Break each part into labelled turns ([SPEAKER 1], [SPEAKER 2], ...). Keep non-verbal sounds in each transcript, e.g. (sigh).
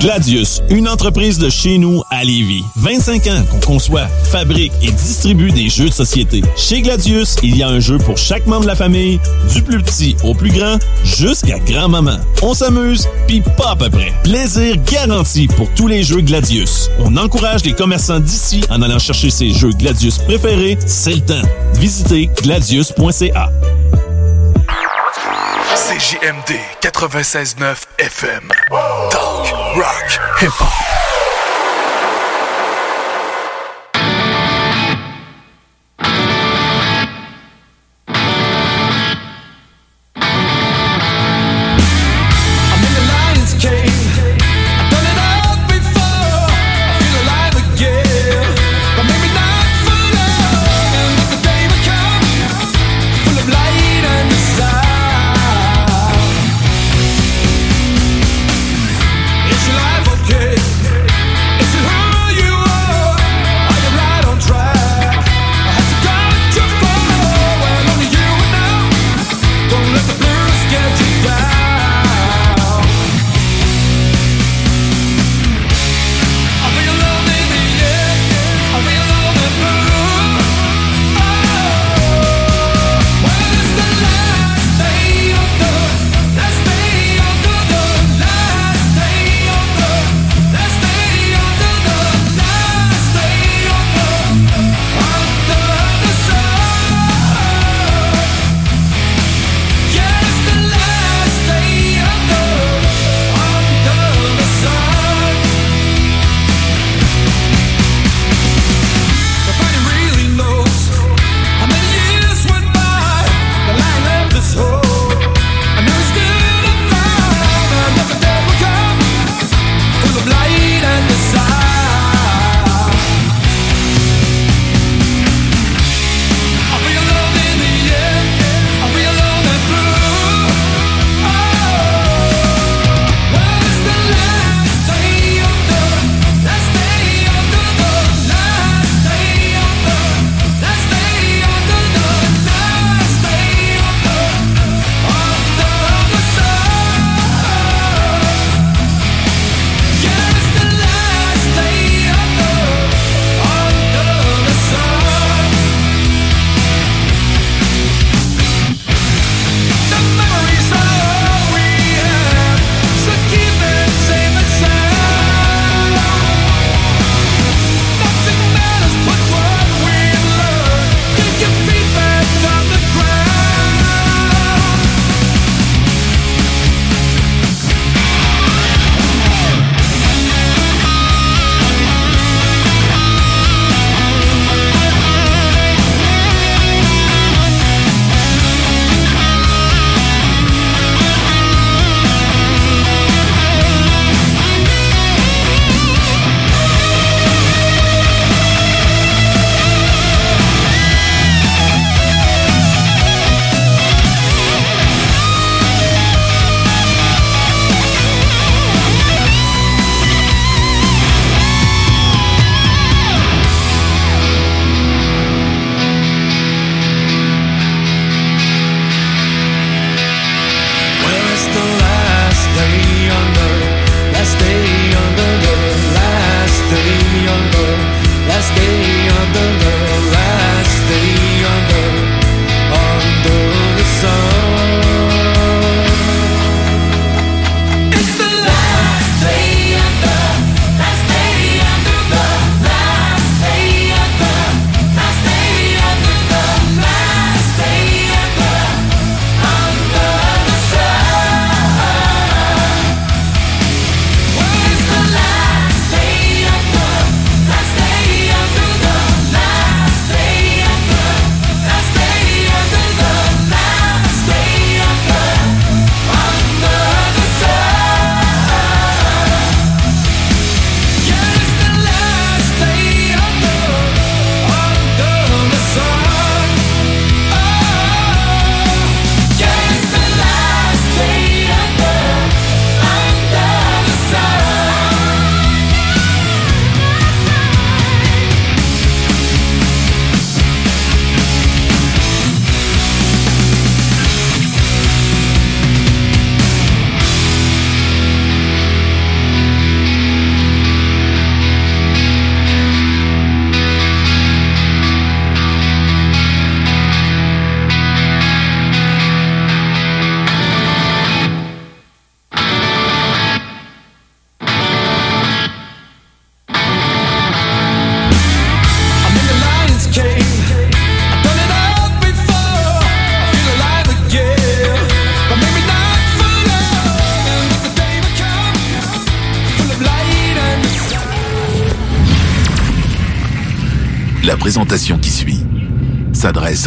[SPEAKER 1] Gladius, une entreprise de chez nous à Lévis. 25 ans qu'on conçoit, fabrique et distribue des jeux de société. Chez Gladius, il y a un jeu pour chaque membre de la famille, du plus petit au plus grand, jusqu'à grand-maman. On s'amuse, puis pas à peu près. Plaisir garanti pour tous les jeux Gladius. On encourage les commerçants d'ici en allant chercher ses jeux Gladius préférés, c'est le temps. Visitez gladius.ca.
[SPEAKER 2] CJMD 96.9 FM. Talk, rock, hip-hop.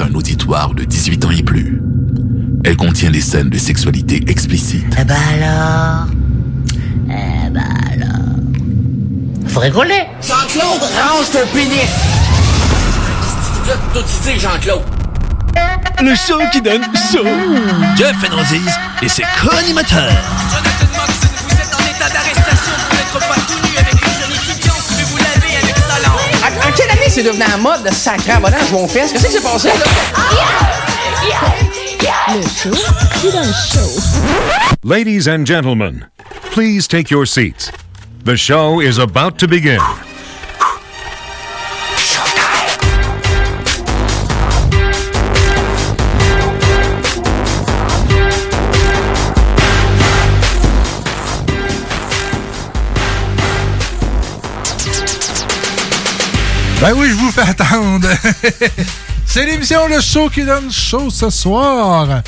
[SPEAKER 3] À un auditoire de 18 ans et plus. Elle contient des scènes de sexualité explicite.
[SPEAKER 4] Eh ben alors? Eh ben alors? Faut rigoler Jean-Claude, range ton pénis Tout ici, Jean-Claude
[SPEAKER 1] Le show qui donne chaud. Jeff Fernandez et ses co-animateurs.
[SPEAKER 4] C'est devenu un mode de? Qu'est-ce passé là?
[SPEAKER 5] Le show donne chaud.
[SPEAKER 6] Ladies and gentlemen, please take your seats. The show is about to begin.
[SPEAKER 7] Ben oui, je vous fais attendre. (laughs) C'est l'émission Le Show qui donne chaud ce soir.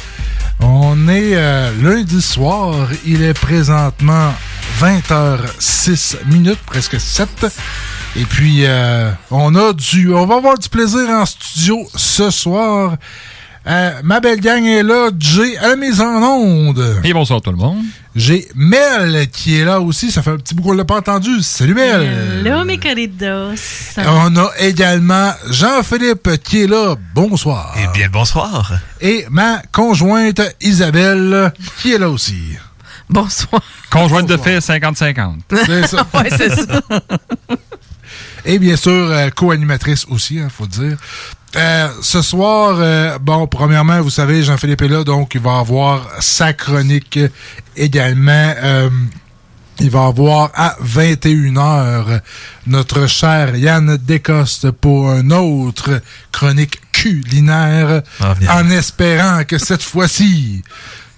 [SPEAKER 7] On est euh, lundi soir. Il est présentement 20h06 minutes, presque 7. Et puis, euh, on a du, on va avoir du plaisir en studio ce soir. Euh, ma belle gang est là. J'ai à la mise en onde.
[SPEAKER 8] Et bonsoir tout le monde.
[SPEAKER 7] J'ai Mel qui est là aussi. Ça fait un petit bout qu'on l'a pas entendu. Salut Mel.
[SPEAKER 9] Hello, mes queridos.
[SPEAKER 7] On a également Jean-Philippe qui est là. Bonsoir.
[SPEAKER 10] Eh bien, le bonsoir.
[SPEAKER 7] Et ma conjointe Isabelle qui est là aussi.
[SPEAKER 9] Bonsoir.
[SPEAKER 8] Conjointe de fait 50-50.
[SPEAKER 7] C'est ça. (laughs)
[SPEAKER 9] ouais, c'est ça.
[SPEAKER 7] Et bien sûr, euh, co-animatrice aussi, il faut le dire. Euh, ce soir, euh, bon, premièrement, vous savez, Jean-Philippe est là, donc il va avoir sa chronique également. Euh, il va avoir à 21h notre cher Yann Descostes pour un autre chronique culinaire,
[SPEAKER 10] Ah,
[SPEAKER 7] en espérant que cette fois-ci,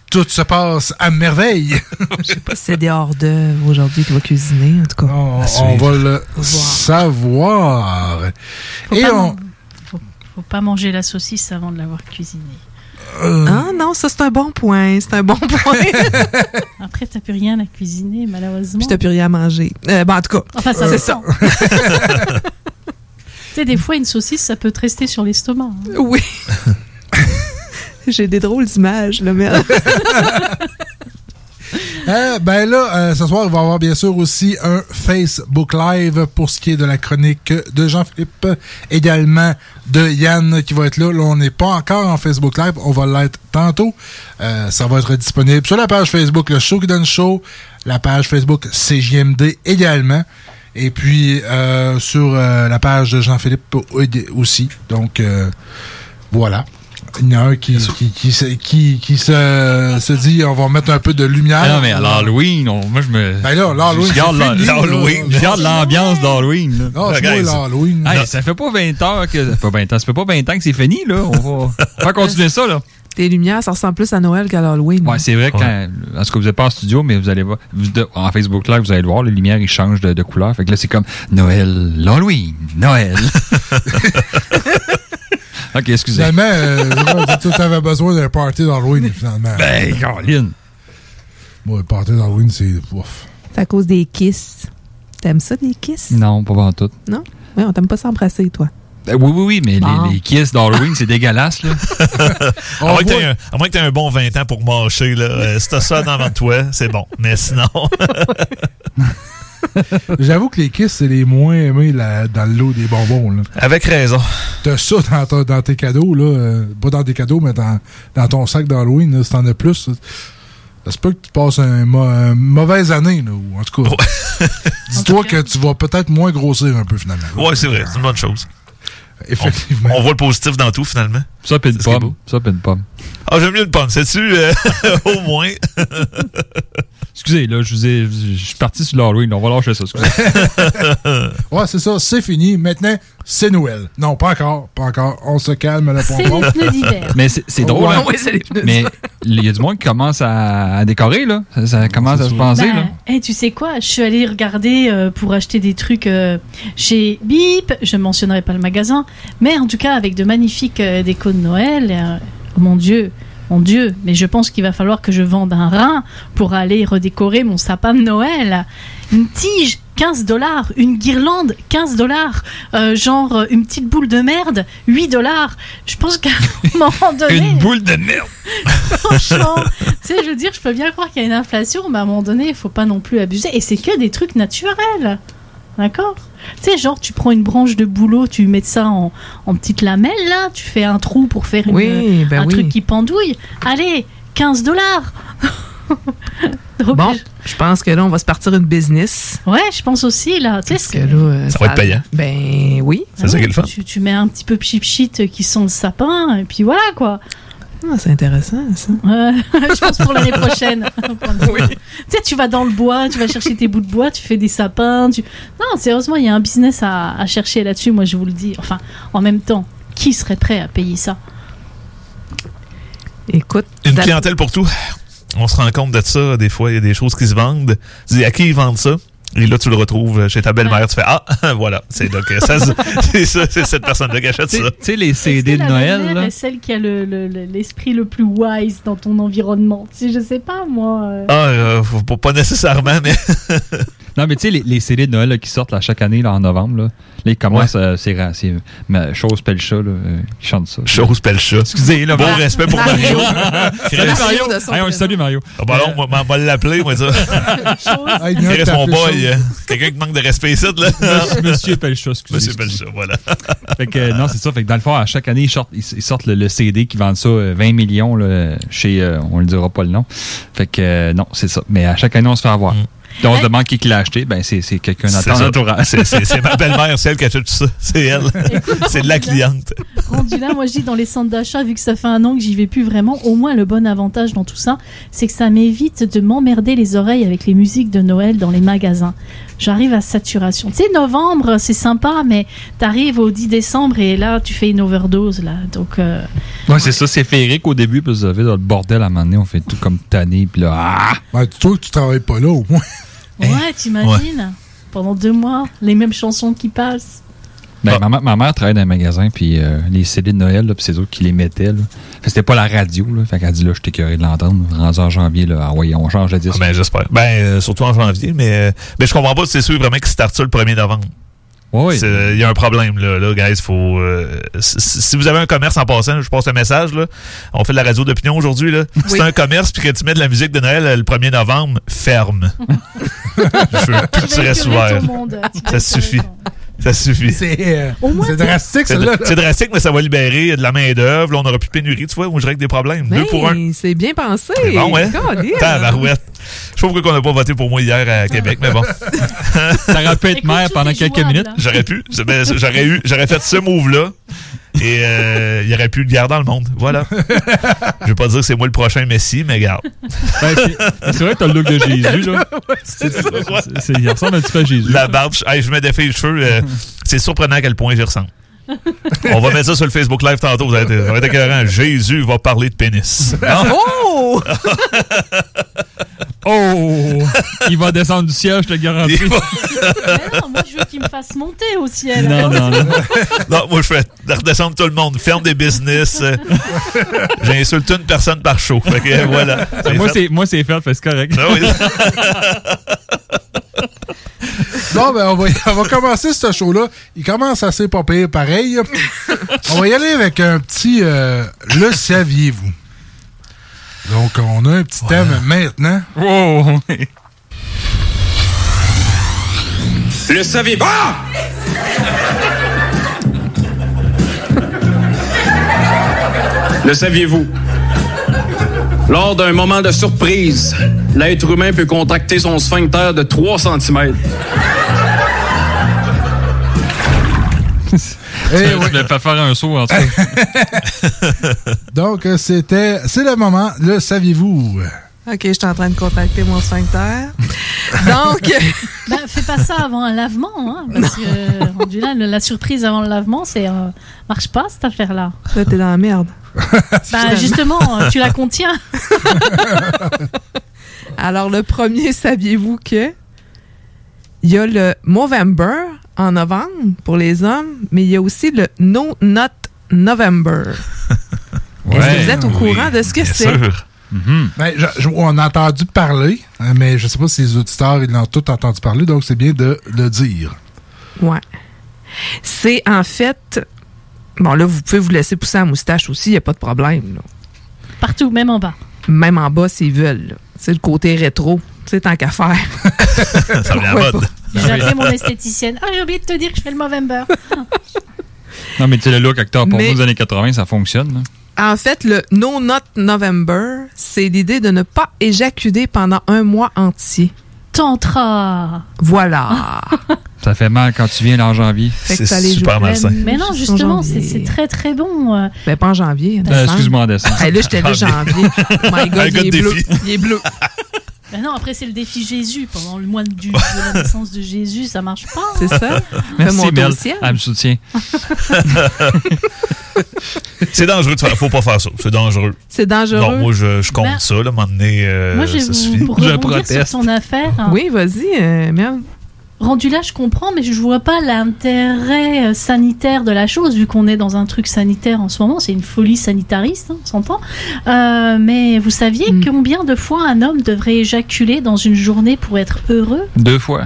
[SPEAKER 7] tout se passe à merveille. (laughs)
[SPEAKER 9] C'est des hors d'œuvre aujourd'hui qui va cuisiner, en tout cas.
[SPEAKER 7] on, on va le savoir.
[SPEAKER 11] Faut
[SPEAKER 7] Et
[SPEAKER 11] pas
[SPEAKER 7] on...
[SPEAKER 11] faut, faut pas manger la saucisse avant de l'avoir cuisinée.
[SPEAKER 7] Euh,
[SPEAKER 9] Ah non, ça c'est un bon point. C'est un bon point. (laughs)
[SPEAKER 11] Après, t'as plus rien à cuisiner, malheureusement.
[SPEAKER 9] Puis t'as plus rien à manger. Euh, ben, en tout cas,
[SPEAKER 11] Enfin, ça
[SPEAKER 9] c'est ça. (laughs)
[SPEAKER 11] Tu sais, des fois, une saucisse, ça peut te rester sur l'estomac. hein.
[SPEAKER 9] Oui. (laughs) J'ai des drôles d'images, là, mais. (laughs)
[SPEAKER 7] Euh, ben là, euh, ce soir, il va y avoir bien sûr aussi un Facebook Live pour ce qui est de la chronique de Jean-Philippe, également de Yann qui va être là. Là, on n'est pas encore en Facebook Live, on va l'être tantôt. Euh, ça va être disponible sur la page Facebook Le Show qui donne show, la page Facebook CJMD également, et puis euh, sur euh, la page de Jean-Philippe aussi. Donc, voilà. Il y en a un qui, qui, qui, se- qui, qui se, se dit on va mettre un peu de lumière.
[SPEAKER 8] Non, mais à l'Halloween, moi je me.
[SPEAKER 7] Ben là, l'Halloween,
[SPEAKER 8] Je garde l'ambiance d'Halloween.
[SPEAKER 7] Non, c'est l'Halloween.
[SPEAKER 8] Hey, ça fait pas 20 heures que. Ça fait, 20 ans, ça fait pas 20 ans que c'est fini, là. On va, on va continuer ça, là.
[SPEAKER 9] Tes lumières, ça ressemble plus à Noël qu'à l'Halloween.
[SPEAKER 8] Ouais, c'est vrai que quand. En tout cas, vous n'êtes pas en studio, mais vous allez voir. vous- en Facebook Live, vous allez le voir, les lumières, ils changent de, de couleur. Fait que là, c'est comme Noël, l'Halloween, Noël. (laughs) ok, excusez.
[SPEAKER 7] Finalement, euh, tu avais besoin d'un party d'Halloween, finalement.
[SPEAKER 8] Ben, Caroline.
[SPEAKER 7] Moi, le party d'Halloween, c'est. Ouf.
[SPEAKER 9] C'est à cause des kisses. T'aimes ça, des kisses?
[SPEAKER 8] Non, pas en tout.
[SPEAKER 9] Non? Oui, on t'aime pas s'embrasser, toi.
[SPEAKER 8] Ben oui, oui, oui, mais
[SPEAKER 9] Bon.
[SPEAKER 8] les, les kisses d'Halloween, c'est dégueulasse, là. (laughs)
[SPEAKER 10] À moins que t'aies un- à moins que t'aies un bon 20 ans pour mâcher, là. Euh, si t'as ça devant toi, c'est bon. Mais sinon. (laughs) (laughs)
[SPEAKER 7] J'avoue que les kisses, c'est les moins aimés là, dans le lot des bonbons. Là.
[SPEAKER 10] Avec raison.
[SPEAKER 7] T'as ça dans, ta- dans tes cadeaux, là. euh, pas dans tes cadeaux, mais dans, dans ton sac d'Halloween, là, si t'en as plus. Ça, se peut que tu passes un une mauvaise année, là, ou en tout cas. (laughs) Dis-toi que tu vas peut-être moins grossir un peu, finalement.
[SPEAKER 10] Ouais, c'est vrai. C'est une bonne chose.
[SPEAKER 7] Effectivement.
[SPEAKER 10] On, on voit le positif dans tout, finalement.
[SPEAKER 8] Ça, pis une pomme. Ça, pis une pomme.
[SPEAKER 10] Ah, j'aime mieux une pomme. Sais-tu, euh, (laughs) au moins? (laughs)
[SPEAKER 8] Excusez, là, je vous ai. Je suis parti sur l'Halloween. On va lâcher ça, excusez. (laughs)
[SPEAKER 7] Ouais, c'est ça, c'est fini. Maintenant, c'est Noël. Non, pas encore, pas encore. On se calme, le
[SPEAKER 11] C'est les pneus d'hiver.
[SPEAKER 8] Mais c'est c'est drôle,
[SPEAKER 7] Ouais.
[SPEAKER 8] hein?
[SPEAKER 9] Oui, c'est les pneus.
[SPEAKER 8] Mais il y a du monde qui commence à, à décorer, là. Ça, ça commence à se penser,
[SPEAKER 11] Ben,
[SPEAKER 8] là.
[SPEAKER 11] hey, tu sais quoi? Je suis allée regarder euh, pour acheter des trucs euh, chez Bip. Je ne mentionnerai pas le magasin, mais en tout cas avec de magnifiques euh, décos de Noël. euh, oh mon Dieu, mon Dieu. Mais je pense qu'il va falloir que je vende un rein pour aller redécorer mon sapin de Noël. Une tige 15 dollars. Une guirlande, 15 dollars. Euh, genre euh, une petite boule de merde, 8 dollars. Je pense qu'à un (laughs) moment donné.
[SPEAKER 12] Une boule de merde.
[SPEAKER 11] Franchement, tu sais, je veux dire, je peux bien croire qu'il y a une inflation, mais à un moment donné, il faut pas non plus abuser. Et c'est que des trucs naturels. D'accord Tu sais, genre, tu prends une branche de bouleau, tu mets ça en, en petite lamelle, là, tu fais un trou pour faire une-
[SPEAKER 9] Oui, ben
[SPEAKER 11] un
[SPEAKER 9] oui.
[SPEAKER 11] truc qui pendouille. Allez, 15 dollars (laughs)
[SPEAKER 9] Bon, je pense que là, on va se partir une business.
[SPEAKER 11] Ouais, je pense aussi, là. Tu sais,
[SPEAKER 9] Parce que là, euh,
[SPEAKER 12] Ça va être payant.
[SPEAKER 9] Ben oui.
[SPEAKER 12] C'est ça qui est le fun.
[SPEAKER 11] tu, tu mets un petit peu cheap shit qui sent le sapin, et puis voilà, quoi.
[SPEAKER 9] Ah, c'est intéressant, ça.
[SPEAKER 11] Ouais, (laughs) je pense pour l'année prochaine. (laughs) Tu sais, tu vas dans le bois, tu vas chercher tes bouts de bois, tu fais des sapins. Tu... Non, sérieusement, il y a un business à, à chercher là-dessus, moi je vous le dis. Enfin, en même temps, qui serait prêt à payer ça?
[SPEAKER 9] Écoute.
[SPEAKER 12] Une clientèle pour tout. On se rend compte de ça. Des fois, il y a des choses qui se vendent. Tu dis à qui ils vendent ça? Et là, tu le retrouves chez ta belle-mère. Tu fais Ah, (laughs) voilà. C'est donc ça, (laughs) c'est ça, c'est cette personne-là qui achète ça.
[SPEAKER 8] Tu sais, les CD de
[SPEAKER 11] La
[SPEAKER 8] Noël,
[SPEAKER 11] belle-mère
[SPEAKER 8] là?
[SPEAKER 11] est celle qui a le- le- le- l'esprit le, plus wise dans ton environnement? Si je sais pas, moi. euh.
[SPEAKER 12] Ah, euh, pas nécessairement, mais. (laughs)
[SPEAKER 8] Non, mais tu sais, les, les CD de Noël là, qui sortent là, chaque année là, en novembre, là, ils commencent, euh, c'est chose pelle chat, là, euh, qui chante ça.
[SPEAKER 12] Chose pelle chat.
[SPEAKER 8] Excusez, là.
[SPEAKER 12] Beau
[SPEAKER 8] Mar-
[SPEAKER 12] respect pour Mario. (laughs)
[SPEAKER 8] salut Mario. Hey, on le salue Mario.
[SPEAKER 12] Ah, bah non, on va l'appeler, moi, ça. (laughs) Reste mon boy.
[SPEAKER 7] chose.
[SPEAKER 12] euh, Quelqu'un qui manque de respect ici, là.
[SPEAKER 8] Monsieur- Pelchat, excusez.
[SPEAKER 12] Monsieur Pelchat, voilà. (laughs)
[SPEAKER 8] Fait que, euh, non, c'est ça. Fait que dans le fond, à chaque année, ils sortent, ils, ils sortent le, le CD qui vendent ça euh, 20 millions là, chez, euh, on ne dira pas le nom. Fait que, euh, non, c'est ça. Mais à chaque année, on se fait avoir. Puis on se demande qui qui l'a acheté. Ben, c'est c'est quelqu'un dans
[SPEAKER 12] C'est
[SPEAKER 8] ton entourage.
[SPEAKER 12] Ma belle-mère, c'est elle qui achète tout ça. C'est elle. (laughs) C'est de la cliente.
[SPEAKER 11] Rendu là, moi je dis dans les centres d'achat, vu que ça fait un an que j'y vais plus vraiment, au moins le bon avantage dans tout ça, c'est que ça m'évite de m'emmerder les oreilles avec les musiques de Noël dans les magasins. J'arrive à saturation. Tu sais, novembre, c'est sympa, mais t'arrives au 10 décembre et là, tu fais une overdose, là. Donc, euh,
[SPEAKER 8] Ouais, c'est ça. C'est féerique au début. Puis vous avez dans le bordel à un moment donné. On fait tout comme tanné. Puis là, ah!
[SPEAKER 7] Ben, tu trouves que tu travailles pas là, au moins.
[SPEAKER 11] Ouais, t'imagines? Pendant deux mois, les mêmes chansons qui passent.
[SPEAKER 8] Ben, ma, ma mère travaille dans un magasin, puis euh, les CD de Noël, là, puis c'est eux qui les mettaient. Que c'était pas la radio. Là. Fait qu'elle dit là, je t'écœuré de l'entendre. Rendu en janvier, là, ah ouais, on change de disque.
[SPEAKER 12] Ah, ben, j'espère. Ben, euh, surtout en janvier, mais, euh, mais je comprends pas si c'est sûr vraiment qu'ils startent ça le 1er novembre.
[SPEAKER 8] Ouais,
[SPEAKER 12] C'est- Il y a un problème, là, là guys. Faut, euh, si, si vous avez un commerce en passant, je passe le message, là. On fait de la radio d'opinion aujourd'hui, là. Si
[SPEAKER 9] Oui.
[SPEAKER 12] t'as un commerce puis que tu mets de la musique de Noël euh, le 1er novembre, ferme. (laughs) je veux plus que tu restes ouvert. Ça suffit. Ça suffit.
[SPEAKER 7] C'est euh, drastique, là.
[SPEAKER 12] c'est drastique, mais ça va libérer de la main-d'œuvre. Là, on n'aura plus de pénurie, tu vois, où je règle des problèmes. Deux pour un.
[SPEAKER 9] Ben, C'est bien pensé.
[SPEAKER 12] Bon, ouais.
[SPEAKER 9] Colin.
[SPEAKER 12] Tabarouette. Je sais pas pourquoi on n'a pas voté pour moi hier à Québec, mais bon. (laughs)
[SPEAKER 8] Ça aurait pu être maire pendant quelques minutes?
[SPEAKER 12] J'aurais pu. Ben, J'aurais eu, j'aurais fait ce move-là. Et euh, il aurait pu le garder dans le monde. Voilà. Je vais pas dire que c'est moi le prochain Messi, mais garde.
[SPEAKER 8] Ben, c'est vrai que t'as le look de Jésus, là. (laughs)
[SPEAKER 12] C'est ça.
[SPEAKER 8] Il ressemble un petit peu à Jésus.
[SPEAKER 12] La barbe, je- hey, je me défais les cheveux. euh, c'est surprenant à quel point j'y ressemble. On va mettre ça sur le Facebook Live tantôt. Vous allez être, ça va être écœurant. Jésus va parler de pénis. Non? (laughs)
[SPEAKER 9] Oh!
[SPEAKER 8] Oh! Il va descendre du ciel, je te garantis.
[SPEAKER 12] Va-
[SPEAKER 11] Mais non, moi je veux qu'il me fasse monter au ciel.
[SPEAKER 8] Non, non, non.
[SPEAKER 12] Non, moi, je fais redescendre tout le monde. Ferme des business. J'insulte une personne par show. Fait que, voilà.
[SPEAKER 8] Moi, c'est moi, c'est fait, fait c'est correct.
[SPEAKER 12] Ah oui. (laughs)
[SPEAKER 7] Bon, ben, on va, on va commencer ce show-là. Il commence assez pas pire, pareil. (laughs) on va y aller avec un petit euh, Le saviez-vous? Donc, on a un petit thème maintenant.
[SPEAKER 8] Wow!
[SPEAKER 13] Le saviez Ah! Le saviez-vous? Lors d'un moment de surprise, l'être humain peut contracter son sphincter de 3 cm.
[SPEAKER 8] Je (laughs)
[SPEAKER 7] oui.
[SPEAKER 8] vais pas faire un saut en tout cas. (laughs)
[SPEAKER 7] Donc, c'était, c'est le moment. Le saviez-vous?
[SPEAKER 9] OK, je suis en train de contacter mon sphincter. (laughs) Donc,
[SPEAKER 11] Ben, fais pas ça avant un lavement, hein, parce que rendu là, la surprise avant le lavement, c'est euh, marche pas cette affaire-là.
[SPEAKER 9] là, t'es dans la merde.
[SPEAKER 11] Bah justement, tu la contiens.
[SPEAKER 9] Alors, le premier, saviez-vous que il y a le Movember en novembre pour les hommes, mais il y a aussi le No Not November. (laughs) Est-ce que vous êtes au
[SPEAKER 12] Oui,
[SPEAKER 9] courant de ce que
[SPEAKER 12] bien
[SPEAKER 9] c'est?
[SPEAKER 12] sûr.
[SPEAKER 7] Ben, je- je- on a entendu parler, hein, mais je sais pas si les auditeurs ils l'ont tous entendu parler, donc c'est bien de le dire.
[SPEAKER 9] Ouais. C'est en fait. Bon, là, vous pouvez vous laisser pousser la moustache aussi, il n'y a pas de problème. là.
[SPEAKER 11] Partout, même en bas.
[SPEAKER 9] Même en bas, s'ils veulent. là. C'est le côté rétro. C'est tant qu'à faire. (laughs)
[SPEAKER 10] Ça
[SPEAKER 9] Pourquoi
[SPEAKER 10] mode.
[SPEAKER 9] pas?
[SPEAKER 11] J'ai appelé mon esthéticienne. Ah, j'ai oublié de te dire que je fais le Movember. (laughs)
[SPEAKER 8] Non, mais tu sais, le look acteur pour
[SPEAKER 9] Mais-
[SPEAKER 8] nous des années 80, ça fonctionne. là.
[SPEAKER 9] En fait, le No Not November, c'est l'idée de ne pas éjaculer pendant un mois entier.
[SPEAKER 11] Tantra.
[SPEAKER 9] Voilà. (laughs)
[SPEAKER 8] Ça fait mal quand tu viens là en janvier.
[SPEAKER 9] Les joues pleines
[SPEAKER 11] Mais non, justement, c'est c'est très très bon. euh.
[SPEAKER 9] Ben, pas en janvier. en
[SPEAKER 8] Euh, excuse-moi, en décembre.
[SPEAKER 9] Hey, là, j'étais là, (laughs) janvier. My God, il est bleu. Il est bleu.
[SPEAKER 11] Ben non, après c'est le défi Jésus. Pendant le mois du, de la (laughs) naissance de Jésus, ça marche pas.
[SPEAKER 9] C'est ça?
[SPEAKER 8] Merci,
[SPEAKER 9] au ciel.
[SPEAKER 8] Elle me soutient. (laughs)
[SPEAKER 10] C'est dangereux de faire. Faut pas faire ça. C'est dangereux.
[SPEAKER 9] C'est dangereux.
[SPEAKER 10] Non, moi, je, je compte
[SPEAKER 11] Ben,
[SPEAKER 10] ça, là, à un moment donné, euh,
[SPEAKER 11] Moi, je vais
[SPEAKER 10] ça
[SPEAKER 11] vous
[SPEAKER 10] suffit.
[SPEAKER 11] pour rebondir sur ton affaire.
[SPEAKER 9] Oui, vas-y, euh.
[SPEAKER 11] Rendu là, je comprends, mais je vois pas l'intérêt euh, sanitaire de la chose, vu qu'on est dans un truc sanitaire en ce moment. C'est une folie sanitariste, hein, on s'entend. Euh, mais vous saviez
[SPEAKER 9] Hmm.
[SPEAKER 11] combien de fois un homme devrait éjaculer dans une journée pour être heureux?
[SPEAKER 8] Deux fois.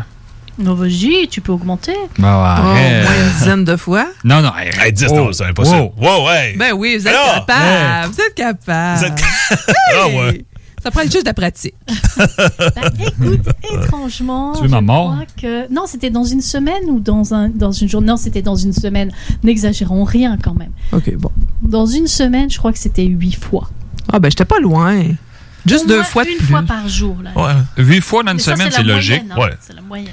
[SPEAKER 11] Non, vas-y, tu peux augmenter.
[SPEAKER 8] Bah,
[SPEAKER 9] Oh, au
[SPEAKER 8] arrête.
[SPEAKER 9] moins une dizaine de fois.
[SPEAKER 8] Non, non, arrête.
[SPEAKER 10] Hey, 10,
[SPEAKER 8] Oh.
[SPEAKER 10] non, c'est impossible.
[SPEAKER 8] Wow.
[SPEAKER 10] Wow, ouais.
[SPEAKER 9] Ben oui, vous êtes capable. Vous êtes capable.
[SPEAKER 10] Vous êtes- (laughs) Ah, ouais.
[SPEAKER 9] Ça prend juste de la pratique. (laughs)
[SPEAKER 11] Bah, écoute, étrangement,
[SPEAKER 8] Tu veux ma
[SPEAKER 11] je
[SPEAKER 8] mort?
[SPEAKER 11] crois que non, c'était dans une semaine ou dans un dans une journée? Non, c'était dans une semaine. N'exagérons rien quand même.
[SPEAKER 9] OK, bon.
[SPEAKER 11] Dans une semaine, je crois que c'était huit fois.
[SPEAKER 9] Ah, ben, j'étais pas loin. Juste
[SPEAKER 11] Au
[SPEAKER 9] deux
[SPEAKER 11] moins
[SPEAKER 9] fois de
[SPEAKER 11] une
[SPEAKER 9] plus.
[SPEAKER 11] fois par jour là.
[SPEAKER 10] Ouais.
[SPEAKER 8] Huit fois dans une
[SPEAKER 11] Mais
[SPEAKER 8] semaine,
[SPEAKER 11] c'est
[SPEAKER 8] logique.
[SPEAKER 11] moyenne, hein.
[SPEAKER 10] Ouais.
[SPEAKER 11] C'est la moyenne.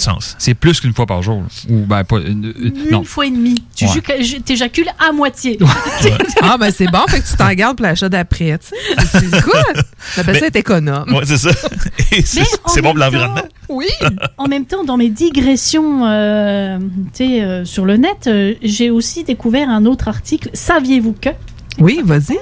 [SPEAKER 10] Sens.
[SPEAKER 8] C'est plus qu'une fois par jour. Ou ben pas. une- une-
[SPEAKER 11] Une
[SPEAKER 8] non.
[SPEAKER 11] fois et demie. Tu
[SPEAKER 8] Ouais.
[SPEAKER 11] t'éjacules à moitié. (laughs) (laughs)
[SPEAKER 9] Ah, ben, c'est bon, fait que tu t'en gardes pour l'achat d'après. (laughs) C'est quoi? T'appelles ça être économe.
[SPEAKER 10] Ouais, c'est ça. C'est
[SPEAKER 11] Mais en
[SPEAKER 10] c'est bon pour l'environnement.
[SPEAKER 9] Oui.
[SPEAKER 11] En même temps, dans mes digressions euh, tu sais, euh, sur le net, euh, j'ai aussi découvert un autre article. Saviez-vous que?
[SPEAKER 9] Oui, vas-y.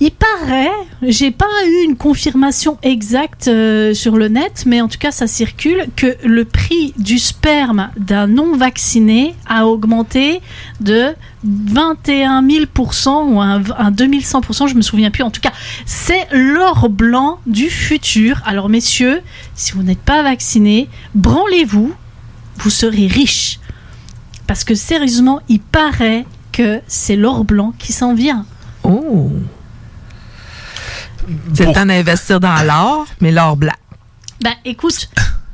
[SPEAKER 11] Il paraît, j'ai pas eu une confirmation exacte euh, sur le net, mais en tout cas ça circule, que le prix du sperme d'un non vacciné a augmenté de 21 000% ou un, un 2100% je me souviens plus. En tout cas, c'est l'or blanc du futur. Alors messieurs, si vous n'êtes pas vaccinés, branlez-vous, vous serez riches. Parce que sérieusement, il paraît que c'est l'or blanc qui s'en vient.
[SPEAKER 9] Oh. C'est le temps d'investir dans l'or, mais l'or blanc.
[SPEAKER 11] Ben écoute,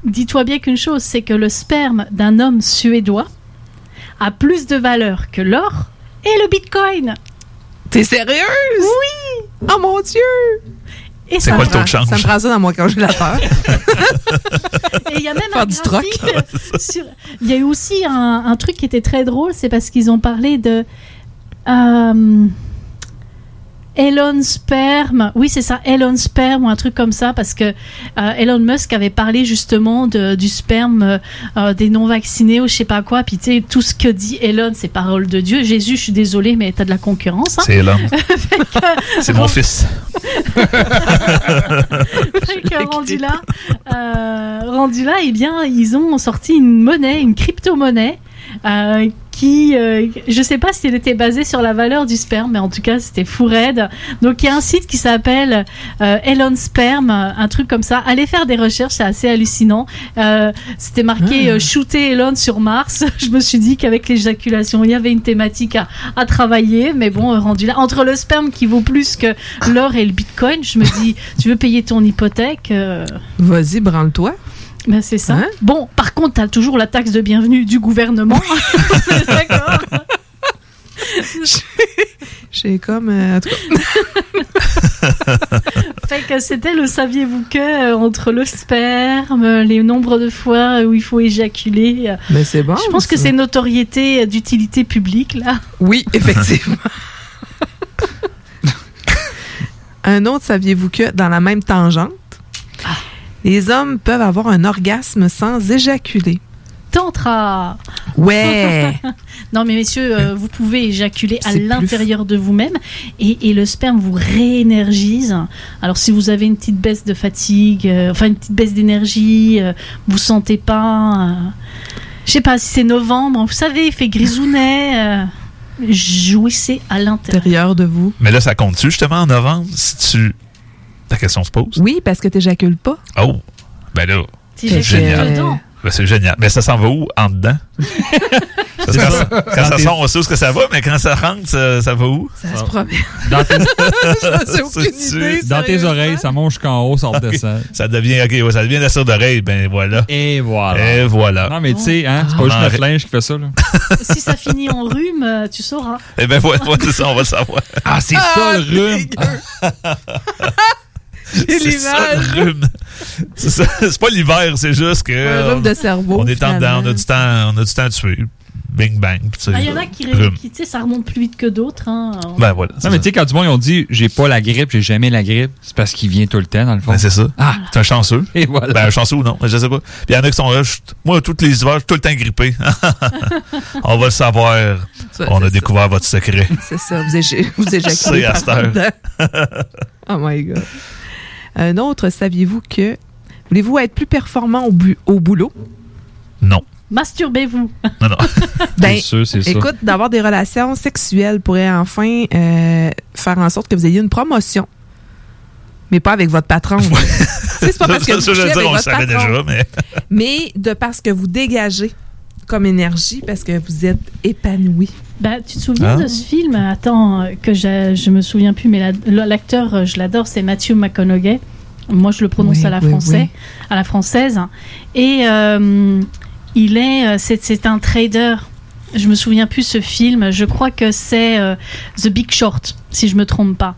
[SPEAKER 11] dis-toi bien qu'une chose, c'est que le sperme d'un homme suédois a plus de valeur que l'or et le bitcoin.
[SPEAKER 9] T'es sérieuse?
[SPEAKER 11] Oui!
[SPEAKER 9] Oh mon Dieu!
[SPEAKER 11] Et
[SPEAKER 10] C'est quoi le taux de change?
[SPEAKER 9] Ça me prend ça dans mon congélateur.
[SPEAKER 11] Et il y a même
[SPEAKER 9] Faire
[SPEAKER 11] un
[SPEAKER 9] du troc.
[SPEAKER 11] graphique sur- Il y a eu aussi un, un truc qui était très drôle, c'est parce qu'ils ont parlé de euh, Elon Sperm. Oui, c'est ça, Elon Sperm ou un truc comme ça, parce que euh, Elon Musk avait parlé justement de- du sperme euh, euh, des non vaccinés ou je sais pas quoi. Puis tu sais, tout ce que dit Elon, c'est parole de Dieu. Jésus, je suis désolée, mais t'as de la concurrence. hein.
[SPEAKER 10] C'est Elon. (laughs) (laughs) C'est mon fils. (laughs)
[SPEAKER 11] Rendu là, euh, rendu là, eh bien, ils ont sorti une monnaie, une crypto-monnaie, qui, euh, je sais pas si elle était basée sur la valeur du sperme, mais en tout cas, c'était fou raide. Donc, il y a un site qui s'appelle euh, Elon Sperm, un truc comme ça. Allez faire des recherches, c'est assez hallucinant. Euh, c'était marqué
[SPEAKER 9] Ah.
[SPEAKER 11] euh, shooter Elon sur Mars. (laughs) je me suis dit qu'avec l'éjaculation, il y avait une thématique à, à travailler, mais bon, rendu là, entre le sperme qui vaut plus que l'or et le bitcoin, je me dis, tu veux payer ton hypothèque
[SPEAKER 9] Vas-y, branle-toi.
[SPEAKER 11] Ben c'est ça.
[SPEAKER 9] Hein?
[SPEAKER 11] Bon, par contre, t'as toujours la taxe de bienvenue du gouvernement. (laughs) D'accord. (laughs)
[SPEAKER 9] J'ai comme. euh, (laughs)
[SPEAKER 11] fait que c'était le saviez-vous que euh, entre le sperme, les nombres de fois où il faut éjaculer. euh,
[SPEAKER 9] mais c'est bon.
[SPEAKER 11] je pense que c'est notoriété euh, d'utilité publique là.
[SPEAKER 9] Oui, effectivement. un autre, saviez-vous que dans la même tangente. Les hommes peuvent avoir un orgasme sans éjaculer.
[SPEAKER 11] Tantra.
[SPEAKER 9] Ouais. (laughs)
[SPEAKER 11] Non mais messieurs, euh, vous pouvez éjaculer à l'intérieur de vous-même et, et le sperme vous réénergise. Alors si vous avez une petite baisse de fatigue, euh, enfin une petite baisse d'énergie, euh, vous sentez pas, euh, je sais pas si c'est novembre, vous savez, il fait grisounet. euh, jouissez à l'intérieur.
[SPEAKER 9] Intérieur de vous.
[SPEAKER 12] Mais là, ça compte-tu justement en novembre si tu. La question se pose.
[SPEAKER 9] Oui, parce que t'éjacules pas.
[SPEAKER 12] Oh, ben là,
[SPEAKER 11] T'éjacules
[SPEAKER 12] génial. Ben, c'est génial. Mais ça s'en va où en dedans? (laughs) Ça,
[SPEAKER 8] C'est
[SPEAKER 12] quand
[SPEAKER 8] ça.
[SPEAKER 12] quand ça sort, on sait où ce que ça va, mais quand ça rentre, ça, ça va où?
[SPEAKER 9] Ça se promène.
[SPEAKER 8] Dans tes, (laughs)
[SPEAKER 9] J'ai aucune
[SPEAKER 12] C'est-tu-
[SPEAKER 9] idée.
[SPEAKER 8] dans tes
[SPEAKER 9] sérieusement.
[SPEAKER 8] oreilles, ça monte jusqu'en haut, ça redescend.
[SPEAKER 12] Ça devient, ok, ouais, ça devient la cire d'oreille, ben voilà.
[SPEAKER 8] Et voilà.
[SPEAKER 12] Et voilà.
[SPEAKER 8] Non, mais tu sais, hein, c'est
[SPEAKER 12] Ah.
[SPEAKER 8] pas juste notre linge qui fait ça, là. (laughs)
[SPEAKER 11] si ça finit en rhume, euh, tu sauras.
[SPEAKER 12] Eh ben voilà, ouais, c'est ça, on va le savoir.
[SPEAKER 8] Ah, c'est ça, le
[SPEAKER 12] C'est ça, le rhume. (laughs) (laughs) C'est ça. C'est pas l'hiver, c'est juste que.
[SPEAKER 9] Un rhume de cerveau,
[SPEAKER 12] On est en dedans, on a du temps, on a du temps à tuer. Bing bang.
[SPEAKER 11] Ah, Il y en a qui,
[SPEAKER 12] rhume.
[SPEAKER 11] qui tu sais, ça remonte plus vite que d'autres. Hein.
[SPEAKER 12] Ben voilà.
[SPEAKER 8] Non, mais tu sais, quand du monde, ils ont dit, j'ai pas la grippe, j'ai jamais la grippe, c'est parce qu'il vient tout le temps, dans le fond.
[SPEAKER 12] Ben, c'est ça.
[SPEAKER 8] Ah.
[SPEAKER 12] C'est un chanceux.
[SPEAKER 8] Et voilà.
[SPEAKER 12] Ben, un chanceux ou non, je sais pas. Puis il y en a qui sont là, je- moi, tous les hivers, je suis tout le temps grippé. (laughs) on va le savoir.
[SPEAKER 9] Ça,
[SPEAKER 12] on a
[SPEAKER 9] ça.
[SPEAKER 12] découvert votre secret.
[SPEAKER 9] C'est ça, vous, éja- vous
[SPEAKER 12] C'est
[SPEAKER 9] éjaculez
[SPEAKER 12] à cette heure.
[SPEAKER 9] oh my God. Un autre, saviez-vous que... Voulez-vous être plus performant au, bu- au boulot?
[SPEAKER 12] Non.
[SPEAKER 11] Masturbez-vous.
[SPEAKER 12] Non, non. (laughs)
[SPEAKER 9] Ben,
[SPEAKER 8] C'est sûr, c'est ça.
[SPEAKER 9] écoute, d'avoir des relations sexuelles pourrait enfin euh, faire en sorte que vous ayez une promotion. Mais pas avec votre patron. C'est pas parce que vous
[SPEAKER 12] dire,
[SPEAKER 9] avec
[SPEAKER 12] on le
[SPEAKER 9] votre
[SPEAKER 12] savait
[SPEAKER 9] patron.
[SPEAKER 12] déjà, mais.
[SPEAKER 9] Mais de parce que vous dégagez comme énergie, parce que vous êtes épanoui.
[SPEAKER 11] Bah, tu te souviens
[SPEAKER 12] Ah.
[SPEAKER 11] de ce film? Attends, euh, que je, je me souviens plus, mais la- l'acteur, euh, je l'adore, c'est Matthew McConaughey. Moi, je le prononce
[SPEAKER 9] Oui,
[SPEAKER 11] à la
[SPEAKER 9] oui,
[SPEAKER 11] français,
[SPEAKER 9] oui.
[SPEAKER 11] à la française. Et euh, il est, euh, c'est, c'est un trader. Je me souviens plus ce film. Je crois que c'est euh, The Big Short, si je me trompe pas.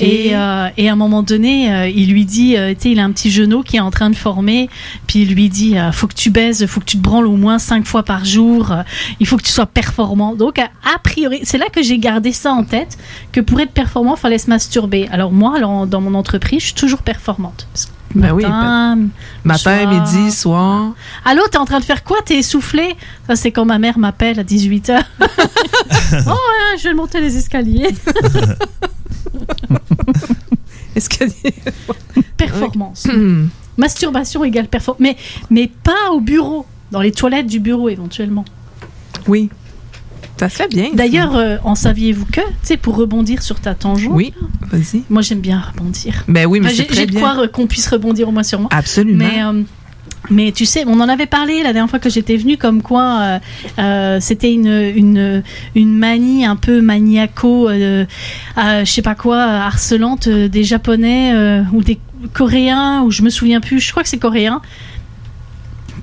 [SPEAKER 11] Et, euh, et à un moment donné, euh, il lui dit, tu sais, il a un petit genou qui est en train de former, puis il lui dit, faut que tu baises, faut que tu te branles au moins cinq fois par jour, il faut que tu sois performant. Donc, a, a priori, c'est là que j'ai gardé ça en tête, que pour être performant, il fallait se masturber. Alors moi, alors, dans mon entreprise, je suis toujours performante. Parce que
[SPEAKER 9] Ben oui,
[SPEAKER 11] matin,
[SPEAKER 9] Matin,
[SPEAKER 11] soir.
[SPEAKER 9] midi, soir.
[SPEAKER 11] Allô, t'es en train de faire quoi? T'es essoufflé? Ça, c'est quand ma mère m'appelle à 18h. (laughs) oh, ouais, je vais monter les escaliers. (laughs)
[SPEAKER 9] Que.
[SPEAKER 11] Performance. (clears throat) Masturbation égale performance. Mais, mais pas au bureau, dans les toilettes du bureau éventuellement.
[SPEAKER 9] Oui. Ça se fait bien.
[SPEAKER 11] D'ailleurs, euh, en saviez-vous que, tu sais, pour rebondir sur ta tangente,
[SPEAKER 9] Oui, vas-y.
[SPEAKER 11] moi j'aime bien rebondir.
[SPEAKER 9] Ben oui, mais
[SPEAKER 11] Moi,
[SPEAKER 9] c'est
[SPEAKER 11] j'ai
[SPEAKER 9] très
[SPEAKER 11] j'ai de quoi qu'on puisse rebondir au moins sur moi.
[SPEAKER 9] Absolument.
[SPEAKER 11] Mais, euh, mais tu sais, on en avait parlé la dernière fois que j'étais venue, comme quoi euh, euh, c'était une, une, une manie un peu maniaco, euh, je sais pas quoi, harcelante des Japonais ou des Coréens, ou je me souviens plus, je crois que c'est Coréen,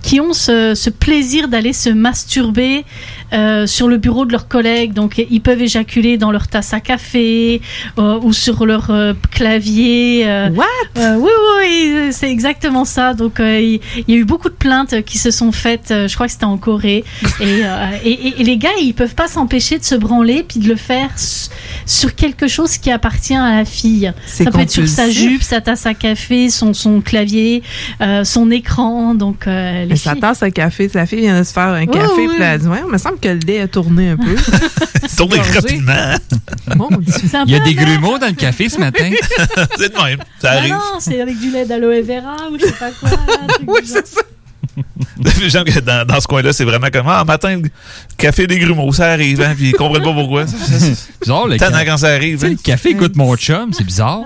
[SPEAKER 11] qui ont ce, ce plaisir d'aller se masturber euh, sur le bureau de leurs collègues. Donc, ils peuvent éjaculer dans leur tasse à café euh, ou sur leur euh, clavier. euh,
[SPEAKER 9] What?
[SPEAKER 11] euh, oui, oui, oui, c'est exactement ça. Donc, il y, a eu beaucoup de plaintes qui se sont faites. je crois que c'était en Corée. (laughs) Et, euh, et, et- les gars, ils peuvent pas s'empêcher de se branler puis de le faire sur quelque chose qui appartient à la fille. Ça peut être sur sa jupe, sa tasse à café, son, son clavier, euh, son écran. Donc, euh, les
[SPEAKER 9] Mais sa tasse à café, sa fille vient de se faire un café,
[SPEAKER 11] oui.
[SPEAKER 9] puis elle a dit, ouais, il me semble que le lait a tourné un peu. (laughs)
[SPEAKER 12] Tournez
[SPEAKER 9] gorgé.
[SPEAKER 12] rapidement.
[SPEAKER 11] C'est un
[SPEAKER 8] Il y a des grumeaux dans le café ce matin. (laughs)
[SPEAKER 12] c'est de même. Ça
[SPEAKER 11] Ah
[SPEAKER 12] arrive.
[SPEAKER 11] non, c'est avec du lait d'aloe vera ou je sais pas quoi. (laughs)
[SPEAKER 9] Oui, c'est ça.
[SPEAKER 12] Les gens que dans, dans ce coin-là, c'est vraiment comme Ah, matin, café des grumeaux, ça arrive, hein, puis ils comprennent pas pourquoi.
[SPEAKER 8] Bizarre, le,
[SPEAKER 12] Tannant
[SPEAKER 8] ca-
[SPEAKER 12] quand ça arrive. Hein.
[SPEAKER 8] le café goûte mon chum, c'est bizarre.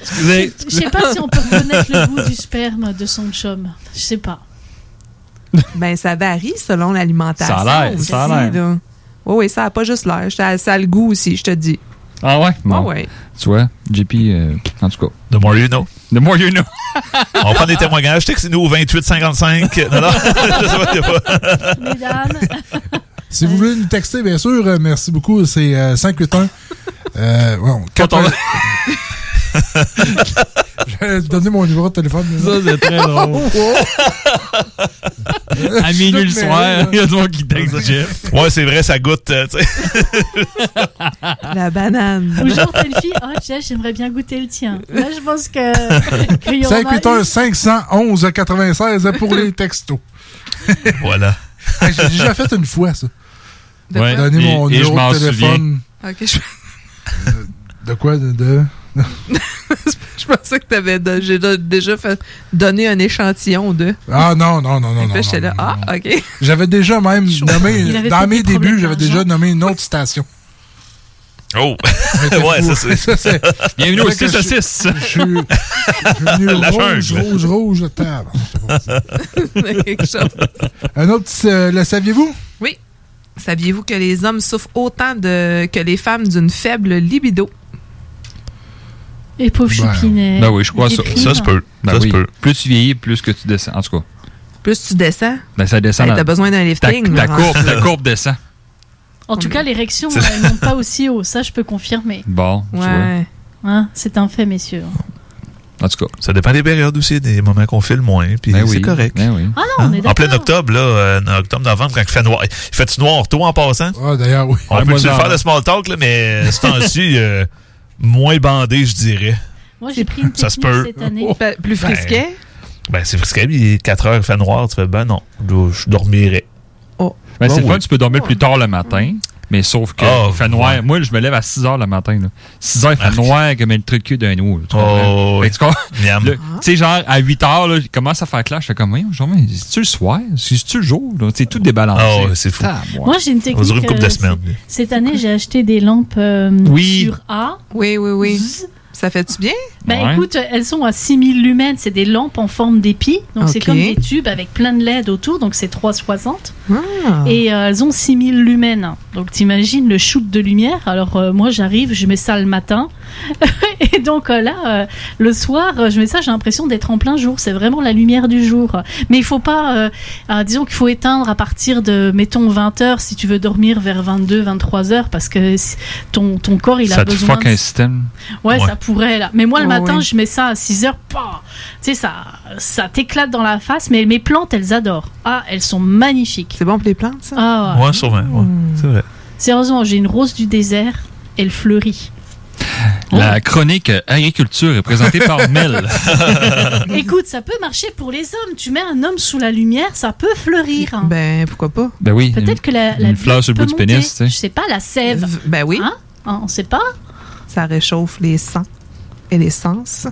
[SPEAKER 8] Excusez.
[SPEAKER 11] Je sais pas si on peut reconnaître le goût du sperme de son chum. Je sais pas. (laughs)
[SPEAKER 9] Ben, ça varie selon l'alimentation.
[SPEAKER 8] Ça a l'air, ça a l'air.
[SPEAKER 9] Oui, oui, ça n'a pas juste l'air. Ça, ça a le goût aussi, je te dis.
[SPEAKER 8] Ah ouais? Bon.
[SPEAKER 9] Ah ouais.
[SPEAKER 8] Tu vois, JP, euh, en tout cas.
[SPEAKER 12] The more you know.
[SPEAKER 8] The more you know. (laughs)
[SPEAKER 12] On prend des témoignages. Textez-nous au 2855. (laughs) Non, non, je sais pas, je sais pas.
[SPEAKER 11] Mesdames,
[SPEAKER 7] Si vous voulez nous texter, bien sûr, euh, merci beaucoup. C'est euh, 581. Euh, bon,
[SPEAKER 8] Pas ton-
[SPEAKER 7] 4 Je vais te donner mon numéro de téléphone.
[SPEAKER 8] Ça, c'est très drôle. (laughs) À minuit le soir, il y a des gens qui Jeff.
[SPEAKER 12] Ouais, c'est vrai, ça goûte. euh, tu sais.
[SPEAKER 9] La banane.
[SPEAKER 11] t'as une fille, oh tiens, j'aimerais bien goûter le tien. Là, je pense que. qu'il y en a
[SPEAKER 7] 581
[SPEAKER 11] une.
[SPEAKER 7] 511 96 pour les textos. (laughs)
[SPEAKER 12] voilà.
[SPEAKER 7] Hey, J'ai déjà fait une fois, ça.
[SPEAKER 9] De
[SPEAKER 8] Ouais.
[SPEAKER 9] quoi?
[SPEAKER 7] Donner
[SPEAKER 8] Et-
[SPEAKER 7] mon
[SPEAKER 8] et je
[SPEAKER 7] numéro
[SPEAKER 8] m'en
[SPEAKER 7] de téléphone.
[SPEAKER 9] Ok, je...
[SPEAKER 7] De quoi? De... de- (laughs)
[SPEAKER 9] je pensais que tu avais déjà fait donné un échantillon de.
[SPEAKER 7] Ah non, non, non, non. Non, non,
[SPEAKER 9] là,
[SPEAKER 7] non,
[SPEAKER 9] ah, ok.
[SPEAKER 7] J'avais déjà même (laughs)
[SPEAKER 9] Il
[SPEAKER 7] nommé, dans mes débuts, j'avais déjà nommé une autre station.
[SPEAKER 10] Oh! (laughs) Ouais,
[SPEAKER 7] fou.
[SPEAKER 10] ça c'est.
[SPEAKER 8] Bienvenue au
[SPEAKER 7] Fait que
[SPEAKER 8] 6 à
[SPEAKER 7] je-
[SPEAKER 8] 6.
[SPEAKER 7] Je suis je suis venu
[SPEAKER 10] La
[SPEAKER 7] rouge, rouge, rouge,
[SPEAKER 9] chose.
[SPEAKER 7] Un autre, euh, le saviez-vous?
[SPEAKER 9] Oui. Saviez-vous que les hommes souffrent autant de, que les femmes d'une faible libido?
[SPEAKER 11] Et pauvre
[SPEAKER 7] Ben,
[SPEAKER 11] Choupinet.
[SPEAKER 8] Ben oui, je crois ça. Ça se peut. Ben
[SPEAKER 10] Ça se
[SPEAKER 8] oui.
[SPEAKER 10] peut.
[SPEAKER 8] Plus tu vieillis, plus que tu descends. En tout cas,
[SPEAKER 9] Plus tu descends,
[SPEAKER 8] ben ça descend.
[SPEAKER 9] ben, t'as besoin d'un
[SPEAKER 8] ta,
[SPEAKER 9] lifting.
[SPEAKER 8] ta courbe, ta (laughs) courbe descend.
[SPEAKER 11] En tout cas, l'érection, elle monte pas aussi haut. Ça, je peux confirmer.
[SPEAKER 8] Bon, tu vois.
[SPEAKER 9] Ouais.
[SPEAKER 11] Hein, c'est un fait, messieurs.
[SPEAKER 8] En tout cas.
[SPEAKER 10] Ça dépend des périodes aussi, des moments qu'on filme moins, puis
[SPEAKER 8] Ben
[SPEAKER 10] c'est
[SPEAKER 8] oui,
[SPEAKER 10] correct.
[SPEAKER 8] ben oui.
[SPEAKER 11] Ah non, on est
[SPEAKER 10] En plein octobre, là, euh, en octobre, novembre, quand il fait noir. Il fait noir tôt en passant?
[SPEAKER 7] Ah, d'ailleurs, oui.
[SPEAKER 10] On
[SPEAKER 8] Ouais,
[SPEAKER 10] peut le faire de small talk, là, mais ce temps-ci, euh, moins bandé, je dirais.
[SPEAKER 11] Moi, j'ai pris une
[SPEAKER 10] Ça se peut.
[SPEAKER 11] cette année.
[SPEAKER 9] Ben, plus
[SPEAKER 10] Ben,
[SPEAKER 9] frisquet?
[SPEAKER 10] Ben, c'est frisquet, il est 4 heures, il fait noir, tu fais, ben non, je, dormirais.
[SPEAKER 9] Oh.
[SPEAKER 8] Ben, c'est
[SPEAKER 10] Ben
[SPEAKER 8] le fun, tu peux dormir plus tard le matin. Mais sauf que
[SPEAKER 10] Ah,
[SPEAKER 8] il fait noir.
[SPEAKER 10] ouais.
[SPEAKER 8] Moi, je me lève à 6 h le matin. Là. 6 h, il fait noir comme le truc cul d'un eau. Tu?
[SPEAKER 10] Oh, (laughs)
[SPEAKER 8] tu sais, genre, à 8 h, là, il commence à faire clash. Je fais comme, mais c'est-tu le soir? C'est-tu le jour? sais, tout débalancé.
[SPEAKER 10] Ah c'est fou.
[SPEAKER 8] Tabarouette.
[SPEAKER 11] Moi, j'ai une technique.
[SPEAKER 10] durer une couple de
[SPEAKER 11] euh,
[SPEAKER 10] semaines.
[SPEAKER 11] Cette année, j'ai acheté des lampes euh,
[SPEAKER 8] Oui.
[SPEAKER 11] sur A.
[SPEAKER 9] Oui, oui, oui. Ça fait-tu bien?
[SPEAKER 11] Ben
[SPEAKER 8] Ouais.
[SPEAKER 11] écoute, elles sont à 6000 lumens, c'est des lampes en forme d'épi. Donc c'est comme des tubes avec plein de LED autour, donc c'est 360.
[SPEAKER 9] Ah.
[SPEAKER 11] Et euh, elles ont 6000 lumens. Donc t'imagines le shoot de lumière. Alors euh, moi j'arrive, je mets ça le matin. (laughs) et donc euh, là, euh, le soir, euh, je mets ça, j'ai l'impression d'être en plein jour. C'est vraiment la lumière du jour. Mais il faut pas, euh, euh, disons qu'il faut éteindre à partir de, mettons, 20 heures si tu veux dormir vers 22, 23 heures parce que ton, ton corps il a
[SPEAKER 8] ça te
[SPEAKER 11] besoin
[SPEAKER 8] fuck
[SPEAKER 11] de
[SPEAKER 8] un système.
[SPEAKER 11] Ouais,
[SPEAKER 10] Ouais.
[SPEAKER 11] ça pourrait là. Mais moi le
[SPEAKER 9] Ouais,
[SPEAKER 11] matin, je mets ça à 6 heures. pah Tu sais, ça, ça t'éclate dans la face. Mais mes plantes, elles adorent. Ah, elles sont magnifiques.
[SPEAKER 9] C'est bon pour les plantes, ça?
[SPEAKER 11] Ah, ouais.
[SPEAKER 10] Ouais, sûrement, ouais. C'est vrai.
[SPEAKER 11] Sérieusement, j'ai une rose du désert. Elle fleurit.
[SPEAKER 8] La chronique euh, agriculture est présentée par (laughs) Mel.
[SPEAKER 11] Écoute, ça peut marcher pour les hommes. Tu mets un homme sous la lumière, ça peut fleurir. hein.
[SPEAKER 9] Ben, pourquoi pas?
[SPEAKER 8] ben oui.
[SPEAKER 11] Peut-être que la, la
[SPEAKER 8] une fleur sur le bout du pénis, tu sais.
[SPEAKER 11] Je sais pas, la sève.
[SPEAKER 9] Ben oui.
[SPEAKER 11] Hein? Hein, on sait pas.
[SPEAKER 9] Ça réchauffe les sangs et les sens.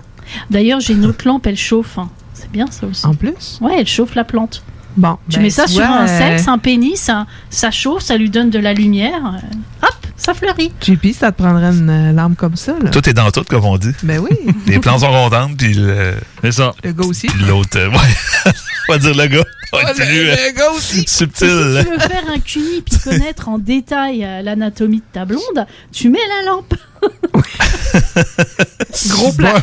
[SPEAKER 11] D'ailleurs, j'ai une autre lampe, elle chauffe. hein. C'est bien ça aussi.
[SPEAKER 9] En plus?
[SPEAKER 11] Ouais, elle chauffe la plante.
[SPEAKER 9] Bon.
[SPEAKER 11] Tu
[SPEAKER 9] ben,
[SPEAKER 11] mets ça sur
[SPEAKER 9] vois,
[SPEAKER 11] un
[SPEAKER 9] euh,
[SPEAKER 11] sexe, un pénis, ça, ça chauffe, ça lui donne de la lumière. euh, Hop, ça fleurit.
[SPEAKER 9] JP, ça te prendrait une euh, lampe comme ça, là?
[SPEAKER 10] Tout est dans tout, comme on dit.
[SPEAKER 9] Ben oui. (laughs)
[SPEAKER 10] Les plantes sont contentes, puis le-
[SPEAKER 8] C'est ça.
[SPEAKER 9] Le gars aussi.
[SPEAKER 10] puis l'autre, euh, (laughs) ouais. On va dire le gars. On va être
[SPEAKER 9] Ouais,
[SPEAKER 10] plus
[SPEAKER 9] le-
[SPEAKER 10] euh,
[SPEAKER 9] le gars aussi.
[SPEAKER 11] Si
[SPEAKER 10] subtil.
[SPEAKER 11] tu veux faire un cuni puis connaître en détail euh, l'anatomie de ta blonde, tu mets la lampe. (laughs)
[SPEAKER 9] Gros plat.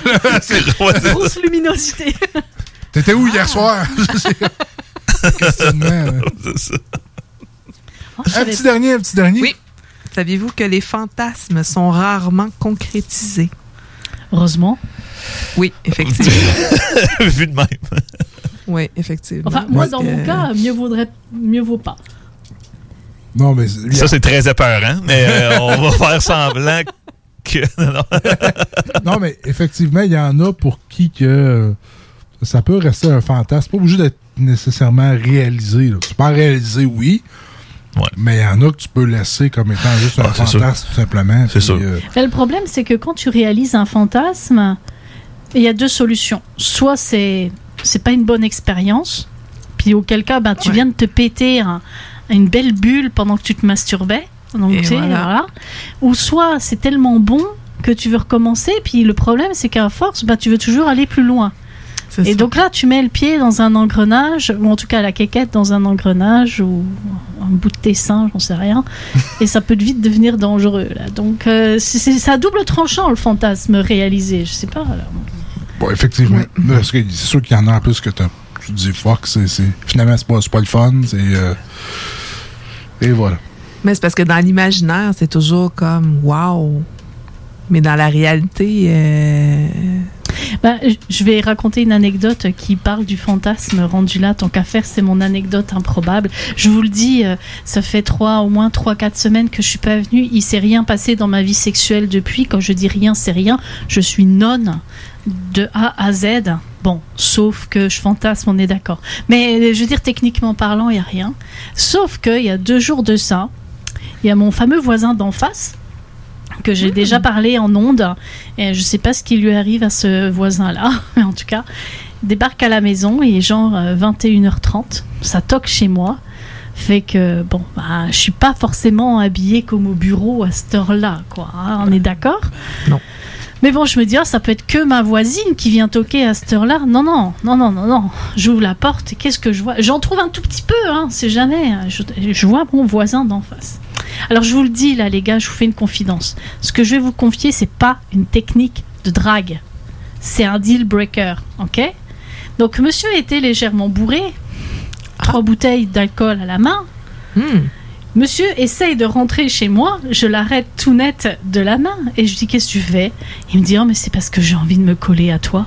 [SPEAKER 11] Grosse luminosité.
[SPEAKER 7] T'étais où hier soir? Questionnement. là.
[SPEAKER 10] C'est ça.
[SPEAKER 11] Oh, je
[SPEAKER 7] Un petit dernier, un petit dernier.
[SPEAKER 9] Oui. Saviez-vous que les fantasmes sont rarement concrétisés?
[SPEAKER 11] Heureusement.
[SPEAKER 9] Oui, effectivement. (laughs)
[SPEAKER 10] Vu de même.
[SPEAKER 9] oui, effectivement.
[SPEAKER 11] Enfin, moi, dans
[SPEAKER 9] que-
[SPEAKER 11] mon cas, mieux vaudrait, mieux vaut pas.
[SPEAKER 7] Non, mais
[SPEAKER 10] Ça, c'est très épeurant, mais euh, (laughs) on va faire semblant que. (laughs) non,
[SPEAKER 7] mais effectivement, il y en a pour qui que euh, ça peut rester un fantasme. Pas obligé d'être nécessairement réalisé. là. Tu peux en réaliser, oui.
[SPEAKER 10] Ouais.
[SPEAKER 7] Mais il y en a que tu peux laisser comme étant juste un
[SPEAKER 10] Ah, sûr.
[SPEAKER 7] fantasme, tout simplement.
[SPEAKER 10] C'est
[SPEAKER 7] Puis,
[SPEAKER 10] sûr.
[SPEAKER 7] euh,
[SPEAKER 11] Mais le problème, c'est que quand tu réalises un fantasme, il y a deux solutions. Soit c'est c'est pas une bonne expérience, puis auquel cas, ben, tu
[SPEAKER 9] Ouais.
[SPEAKER 11] viens de te péter un- une belle bulle pendant que tu te masturbais. Donc,
[SPEAKER 9] Et
[SPEAKER 11] tu sais,
[SPEAKER 9] voilà.
[SPEAKER 11] voilà. Ou soit c'est tellement bon que tu veux recommencer, puis le problème, c'est qu'à force, ben, tu veux toujours aller plus loin. Et
[SPEAKER 9] ça.
[SPEAKER 11] donc là, tu mets le pied dans un engrenage, ou en tout cas la quéquette dans un engrenage, ou un bout de tes seins, j'en sais rien. (laughs) et ça peut vite devenir dangereux. Là. Donc euh, c'est à double tranchant le fantasme réalisé. Je sais pas.
[SPEAKER 7] bon, effectivement. Parce que c'est sûr qu'il y en a en plus que t'as- tu te dis fuck, c'est, finalement, c'est pas, c'est pas le fun. C'est, euh, et voilà.
[SPEAKER 9] Mais c'est parce que dans l'imaginaire, c'est toujours comme wow. Mais dans la réalité, euh,
[SPEAKER 11] Ben, je- vais raconter une anecdote qui parle du fantasme rendu là. Tant qu'à faire, c'est mon anecdote improbable. Je vous le dis, euh, ça fait trois, au moins 3-4 semaines que je suis pas venue. Il s'est rien passé dans ma vie sexuelle depuis. Quand je dis rien, c'est rien. Je suis nonne de A à Z. Bon, sauf que je fantasme, on est d'accord. Mais je veux dire, techniquement parlant, il n'y a rien. Sauf qu'il y a deux jours de ça, il y a mon fameux voisin d'en face que j'ai déjà parlé en ondes. Et je sais pas ce qui lui arrive à ce voisin-là, (laughs) mais en tout cas, débarque à la maison, est genre euh, 21h30, ça toque chez moi. Fait que, bon, bah, je suis pas forcément habillée comme au bureau à cette heure-là, quoi. hein, on est d'accord?
[SPEAKER 9] Non.
[SPEAKER 11] Mais bon, je me dis, ah, ça peut être que ma voisine qui vient toquer à cette heure-là. Non, non, non, non, non, non. J'ouvre la porte et qu'est-ce que je vois? J'en trouve un tout petit peu, hein, c'est jamais. hein. Je, je vois mon voisin d'en face. Alors, je vous le dis, là, les gars, je vous fais une confidence. Ce que je vais vous confier, c'est pas une technique de drague. C'est un deal breaker, ok? Donc, monsieur était légèrement bourré, trois bouteilles d'alcool à la main. Monsieur essaye de rentrer chez moi, je l'arrête tout net de la main et je dis qu'est-ce que tu fais? Il me dit oh mais c'est parce que j'ai envie de me coller à toi.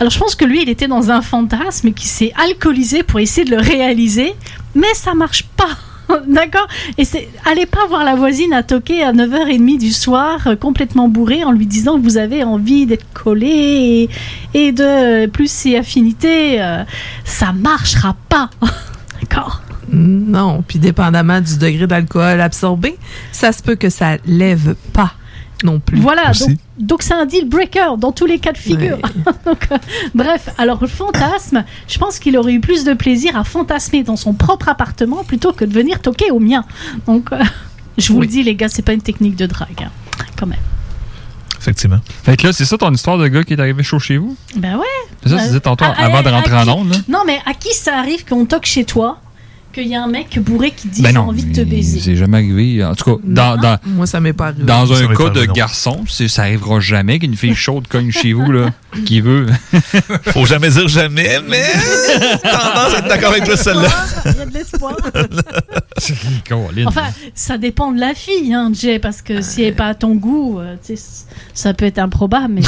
[SPEAKER 11] Alors je pense que lui il était dans un fantasme qui s'est alcoolisé pour essayer de le réaliser, mais ça marche pas. (laughs) D'accord. Et c'est allez pas voir la voisine à toquer à 9h30 du soir euh, complètement bourrée en lui disant que vous avez envie d'être collé et, de plus si affinité euh, ça marchera pas. (laughs) D'accord.
[SPEAKER 9] Non, puis dépendamment du degré d'alcool absorbé, ça se peut que ça lève pas non plus.
[SPEAKER 11] Voilà, donc donc c'est un deal breaker dans tous les cas de figure. (laughs) Donc, euh, bref, alors le fantasme, je pense qu'il aurait eu plus de plaisir à fantasmer dans son propre appartement plutôt que de venir toquer au mien. Donc euh, je vous le dis les gars, c'est pas une technique de drague, hein, quand même.
[SPEAKER 12] Effectivement.
[SPEAKER 8] Fait que là, c'est ça ton histoire de gars qui est arrivé chaud chez vous?
[SPEAKER 11] Ben ouais.
[SPEAKER 8] C'est ça, tu disais tantôt,
[SPEAKER 11] À- à-
[SPEAKER 8] avant de rentrer
[SPEAKER 11] qui-
[SPEAKER 8] en onde, là?
[SPEAKER 11] Non, mais à qui ça arrive qu'on toque chez toi, qu'il y a un mec bourré qui dit
[SPEAKER 8] Ben
[SPEAKER 11] j'ai envie de te baiser
[SPEAKER 8] c'est jamais arrivé. En tout cas, dans, dans,
[SPEAKER 9] Moi, ça m'est pas arrivé.
[SPEAKER 8] dans
[SPEAKER 12] Ça
[SPEAKER 8] un cas de
[SPEAKER 12] non.
[SPEAKER 8] garçon, c'est- ça arrivera jamais qu'une fille chaude cogne chez vous, là, (laughs) qui veut.
[SPEAKER 12] Faut jamais dire jamais, mais (laughs) tendance à être d'accord avec toi, celle-là.
[SPEAKER 11] Il y a de l'espoir. (laughs) Enfin, ça dépend de la fille, hein, Jay, parce que si elle n'est pas à ton goût, euh, ça peut être improbable, mais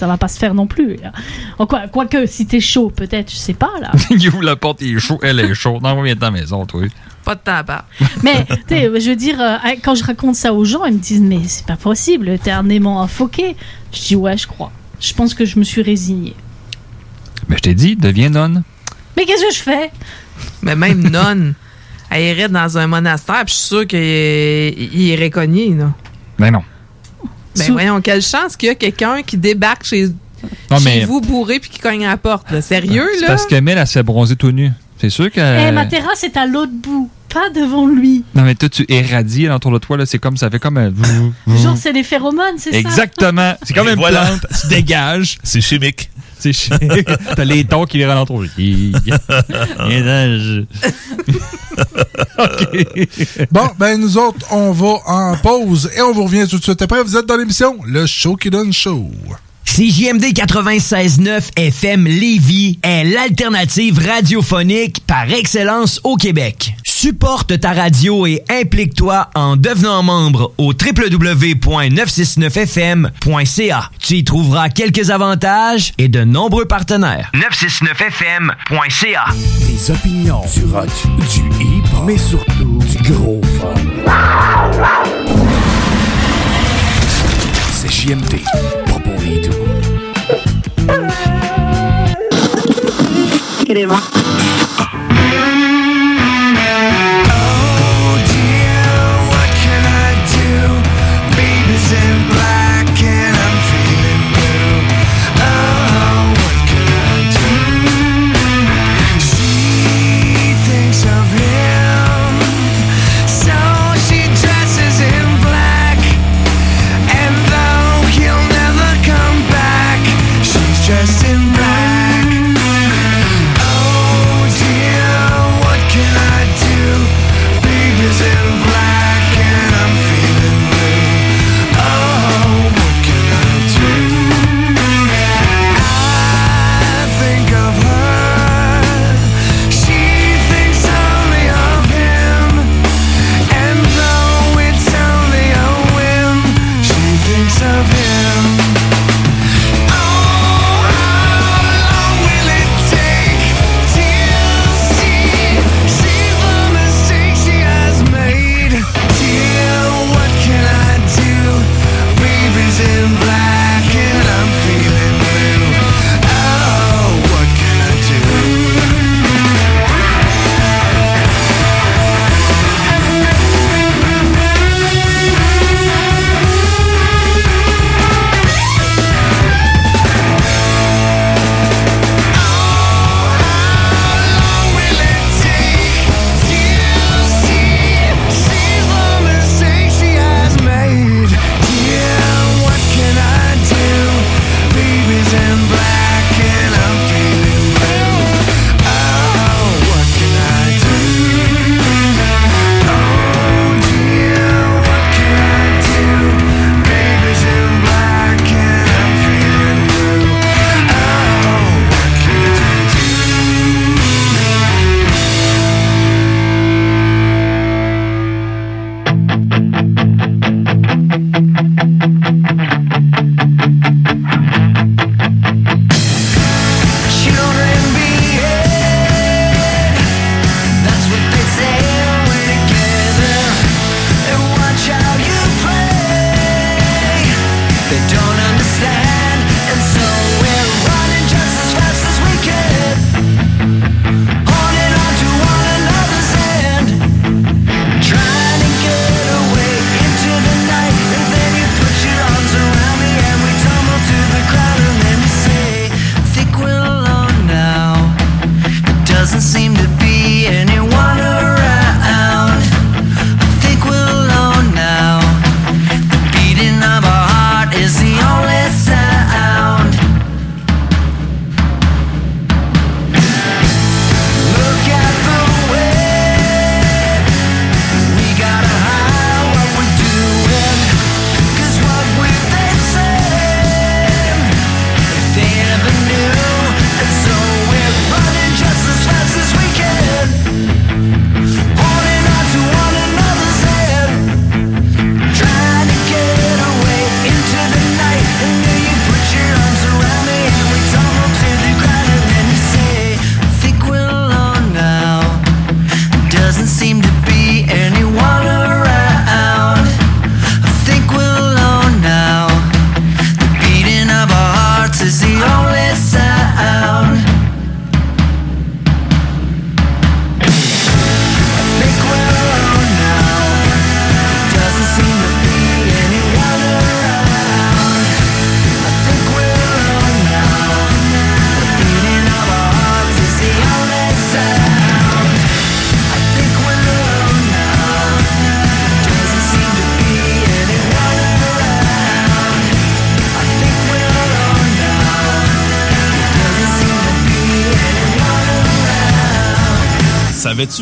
[SPEAKER 11] ça va pas se faire non plus. En quoi, quoique, si t'es chaud, peut-être, je sais pas, là. (laughs)
[SPEAKER 8] il ouvre la porte, il est chaud, elle est chaude. Non, viens dans la maison, toi.
[SPEAKER 9] Pas de tabac. (laughs)
[SPEAKER 11] Mais, tu sais, je veux dire, euh, quand je raconte ça aux gens, ils me disent, mais c'est pas possible, t'es un aimant infoqué. Je dis, ouais, je crois. Je pense que je me suis résignée.
[SPEAKER 8] Mais je t'ai dit, deviens nonne.
[SPEAKER 11] Mais qu'est-ce que je fais?
[SPEAKER 9] Mais même (laughs) nonne, elle irait dans un monastère, puis je suis sûr qu'il il irait cogner, là.
[SPEAKER 8] Ben non.
[SPEAKER 9] Ben voyons, quelle chance qu'il y a quelqu'un qui débarque chez,
[SPEAKER 8] Non,
[SPEAKER 9] chez
[SPEAKER 8] mais-
[SPEAKER 9] vous bourré puis qui cogne à la porte. là. Sérieux, là?
[SPEAKER 8] parce que Mel, elle se fait bronzer tout nu. C'est sûr que.
[SPEAKER 11] Eh, ma terrasse est à l'autre bout, pas devant lui.
[SPEAKER 8] Non, mais toi, tu irradies autour de toi, là. C'est comme ça fait comme un.
[SPEAKER 11] Genre, c'est les phéromones, c'est ça?
[SPEAKER 8] Exactement. C'est comme une
[SPEAKER 12] voilà.
[SPEAKER 8] plante. Tu dégages.
[SPEAKER 12] C'est chimique.
[SPEAKER 8] C'est chimique. (laughs) T'as les tons qui les ralentent. (laughs)
[SPEAKER 7] Bon, ben nous autres, on va en pause et on vous revient tout de suite après. Vous êtes dans l'émission Le Show qui donne show.
[SPEAKER 14] CJMD 96.9 FM Lévis est l'alternative radiophonique par excellence au Québec. Supporte ta radio et implique-toi en devenant membre au www.969fm.ca. Tu y trouveras quelques avantages et de nombreux partenaires. 969fm.ca.
[SPEAKER 15] Des opinions, du rock, du hip, mais surtout du gros fun. C'est JMD, pas pour les doux.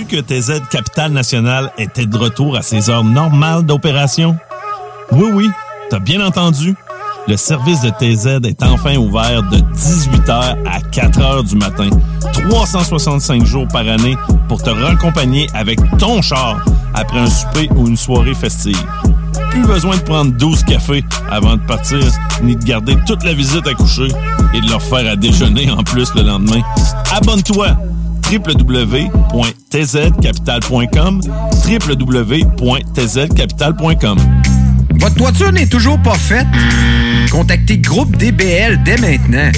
[SPEAKER 1] Que TZ Capital National était de retour à ses heures normales d'opération? Oui, oui, t'as bien entendu. Le service de TZ est enfin ouvert de 18h à 4h du matin, 365 jours par année pour te raccompagner avec ton char après un souper ou une soirée festive. Plus besoin de prendre 12 cafés avant de partir, ni de garder toute la visite à coucher et de leur faire à déjeuner en plus le lendemain. Abonne-toi www.tzcapital.com www.tzcapital.com
[SPEAKER 16] Votre toiture n'est toujours pas faite? Contactez Groupe DBL dès maintenant.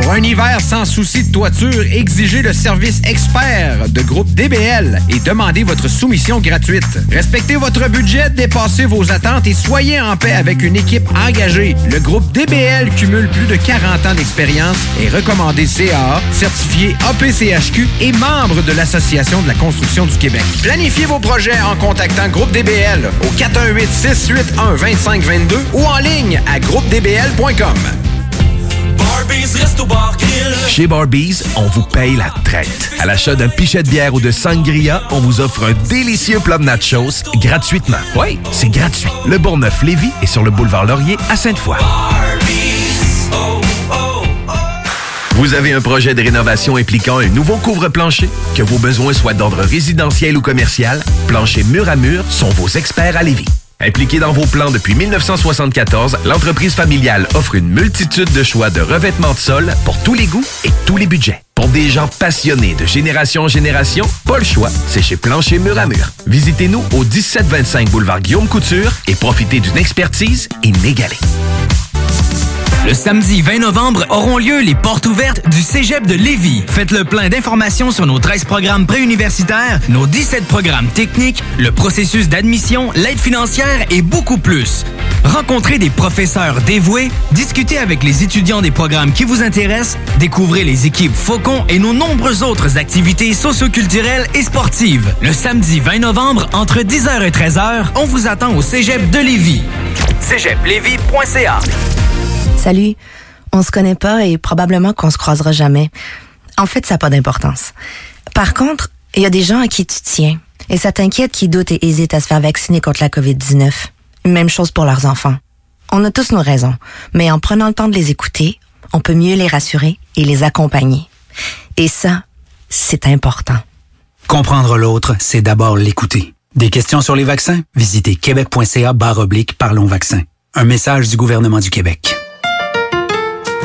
[SPEAKER 16] Pour un hiver sans souci de toiture, exigez le service expert de Groupe DBL et demandez votre soumission gratuite. Respectez votre budget, dépassez vos attentes et soyez en paix avec une équipe engagée. Le Groupe DBL cumule plus de 40 ans d'expérience et recommandé CAA, certifié APCHQ et membre de l'Association de la construction du Québec. Planifiez vos projets en contactant Groupe DBL au 418-681-2522 ou en ligne à groupedbl.com.
[SPEAKER 17] Chez Barbies, on vous paye la traite. À l'achat d'un pichet de bière ou de sangria, on vous offre un délicieux plat de nachos gratuitement. Oui, c'est gratuit. Le Bourgneuf-Lévis est sur le boulevard Laurier à Sainte-Foy. Vous avez un projet de rénovation impliquant un nouveau couvre-plancher? Que vos besoins soient d'ordre résidentiel ou commercial, Plancher Mur à Mur sont vos experts à Lévis. Impliquée dans vos plans depuis 1974, l'entreprise familiale offre une multitude de choix de revêtements de sol pour tous les goûts et tous les budgets. Pour des gens passionnés de génération en génération, pas le choix, c'est chez Plancher Mur à Mur. Visitez-nous au 1725 boulevard Guillaume Couture et profitez d'une expertise inégalée.
[SPEAKER 14] Le samedi 20 novembre auront lieu les portes ouvertes du Cégep de Lévis. Faites le plein d'informations sur nos 13 programmes préuniversitaires, nos 17 programmes techniques, le processus d'admission, l'aide financière et beaucoup plus. Rencontrez des professeurs dévoués, discutez avec les étudiants des programmes qui vous intéressent, découvrez les équipes Faucon et nos nombreuses autres activités socioculturelles et sportives. Le samedi 20 novembre, entre 10h et 13h, on vous attend au Cégep de Lévis. cégeplévis.ca
[SPEAKER 18] Salut, on se connaît pas et probablement qu'on se croisera jamais. En fait, ça n'a pas d'importance. Par contre, il y a des gens à qui tu tiens et ça t'inquiète qui doutent et hésitent à se faire vacciner contre la COVID-19. Même chose pour leurs enfants. On a tous nos raisons, mais en prenant le temps de les écouter, on peut mieux les rassurer et les accompagner. Et ça, c'est important.
[SPEAKER 19] Comprendre l'autre, c'est d'abord l'écouter. Des questions sur les vaccins? Visitez québec.ca barre oblique Parlons vaccins. Un message du gouvernement du Québec.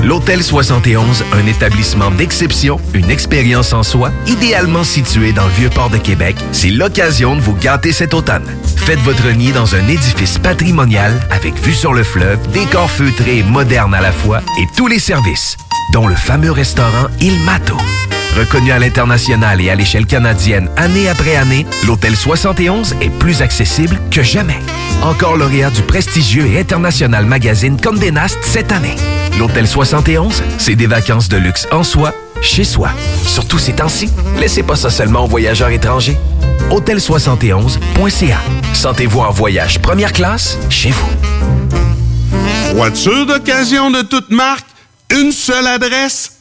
[SPEAKER 17] L'Hôtel 71, un établissement d'exception, une expérience en soi, idéalement situé dans le Vieux-Port de Québec, c'est l'occasion de vous gâter cet automne. Faites votre nid dans un édifice patrimonial avec vue sur le fleuve, décor feutré et moderne à la fois et tous les services, dont le fameux restaurant Il Mato. Reconnu à l'international et à l'échelle canadienne année après année, l'Hôtel 71 est plus accessible que jamais. Encore lauréat du prestigieux et international magazine Condé Nast cette année. L'Hôtel 71, c'est des vacances de luxe en soi, chez soi. Surtout ces temps-ci, laissez pas ça seulement aux voyageurs étrangers. Hôtel71.ca. Sentez-vous en voyage première classe chez vous.
[SPEAKER 20] Voiture d'occasion de toute marque, une seule adresse,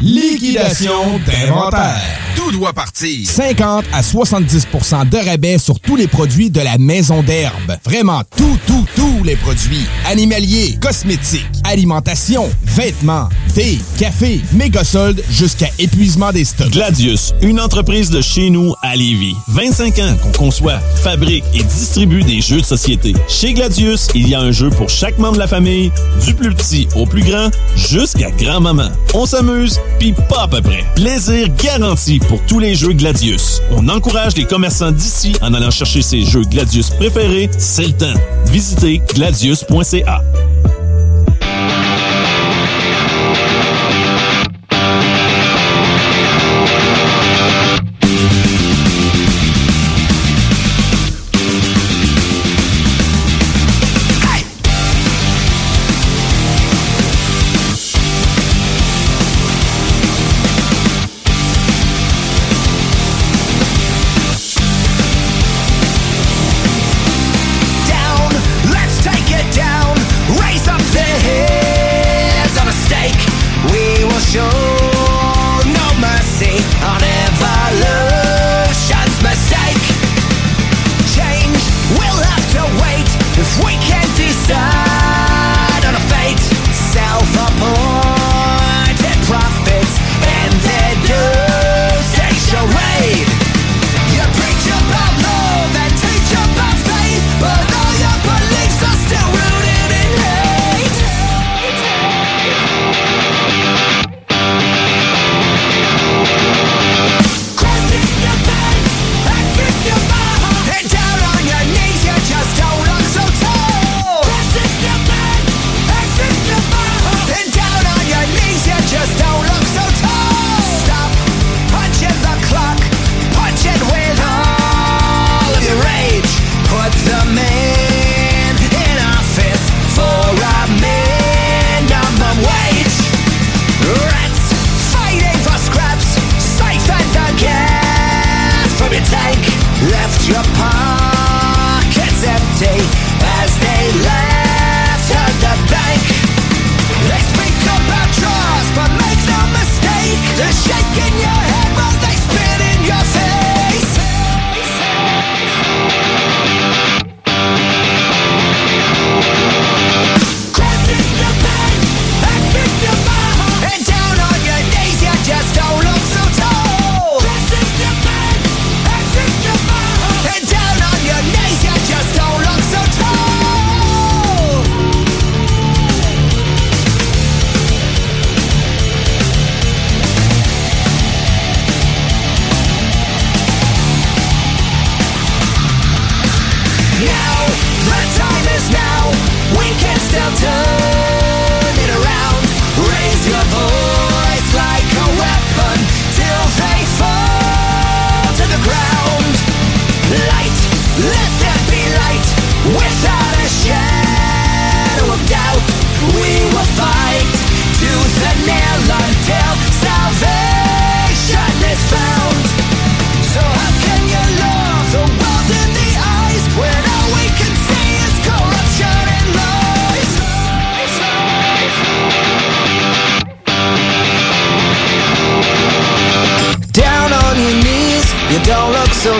[SPEAKER 21] Liquidation d'inventaire. Tout doit partir. 50 à 70% de rabais sur tous les produits de la maison d'herbe. Vraiment tout, tout, tous les produits. Animaliers, cosmétiques, alimentation, vêtements, thé, café, méga soldes jusqu'à épuisement des stocks.
[SPEAKER 1] Gladius, une entreprise de chez nous à Lévis. 25 ans qu'on conçoit, fabrique et distribue des jeux de société. Chez Gladius, il y a un jeu pour chaque membre de la famille, du plus petit au plus grand, jusqu'à grand-maman. On s'amuse, puis pas à peu près. Plaisir garanti pour tous les jeux Gladius. On encourage les commerçants d'ici en allant chercher ses jeux Gladius préférés, c'est le temps. Visitez gladius.ca.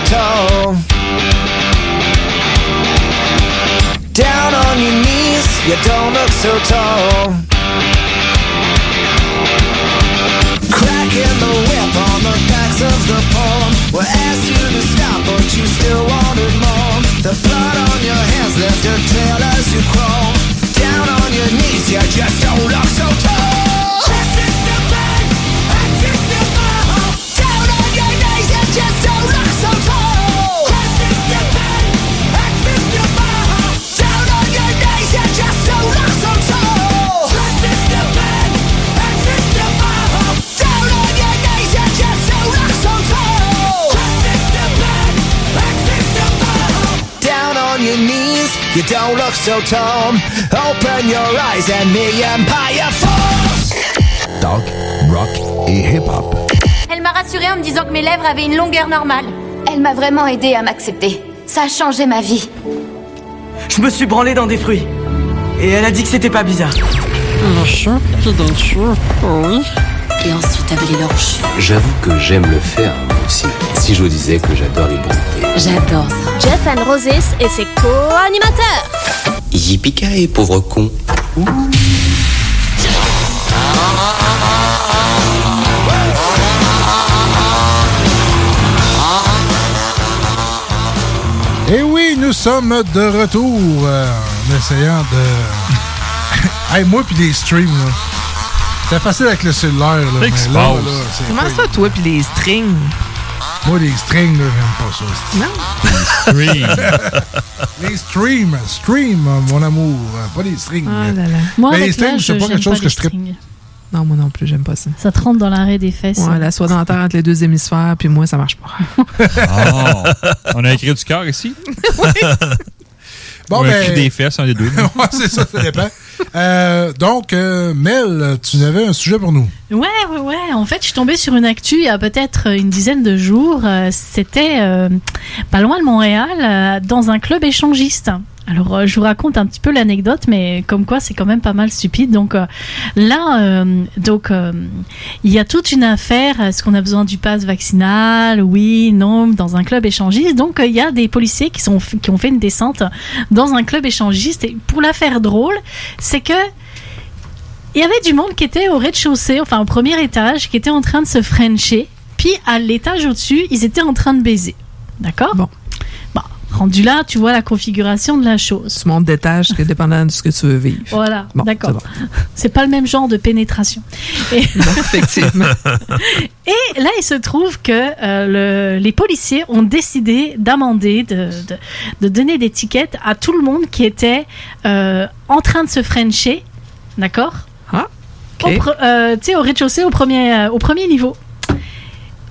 [SPEAKER 15] tall. Down on your knees, you don't look so tall. Cracking the whip on the backs of the palm. We'll ask you to stop, but you still wanted more. The blood on your hands left a trail as you crawl. Down on your knees, you just don't look so tall. You don't look so tall. Open your eyes and the empire falls.
[SPEAKER 22] Talk, rock et hip-hop.
[SPEAKER 23] Elle m'a rassurée en me disant que mes lèvres avaient une longueur normale. Elle m'a vraiment aidée à m'accepter. Ça a changé ma vie.
[SPEAKER 24] Je me suis branlé dans des fruits. Et elle a dit que c'était pas bizarre.
[SPEAKER 23] Le chou, oui. Et ensuite avaler leur chou.
[SPEAKER 25] J'avoue que j'aime le faire. Si je vous disais que j'adore les brouter.
[SPEAKER 23] J'adore ça.
[SPEAKER 5] Jeff and Roses et ses co-animateurs.
[SPEAKER 25] Yippee pauvre con.
[SPEAKER 7] Et oui, nous sommes de retour euh, en essayant de. (laughs) hey, moi puis les streams, là. C'était facile avec le cellulaire, là. mais là,
[SPEAKER 9] Comment ça, toi, puis les strings?
[SPEAKER 7] Moi, les strings, là, j'aime pas ça.
[SPEAKER 9] Non.
[SPEAKER 7] Les streams. (laughs) les streams. Stream, mon amour. Pas les strings.
[SPEAKER 9] Ah là là.
[SPEAKER 11] Moi,
[SPEAKER 7] Mais les
[SPEAKER 11] avec
[SPEAKER 7] strings, c'est pas quelque chose
[SPEAKER 11] pas
[SPEAKER 7] que
[SPEAKER 11] les
[SPEAKER 7] je tripe.
[SPEAKER 11] strings.
[SPEAKER 9] Non, moi non plus, j'aime pas ça.
[SPEAKER 11] Ça te rentre dans l'arrêt des fesses.
[SPEAKER 9] Ouais, la soie dentaire entre les deux hémisphères, puis moi, ça marche pas.
[SPEAKER 8] Oh. On a écrit du cœur ici? (laughs)
[SPEAKER 7] Bon,
[SPEAKER 8] Ou un
[SPEAKER 7] ben-
[SPEAKER 8] cri des fesses, un des deux. (laughs)
[SPEAKER 7] ouais, c'est ça, ça dépend. Euh, donc, euh, Mel, tu avais un sujet pour nous.
[SPEAKER 11] Ouais, ouais, ouais. En fait, je suis tombée sur une actu il y a peut-être une dizaine de jours. Euh, C'était pas loin de Montréal, dans un club échangiste. Alors, euh, je vous raconte un petit peu l'anecdote, mais comme quoi, c'est quand même pas mal stupide. Donc euh, là, euh, donc il y a toute une affaire. Est-ce qu'on a besoin du pass vaccinal? Oui, non, dans un club échangiste. Donc il y a des policiers qui sont qui ont fait une descente dans un club échangiste. Et pour la faire drôle, c'est que il y avait du monde qui était au rez-de-chaussée, enfin au premier étage, qui était en train de se frencher. Puis à l'étage au-dessus, ils étaient en train de baiser. D'accord? Bon. Rendu là, tu vois la configuration de la chose.
[SPEAKER 9] Tu montes d'étage, que dépendant de ce que tu veux vivre.
[SPEAKER 11] Voilà,
[SPEAKER 9] Bon,
[SPEAKER 11] d'accord. (laughs)
[SPEAKER 9] c'est bon.
[SPEAKER 11] Pas le même genre de pénétration. Et, (laughs)
[SPEAKER 9] effectivement. (laughs)
[SPEAKER 11] Et là, il se trouve que euh, le- les policiers ont décidé d'amender, de, de- de donner des tickets à tout le monde qui était euh, en train de se frencher, d'accord?
[SPEAKER 9] Ah,
[SPEAKER 11] Au pre- euh, Tu sais, au rez-de-chaussée, au premier, au premier niveau.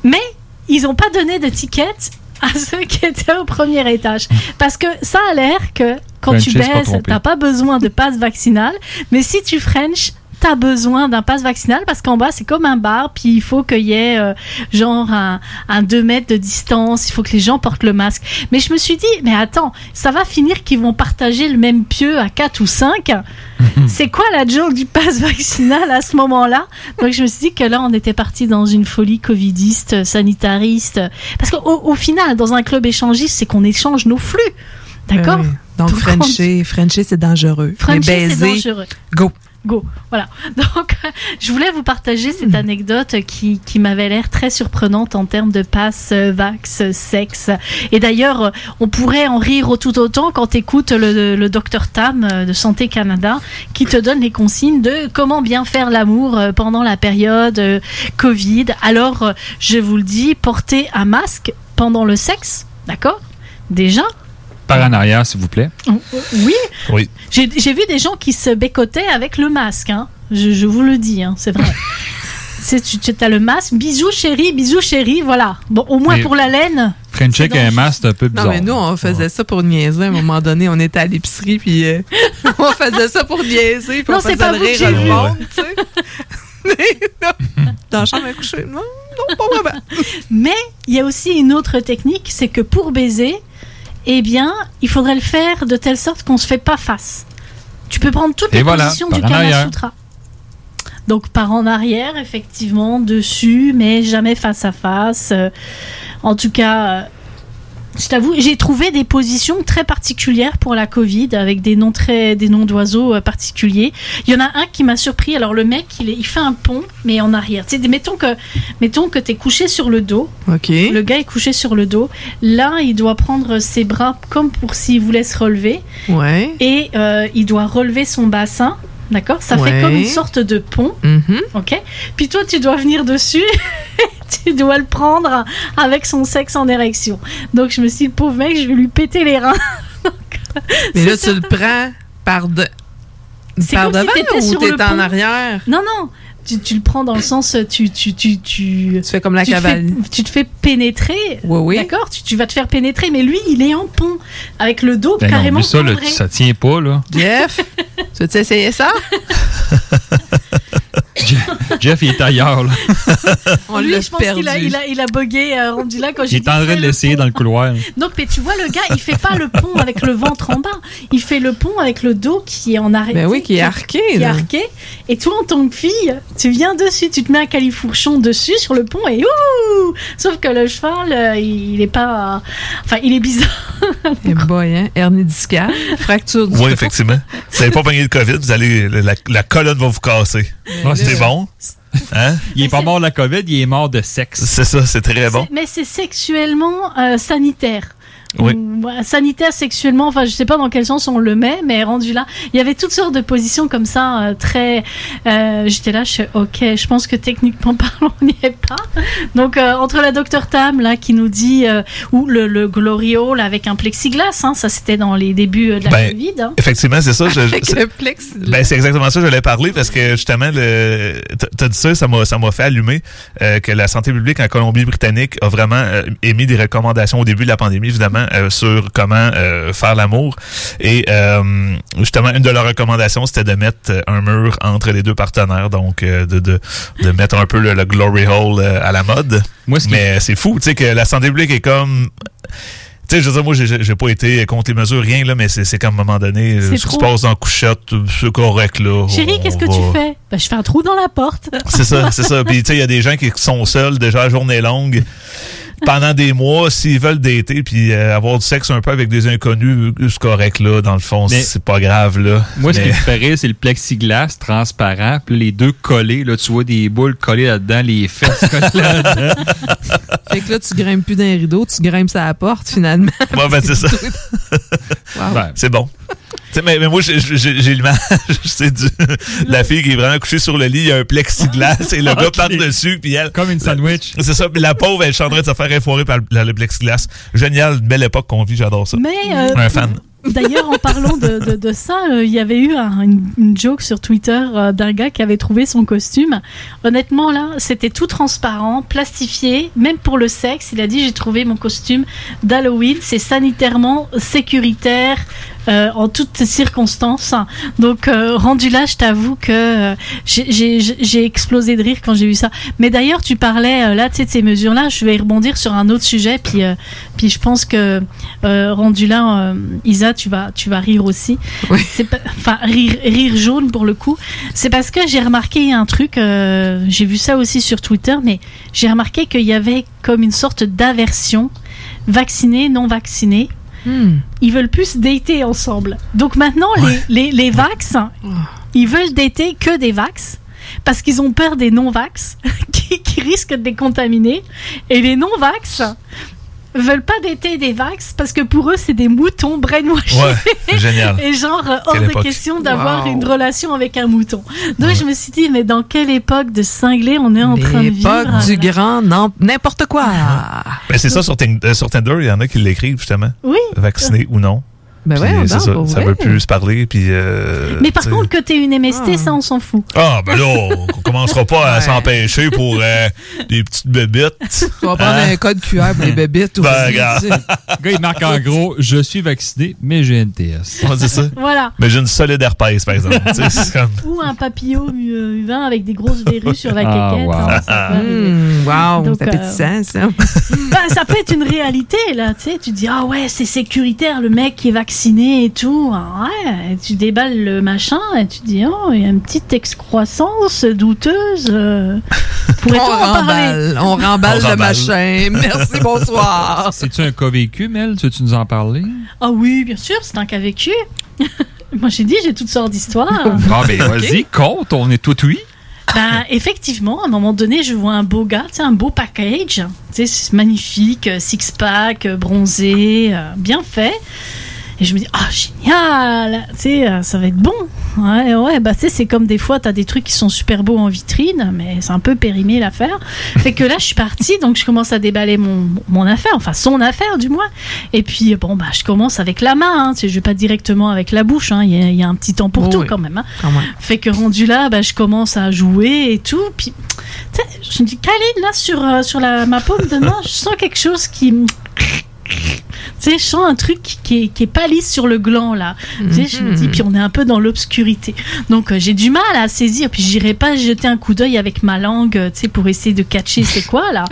[SPEAKER 11] Mais ils n'ont pas donné de tickets (laughs) à ceux qui étaient au premier étage. Parce que ça a l'air que quand tu baisses,
[SPEAKER 8] tromper.
[SPEAKER 11] t'as pas besoin de passe vaccinal. Mais si tu French, t'as besoin d'un passe vaccinal parce qu'en bas, c'est comme un bar. Puis il faut qu'il y ait euh, genre un, un 2 mètres de distance. Il faut que les gens portent le masque. Mais je me suis dit, mais attends, ça va finir qu'ils vont partager le même pieu à 4 ou 5. (laughs) C'est quoi la joke du pass vaccinal à ce moment-là? Donc je me suis dit que là, on était parti dans une folie covidiste, sanitariste. Parce qu'au au final, dans un club échangiste, c'est qu'on échange nos flux. D'accord?
[SPEAKER 9] Oui. Donc, Frencher, Frencher, c'est dangereux.
[SPEAKER 11] Frencher, c'est dangereux.
[SPEAKER 9] Go.
[SPEAKER 11] Go. Voilà. (laughs) Donc, je voulais vous partager
[SPEAKER 9] Hmm.
[SPEAKER 11] cette anecdote qui, qui m'avait l'air très surprenante en termes de passe, euh, vax, sexe. Et d'ailleurs, on pourrait en rire tout autant quand tu écoutes le, le docteur Tam euh, de Santé Canada qui te donne les consignes de comment bien faire l'amour euh, pendant la période Covid. Alors, je vous le dis, portez un masque pendant le sexe. D'accord? Déjà,
[SPEAKER 8] Par en arrière, s'il vous plaît.
[SPEAKER 11] oui,
[SPEAKER 8] Oui.
[SPEAKER 11] j'ai j'ai vu des gens qui se bécotaient avec le masque. hein. Je, je vous le dis, hein, c'est vrai. (laughs) C'est- tu tu as le masque. Bisous chérie, bisous chérie, voilà. Bon, au moins
[SPEAKER 8] Mais-
[SPEAKER 11] pour la laine.
[SPEAKER 8] French avec un masque, c'est un peu
[SPEAKER 9] Non,
[SPEAKER 8] bizarre.
[SPEAKER 9] mais nous, on faisait ça pour niaiser. À un moment donné, on était à l'épicerie, puis euh, (laughs) on faisait ça pour niaiser, puis
[SPEAKER 11] Non,
[SPEAKER 9] on faisait
[SPEAKER 11] pas
[SPEAKER 9] le
[SPEAKER 11] vous que
[SPEAKER 9] rire
[SPEAKER 11] j'ai
[SPEAKER 9] le
[SPEAKER 11] vu.
[SPEAKER 9] monde, tu sais. Mais (laughs) non, dans la chambre à coucher, non, non, pas vraiment.
[SPEAKER 11] Mais il y a aussi une autre technique, c'est que pour baiser, eh bien, il faudrait le faire de telle sorte qu'on se fait pas face. Tu peux prendre toutes
[SPEAKER 8] Et
[SPEAKER 11] les
[SPEAKER 8] voilà,
[SPEAKER 11] positions du Kama. Sutra. Donc par en arrière, effectivement, dessus, mais jamais face à face. Euh, en tout cas, euh, je t'avoue, j'ai trouvé des positions très particulières pour la Covid, avec des noms très, des noms d'oiseaux euh, particuliers. Il y en a un qui m'a surpris. Alors le mec, il, est- il fait un pont, mais en arrière. Tu sais, mettons que, mettons que t'es couché sur le dos.
[SPEAKER 9] Ok.
[SPEAKER 11] Le gars est couché sur le dos. Là, il doit prendre ses bras comme pour s'il voulait se relever.
[SPEAKER 9] Ouais.
[SPEAKER 11] Et euh, il doit relever son bassin. D'accord Ça
[SPEAKER 9] Ouais.
[SPEAKER 11] fait comme une sorte de pont.
[SPEAKER 9] Mhm.
[SPEAKER 11] Ok Puis toi, tu dois venir dessus. (laughs) tu dois le prendre avec son sexe en érection. Donc je me suis dit, le pauvre mec, je vais lui péter les reins. (laughs)
[SPEAKER 9] Mais là, tu le prends par, de... Par
[SPEAKER 11] comme si
[SPEAKER 9] devant
[SPEAKER 11] t'étais
[SPEAKER 9] ou t'es en arrière?
[SPEAKER 11] Non, non. Tu, tu le prends dans le sens, tu, tu, tu, tu,
[SPEAKER 9] fais comme la
[SPEAKER 11] tu fais- tu te fais pénétrer.
[SPEAKER 9] Oui, oui.
[SPEAKER 11] D'accord tu, tu vas te faire pénétrer, mais lui, il est en pont. Avec le dos
[SPEAKER 8] Ben non,
[SPEAKER 11] carrément
[SPEAKER 8] mais ça, ça tient pas, là.
[SPEAKER 9] Jeff, (laughs) tu veux essayer ça? (laughs)
[SPEAKER 8] Jeff, il est ailleurs, là. (laughs)
[SPEAKER 9] On
[SPEAKER 11] Lui, je pense qu'il a, il a, il a bugué, euh, rendu là quand
[SPEAKER 8] Il
[SPEAKER 11] j'ai
[SPEAKER 8] est
[SPEAKER 11] dit
[SPEAKER 8] en train de
[SPEAKER 11] le
[SPEAKER 8] l'essayer dans le couloir.
[SPEAKER 11] Donc, mais tu vois, le gars, il fait pas le pont avec le ventre en bas. Il fait le pont avec le dos qui est en arrêt.
[SPEAKER 9] Ben oui, qui est arqué,
[SPEAKER 11] Qui est arqué. Et toi, en tant que fille, tu viens dessus, tu te mets un califourchon dessus sur le pont et ouh Sauf que le cheval, euh, il est pas. Enfin, il est bizarre.
[SPEAKER 9] Eh boy, hein? Hernie discale, fracture du
[SPEAKER 12] Oui, effectivement. Vous n'avez pas pogné le COVID, vous allez, la, la colonne va vous casser.
[SPEAKER 8] là-
[SPEAKER 12] c'est bon? Hein?
[SPEAKER 8] Il est pas mort de la COVID, il est mort de sexe.
[SPEAKER 12] C'est ça, c'est très bon.
[SPEAKER 11] Mais c'est sexuellement euh, sanitaire.
[SPEAKER 12] Oui.
[SPEAKER 11] Ou, sanitaire sexuellement, enfin je sais pas dans quel sens on le met, mais rendu là, il y avait toutes sortes de positions comme ça, euh, très. euh, J'étais là, je suis ok, je pense que techniquement (laughs) parlant on n'y est pas. Donc euh, entre la docteur Tam là qui nous dit euh, ou le, le Glory Hall avec un plexiglas, hein, ça c'était dans les débuts euh, de la
[SPEAKER 12] Ben,
[SPEAKER 11] Covid. hein.
[SPEAKER 12] Effectivement, c'est ça. je-
[SPEAKER 9] Avec
[SPEAKER 12] c'est-
[SPEAKER 9] le plexiglas.
[SPEAKER 12] Ben, c'est exactement ça que j'allais parler parce que justement, le, t'as- dit ça, ça m'a, ça m'a fait allumer euh, que la santé publique en Colombie-Britannique a vraiment euh, émis des recommandations au début de la pandémie, évidemment, euh, sur comment euh, faire l'amour. Et euh, justement, une de leurs recommandations, c'était de mettre un mur entre les deux partenaires, donc euh, de, de, de mettre un peu le, le glory hole euh, à la mode. Mais c'est fou, tu sais, que la santé publique est comme... Tu sais, je veux dire, moi, j'ai j'ai pas été contre les mesures, rien, là, mais c'est c'est comme à un moment donné, ce qui se passe dans la couchette, c'est correct, là.
[SPEAKER 11] Chérie, qu'est-ce que tu fais? Ben, Je fais un trou dans la porte.
[SPEAKER 12] C'est ça, (laughs) c'est ça. Puis, tu sais, il y a des gens qui sont seuls, déjà, la journée longue, pendant des mois, s'ils veulent dater, puis euh, avoir du sexe un peu avec des inconnus, c'est correct, là, dans le fond, c'est pas grave, là.
[SPEAKER 8] Moi, ce qui me rire, c'est le plexiglas transparent, puis les deux collés. Là, tu vois des boules collées là-dedans, les fesses collées (laughs) là-dedans.
[SPEAKER 9] Fait que là, tu grimpes plus d'un rideau, tu grimpes sur la porte, finalement.
[SPEAKER 12] Ouais, ben, c'est ça. (laughs)
[SPEAKER 9] Wow.
[SPEAKER 12] Ben, c'est bon. Mais, mais moi, j'ai- l'image, (laughs) c'est du, de la fille qui est vraiment couchée sur le lit, il y a un plexiglas et le gars part dessus, puis elle.
[SPEAKER 8] Comme une sandwich. (laughs)
[SPEAKER 12] C'est ça, puis la pauvre, elle est en train de se faire effoirer par le, le plexiglas. Génial, belle époque qu'on vit, j'adore ça.
[SPEAKER 11] Mais, euh,
[SPEAKER 12] un fan.
[SPEAKER 11] D'ailleurs, en parlant de, de, de ça, euh, il y avait eu un- une, une joke sur Twitter euh, d'un gars qui avait trouvé son costume. Honnêtement, là, c'était tout transparent, plastifié, même pour le sexe. Il a dit J'ai trouvé mon costume d'Halloween, c'est sanitairement sécuritaire. Euh, en toutes circonstances. Donc, euh, rendu là, je t'avoue que euh, j'ai- explosé de rire quand j'ai vu ça. Mais d'ailleurs, tu parlais euh, là, tu sais, de ces mesures-là. Je vais y rebondir sur un autre sujet. Puis, euh, puis je pense que euh, rendu là, euh, Isa, tu vas, tu vas rire aussi. Pas- Enfin, rire, rire jaune pour le coup. C'est parce que j'ai remarqué un truc. euh, j'ai vu ça aussi sur Twitter, mais j'ai remarqué qu'il y avait comme une sorte d'aversion vaccinés, non vaccinés. Ils veulent plus dater ensemble. Donc maintenant, les, les, les vax, ils veulent dater que des vax parce qu'ils ont peur des non-vax (laughs) qui, qui risquent de les contaminer. Et les non-vax veulent pas dater des vax parce que pour eux, c'est des moutons brainwashés.
[SPEAKER 12] Ouais, génial. (laughs)
[SPEAKER 11] Et genre, hors
[SPEAKER 12] Quelle
[SPEAKER 11] de
[SPEAKER 12] époque.
[SPEAKER 11] question d'avoir
[SPEAKER 9] Wow.
[SPEAKER 11] une relation avec un mouton. Donc je me suis dit, mais dans quelle époque de cinglé on est en train de vivre?
[SPEAKER 9] L'époque du grand n'importe quoi.
[SPEAKER 12] Ben, c'est ça, sur Tinder, il y en a qui l'écrivent, justement.
[SPEAKER 11] Oui.
[SPEAKER 12] Vacciné ou non.
[SPEAKER 9] Ben ouais,
[SPEAKER 12] c'est ça, ça veut plus se parler, puis... euh,
[SPEAKER 11] Mais par
[SPEAKER 12] tu sais.
[SPEAKER 11] contre, que t'aies une MST, ça, on s'en fout.
[SPEAKER 12] Ah, ben là, on commencera pas à s'empêcher pour euh, des petites bébites.
[SPEAKER 9] Tu vas prendre
[SPEAKER 12] Hein?
[SPEAKER 9] un code QR pour les bébites.
[SPEAKER 12] Ben, regarde.
[SPEAKER 8] Le gars, il marque en gros Je suis vacciné, mais j'ai NTS.
[SPEAKER 12] Ouais, c'est ça.
[SPEAKER 11] Voilà.
[SPEAKER 12] Mais j'ai une solide herpès, par exemple. (laughs) Comme...
[SPEAKER 11] Ou un papillon euh, humain avec des grosses verrues sur la
[SPEAKER 12] Ah,
[SPEAKER 11] quéquette.
[SPEAKER 12] wow.
[SPEAKER 11] hein, ça peut arriver.
[SPEAKER 9] Mmh, wow,
[SPEAKER 11] Donc,
[SPEAKER 9] appétissant,
[SPEAKER 11] euh,
[SPEAKER 9] ça. (laughs)
[SPEAKER 11] Bah, ça peut être une réalité, là. Tu sais, tu dis, ah ouais, c'est sécuritaire, le mec qui est vacciné. Vacciné et tout. Ah Ouais, et tu déballes le machin et tu dis oh, il y a une petite excroissance douteuse. euh, (laughs)
[SPEAKER 9] On
[SPEAKER 11] en parler?
[SPEAKER 9] remballe, on remballe le machin. Merci, (laughs) bonsoir.
[SPEAKER 8] C'est-tu un cas vécu, Mel? Tu veux-tu nous en parler?
[SPEAKER 11] Ah oui, bien sûr, c'est un cas vécu. (laughs) Moi j'ai dit j'ai toutes sortes d'histoires.
[SPEAKER 8] Ah, ben, vas-y, compte, on est tout oui.
[SPEAKER 11] Ben, effectivement, à un moment donné, je vois un beau gars, un beau package, magnifique, six-pack, bronzé, euh, bien fait. Et je me dis, ah, génial, tu sais, euh, ça va être bon. Ouais, ouais, bah, tu sais, c'est comme des fois, t'as des trucs qui sont super beaux en vitrine, mais c'est un peu périmé l'affaire. Fait que là, je suis partie, donc je commence à déballer mon, mon affaire, enfin, son affaire, du moins. Et puis, bon, bah, je commence avec la main, hein, tu sais, je vais pas directement avec la bouche, hein, il y, a- il y a un petit temps pour
[SPEAKER 9] Oh
[SPEAKER 11] tout
[SPEAKER 9] oui.
[SPEAKER 11] quand même. hein.
[SPEAKER 9] Même.
[SPEAKER 11] Fait que rendu là, bah, je commence à jouer et tout. Puis, tu sais, je me dis, Khalid, là, sur, euh, sur la, ma paume de main, je sens quelque chose qui. Tu sais, je sens un truc qui est, qui est pas lisse sur le gland, là. Tu sais, je me dis, puis on est un peu dans l'obscurité. Donc, euh, j'ai du mal à saisir. Puis, j'irai pas jeter un coup d'œil avec ma langue, euh, tu sais, pour essayer de catcher c'est quoi, là.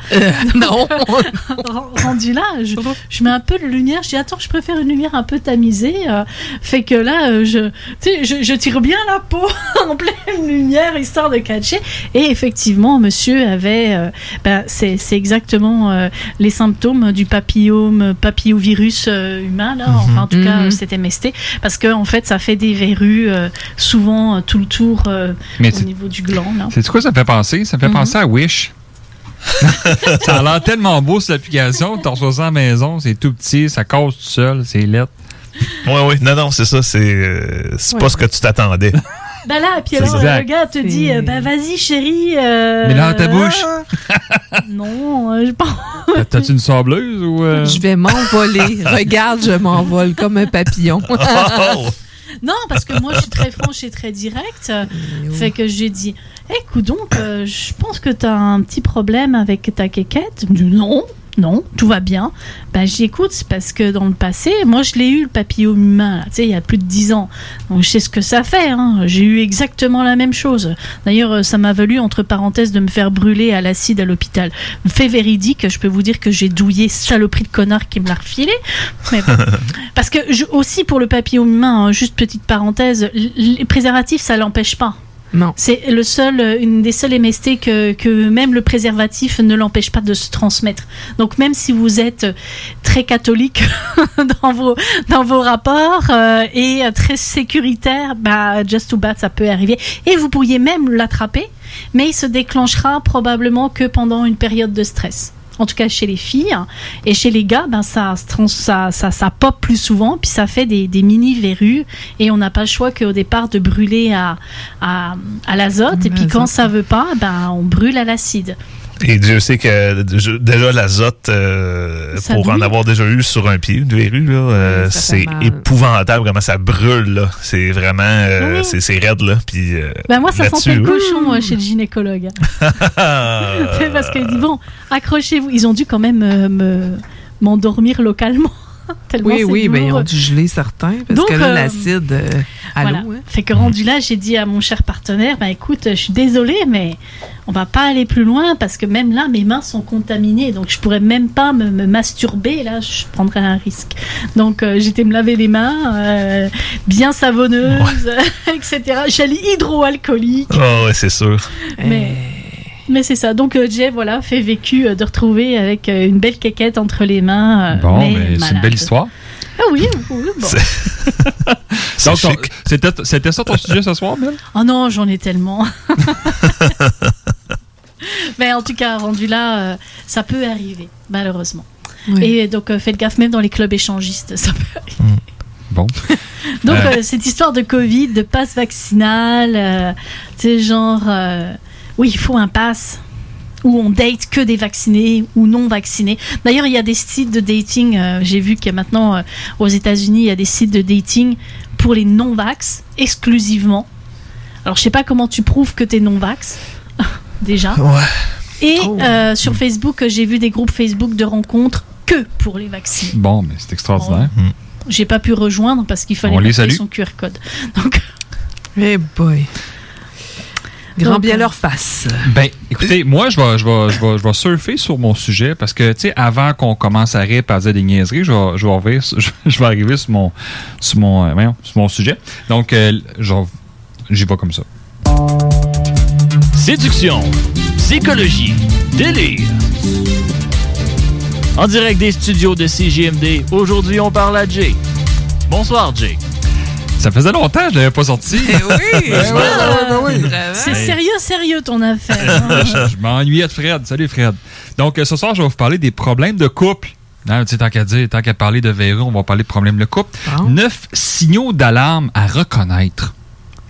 [SPEAKER 9] non. (laughs)
[SPEAKER 11] rendu là, je, je mets un peu de lumière. Je dis, attends, je préfère une lumière un peu tamisée. euh, fait que là, euh, je, tu sais, je, je tire bien la peau (laughs) en pleine lumière, histoire de catcher. Et effectivement, monsieur avait, euh, ben, c'est c'est exactement euh, les symptômes du papillome, papillovirus euh, humain, là. Enfin, en tout cas,
[SPEAKER 9] Mhm.
[SPEAKER 11] euh, c'était MST. Parce que, en fait, ça fait des verrues euh, souvent euh, tout le tour euh,
[SPEAKER 8] Mais
[SPEAKER 11] au niveau du gland.
[SPEAKER 8] C'est quoi ça me fait penser? Ça me fait
[SPEAKER 11] Mhm.
[SPEAKER 8] penser à Wish. (laughs) ça a l'air tellement beau cette application. Tu reçois ça à la maison, c'est tout petit, ça casse tout seul, c'est lettre.
[SPEAKER 12] Oui, oui. Non, non, c'est ça. C'est euh,
[SPEAKER 11] Ouais.
[SPEAKER 12] pas ce que tu t'attendais. (laughs)
[SPEAKER 11] Ben là, puis alors,
[SPEAKER 12] exact.
[SPEAKER 11] le gars te dit, euh, ben vas-y chérie. euh,
[SPEAKER 8] Mais dans ta bouche. (laughs)
[SPEAKER 11] non, euh, je pense.
[SPEAKER 8] T'as- T'as-tu une sableuse ou. euh?
[SPEAKER 9] Je vais m'envoler. Regarde, je m'envole comme un papillon. (laughs)
[SPEAKER 11] Non, parce que moi, je suis très franche et très directe. euh, Fait que j'ai dit, écoute donc, euh, je pense que tu as un petit problème avec ta quéquette. Non, non, tout va bien. Ben, j'écoute, parce que dans le passé, moi, je l'ai eu, le papillon humain, là, tu sais, il y a plus de 10 ans. Donc, je sais ce que ça fait. hein. J'ai eu exactement la même chose. D'ailleurs, euh, ça m'a valu, entre parenthèses, de me faire brûler à l'acide à l'hôpital. Fait véridique, je peux vous dire que j'ai douillé saloperie de connard qui me l'a refilé. Mais bon. (laughs) Parce que je- aussi pour le papillon humain, hein, juste petite parenthèse, les préservatifs ça l'empêche pas.
[SPEAKER 9] Non.
[SPEAKER 11] C'est le seul, euh, une des seules MST que, que même le préservatif ne l'empêche pas de se transmettre. Donc même si vous êtes très catholique (laughs) dans vos dans vos rapports euh, et euh, très sécuritaire, bah just too bad ça peut arriver. Et vous pourriez même l'attraper, mais il se déclenchera probablement que pendant une période de stress. En tout cas chez les filles. Et chez les gars, ben ça, ça, ça pop plus souvent, puis ça fait des, des mini verrues. Et on n'a pas le choix qu'au départ de brûler à, à, à l'azote. Et puis quand ça veut pas, ben on brûle à l'acide.
[SPEAKER 12] Et Dieu sait que déjà l'azote, euh, pour en avoir déjà eu sur un pied, une verrue, là, euh,
[SPEAKER 11] Oui,
[SPEAKER 12] c'est épouvantable, vraiment, ça brûle, là. C'est vraiment, euh,
[SPEAKER 11] Oui.
[SPEAKER 12] c'est c'est raide, là. Puis, euh,
[SPEAKER 11] Ben moi ça sentait le cochon chez le gynécologue. (laughs) parce qu'il dit bon, accrochez-vous. Ils ont dû quand même euh, me m'endormir localement. (laughs) Tellement
[SPEAKER 9] Oui,
[SPEAKER 11] c'est
[SPEAKER 9] oui, ben, ils ont dû geler certains. Parce
[SPEAKER 11] Donc,
[SPEAKER 9] que là,
[SPEAKER 11] euh,
[SPEAKER 9] l'acide,
[SPEAKER 11] Voilà. Fait que rendu là, j'ai dit à mon cher partenaire, ben écoute, je suis désolée, mais on va pas aller plus loin parce que même là, mes mains sont contaminées, donc je pourrais même pas me, me masturber. Là, je prendrais un risque. Donc euh, j'étais me laver les mains, euh, bien savonneuse, (laughs) etc. Gel hydroalcoolique.
[SPEAKER 12] Oh, ouais, c'est sûr.
[SPEAKER 11] Mais, mais c'est ça. Donc, euh, Jay, voilà, fait vécu de retrouver avec une belle quéquette entre les mains.
[SPEAKER 8] Bon,
[SPEAKER 11] mais
[SPEAKER 8] mais c'est une belle histoire.
[SPEAKER 11] Ah oui, oui, bon. (laughs)
[SPEAKER 8] C'était c'était ça ton (laughs) sujet ce soir, Mel?
[SPEAKER 11] Oh non, j'en ai tellement. (laughs) Mais en tout cas, rendu là, euh, ça peut arriver, malheureusement.
[SPEAKER 9] Oui.
[SPEAKER 11] Et donc, euh, faites gaffe, même dans les clubs échangistes, ça peut arriver.
[SPEAKER 8] Bon.
[SPEAKER 11] Donc,
[SPEAKER 8] Euh.
[SPEAKER 11] cette histoire de Covid, de passe vaccinal, euh, tu sais, genre, euh, oui, il faut un pass où on date que des vaccinés ou non vaccinés. D'ailleurs, il y a des sites de dating, euh, j'ai vu qu'il y a maintenant euh, aux États-Unis, il y a des sites de dating pour les non-vax exclusivement. Alors, je sais pas comment tu prouves que tu es non-vax, (laughs) déjà. Et euh, sur Facebook, j'ai vu des groupes Facebook de rencontres que pour les vaccinés.
[SPEAKER 8] Bon, mais c'est extraordinaire.
[SPEAKER 11] J'ai pas pu rejoindre parce qu'il fallait
[SPEAKER 8] On les
[SPEAKER 11] son QR code. (laughs) Donc,
[SPEAKER 9] Eh boy. Grand
[SPEAKER 11] Donc,
[SPEAKER 9] bien
[SPEAKER 11] euh,
[SPEAKER 9] leur face.
[SPEAKER 8] Ben, écoutez, moi, je vais, je, vais, je, vais, je vais surfer sur mon sujet parce que, tu sais, avant qu'on commence à rire et à dire des niaiseries, je vais, je vais, arriver, sur- (laughs) je vais arriver sur mon, sur mon, euh, voyons, sur mon sujet. Donc, euh, j'y vais comme ça.
[SPEAKER 26] Séduction, psychologie, délire. En direct des studios de CGMD, aujourd'hui on parle à Jay. Bonsoir Jay.
[SPEAKER 8] Ça faisait longtemps que je l'avais pas sorti.
[SPEAKER 11] oui,
[SPEAKER 8] oui.
[SPEAKER 11] C'est
[SPEAKER 8] Hey.
[SPEAKER 11] sérieux, sérieux ton affaire. hein. (laughs)
[SPEAKER 8] je m'ennuyais de Fred. Salut Fred. Donc euh, ce soir, je vais vous parler des problèmes de couple. Tu sais, tant qu'à dire, tant qu'à parler de verrou, on va parler de problèmes de couple. Neuf signaux d'alarme à reconnaître.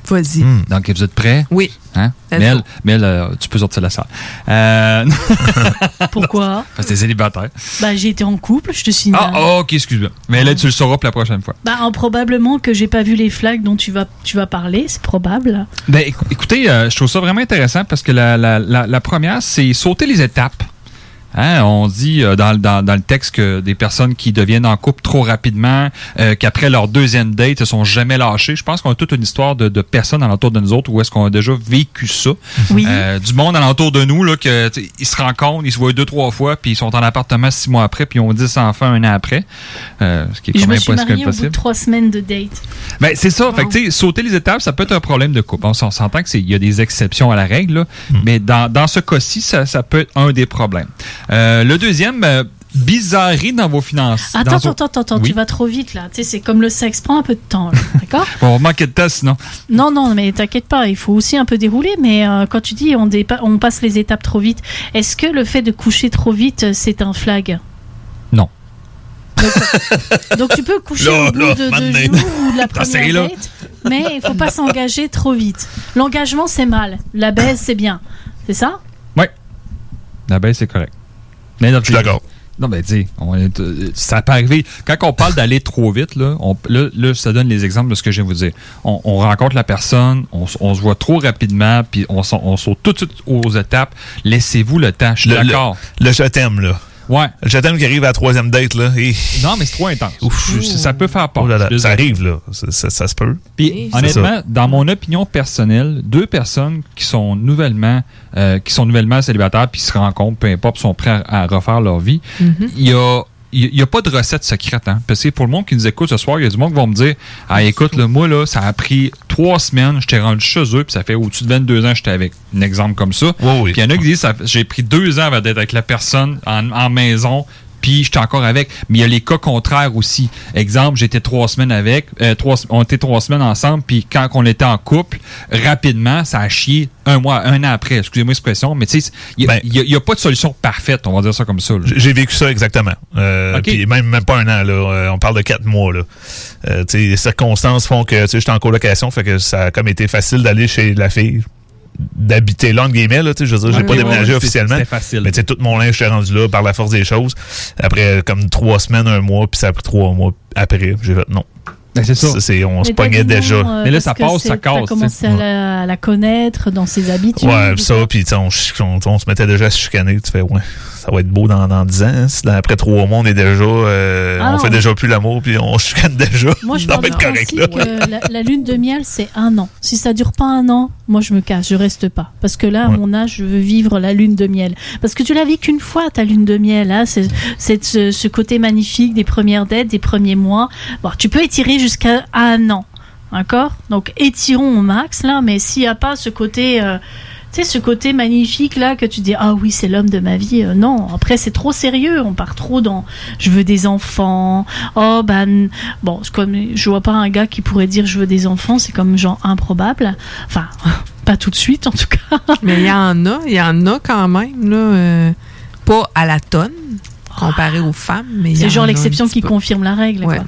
[SPEAKER 9] Vas-y.
[SPEAKER 8] Donc, vous êtes prêts?
[SPEAKER 9] Oui.
[SPEAKER 8] Hein? Mel, euh, tu peux sortir de la salle. Euh... (laughs)
[SPEAKER 11] Pourquoi?
[SPEAKER 8] Parce que t'es célibataire.
[SPEAKER 11] Bah, j'ai été en couple, je te signale.
[SPEAKER 8] Ah, oh, ok, excuse-moi. Mais là, tu le sauras pour la prochaine fois.
[SPEAKER 11] Bah, hein, probablement que j'ai pas vu les flags dont tu vas, tu vas parler, c'est probable.
[SPEAKER 8] Ben, écou- écoutez, euh, je trouve ça vraiment intéressant parce que la, la, la, la première, c'est sauter les étapes. Hein, on dit euh, dans, dans, dans le texte que des personnes qui deviennent en couple trop rapidement, euh, qu'après leur deuxième date, ne sont jamais lâchés. Je pense qu'on a toute une histoire de, de personnes alentour de nous autres où est-ce qu'on a déjà vécu ça.
[SPEAKER 11] Oui.
[SPEAKER 8] Euh, du monde alentour de nous, là, que, ils se rencontrent, ils se voient deux, trois fois, puis ils sont en appartement six mois après, puis ils ont dix enfants un an après. Euh, ce qui est quand
[SPEAKER 11] je me
[SPEAKER 8] même
[SPEAKER 11] suis
[SPEAKER 8] pas
[SPEAKER 11] au bout de trois semaines de date.
[SPEAKER 8] Ben, c'est ça. Fait que, tu sais, sauter les étapes, ça peut être un problème de couple. On s'en- s'entend qu'il y a des exceptions à la règle, là. mais dans, dans ce cas-ci, ça, ça peut être un des problèmes. Euh, le deuxième, euh, bizarrerie dans vos finances.
[SPEAKER 11] Attends, attends,
[SPEAKER 8] vos-
[SPEAKER 11] attends, attends,
[SPEAKER 8] Oui.
[SPEAKER 11] tu vas trop vite là. Tu sais, c'est comme le sexe, prend un peu de temps, (laughs) d'accord
[SPEAKER 8] Bon, on manquer de temps sinon.
[SPEAKER 11] Non, non, mais t'inquiète pas, il faut aussi un peu dérouler. Mais euh, quand tu dis on, dépa- on passe les étapes trop vite, est-ce que le fait de coucher trop vite, c'est un flag
[SPEAKER 8] Non.
[SPEAKER 11] Donc tu peux (laughs) coucher
[SPEAKER 8] Là,
[SPEAKER 11] au bout
[SPEAKER 8] là,
[SPEAKER 11] de deux jours ou de la première
[SPEAKER 8] là.
[SPEAKER 11] date, mais il faut pas s'engager trop vite. L'engagement, c'est mal. La baisse, c'est bien. C'est ça?
[SPEAKER 8] Oui. La baisse, c'est correct. Mais je suis
[SPEAKER 12] d'accord.
[SPEAKER 8] Non, ben, tu euh, ça peut arriver. Quand on parle d'aller trop vite, là, on, là, là, ça donne les exemples de ce que je viens de vous dire. On, on rencontre la personne, on, on se voit trop rapidement, puis on, on saute tout de suite aux étapes. Laissez-vous le temps. Je suis
[SPEAKER 12] Le- le-
[SPEAKER 8] d'accord.
[SPEAKER 12] Le je t'aime, là.
[SPEAKER 8] Ouais.
[SPEAKER 12] Je t'aime qui arrive à la troisième date, là. et-
[SPEAKER 8] Non, mais c'est trop intense.
[SPEAKER 12] Ouf.
[SPEAKER 8] Ça peut faire peur.
[SPEAKER 12] Oh là là, ça arrive, là. Ça, ça- ça se peut.
[SPEAKER 8] Puis honnêtement,
[SPEAKER 12] ça.
[SPEAKER 8] dans mon opinion personnelle, deux personnes qui sont nouvellement euh, qui sont nouvellement célibataires puis se rencontrent, peu importe, sont prêts à, à refaire leur vie,
[SPEAKER 9] Mhm.
[SPEAKER 8] il y a il n'y a pas de recette secrète. Hein? Parce que pour le monde qui nous écoute ce soir, il y a du monde qui va me dire Ah, écoute, là, moi, là, ça a pris trois semaines, je t'ai rendu chez eux, puis ça fait au-dessus de 22 ans que j'étais avec. Un exemple comme ça. Puis il y en a qui disent J'ai pris deux ans avant d'être avec la personne en, en maison, puis j'étais encore avec. Mais il y a les cas contraires aussi. Exemple, j'étais trois semaines avec, euh, trois, on était trois semaines ensemble, puis quand on était en couple, rapidement, ça a chié un mois, un an après. Excusez-moi l'expression, mais tu sais, il n'y a, pas de solution parfaite, on va dire ça comme ça.
[SPEAKER 12] J'ai- vécu ça exactement. Euh. Puis même, même pas un an, là. Euh, on parle de quatre mois, là. Euh, les circonstances font que, tu sais, j'étais en colocation, fait que ça a comme été facile d'aller chez la fille d'habiter là, entre guillemets, là, tu sais, je veux dire, j'ai pas déménagé
[SPEAKER 8] ouais,
[SPEAKER 12] officiellement.
[SPEAKER 8] c'était facile.
[SPEAKER 12] Mais tu sais, tout mon linge, j'étais rendu là par la force des choses. Après, comme trois semaines, un mois, puis ça a pris trois mois après, j'ai fait non.
[SPEAKER 8] Ben, c'est ça.
[SPEAKER 12] c'est- on se
[SPEAKER 11] Mais
[SPEAKER 12] pognait déjà.
[SPEAKER 11] euh, parce que c'est- T'as commencé à la, à la connaître dans ses habitudes.
[SPEAKER 12] Ouais, ça, puis tu sais, on, ch- on, on se mettait déjà à se chicaner. Tu fais, ouais, ça va être beau dans, dans 10 ans. hein. Si après trois mois, on est déjà, euh,
[SPEAKER 11] Ah
[SPEAKER 12] on fait déjà plus l'amour, puis on se chicane déjà.
[SPEAKER 11] Moi, je (laughs)
[SPEAKER 12] correct, là.
[SPEAKER 11] que la, la lune de miel, c'est un an. Si ça dure pas un an, moi, je me casse, je reste pas. Parce que là, à mon âge, je veux vivre la lune de miel. Parce que tu l'as vécu qu'une fois, ta lune de miel. Hein, c'est c'est ce, ce côté magnifique des premières dates, des premiers mois. Bon, tu peux étirer jusqu'à un an. D'accord? Donc, étirons au max, là. Mais s'il n'y a pas ce côté... euh, tu sais, ce côté magnifique là que tu dis ah oui c'est l'homme de ma vie euh, non. Après c'est trop sérieux. On part trop dans je veux des enfants. Oh ben bon c'est comme je vois pas un gars qui pourrait dire je veux des enfants. C'est comme genre improbable. Enfin (laughs) pas tout de suite en tout cas.
[SPEAKER 9] Mais il y en a, il y en a quand même, là. euh, pas à la tonne, comparé aux femmes, mais il
[SPEAKER 11] c'est
[SPEAKER 9] en
[SPEAKER 11] genre l'exception qui
[SPEAKER 9] peu.
[SPEAKER 11] confirme la règle
[SPEAKER 9] Ouais.
[SPEAKER 11] quoi.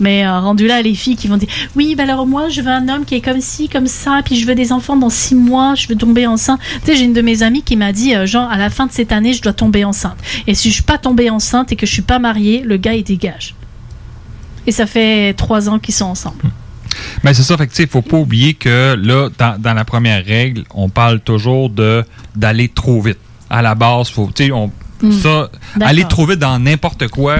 [SPEAKER 11] mais euh, rendu là les filles qui vont dire oui bah alors moi je veux un homme qui est comme ci comme ça puis je veux des enfants dans six mois je veux tomber enceinte tu sais j'ai une de mes amies qui m'a dit euh, genre à la fin de cette année je dois tomber enceinte et si je suis pas tombée enceinte et que je suis pas mariée le gars il dégage et ça fait trois ans qu'ils sont ensemble
[SPEAKER 8] Mais c'est ça, fait que tu sais, faut pas oublier que là, dans, dans la première règle, on parle toujours de d'aller trop vite. À la base, faut, tu sais, on, Ça, aller trop vite dans n'importe quoi,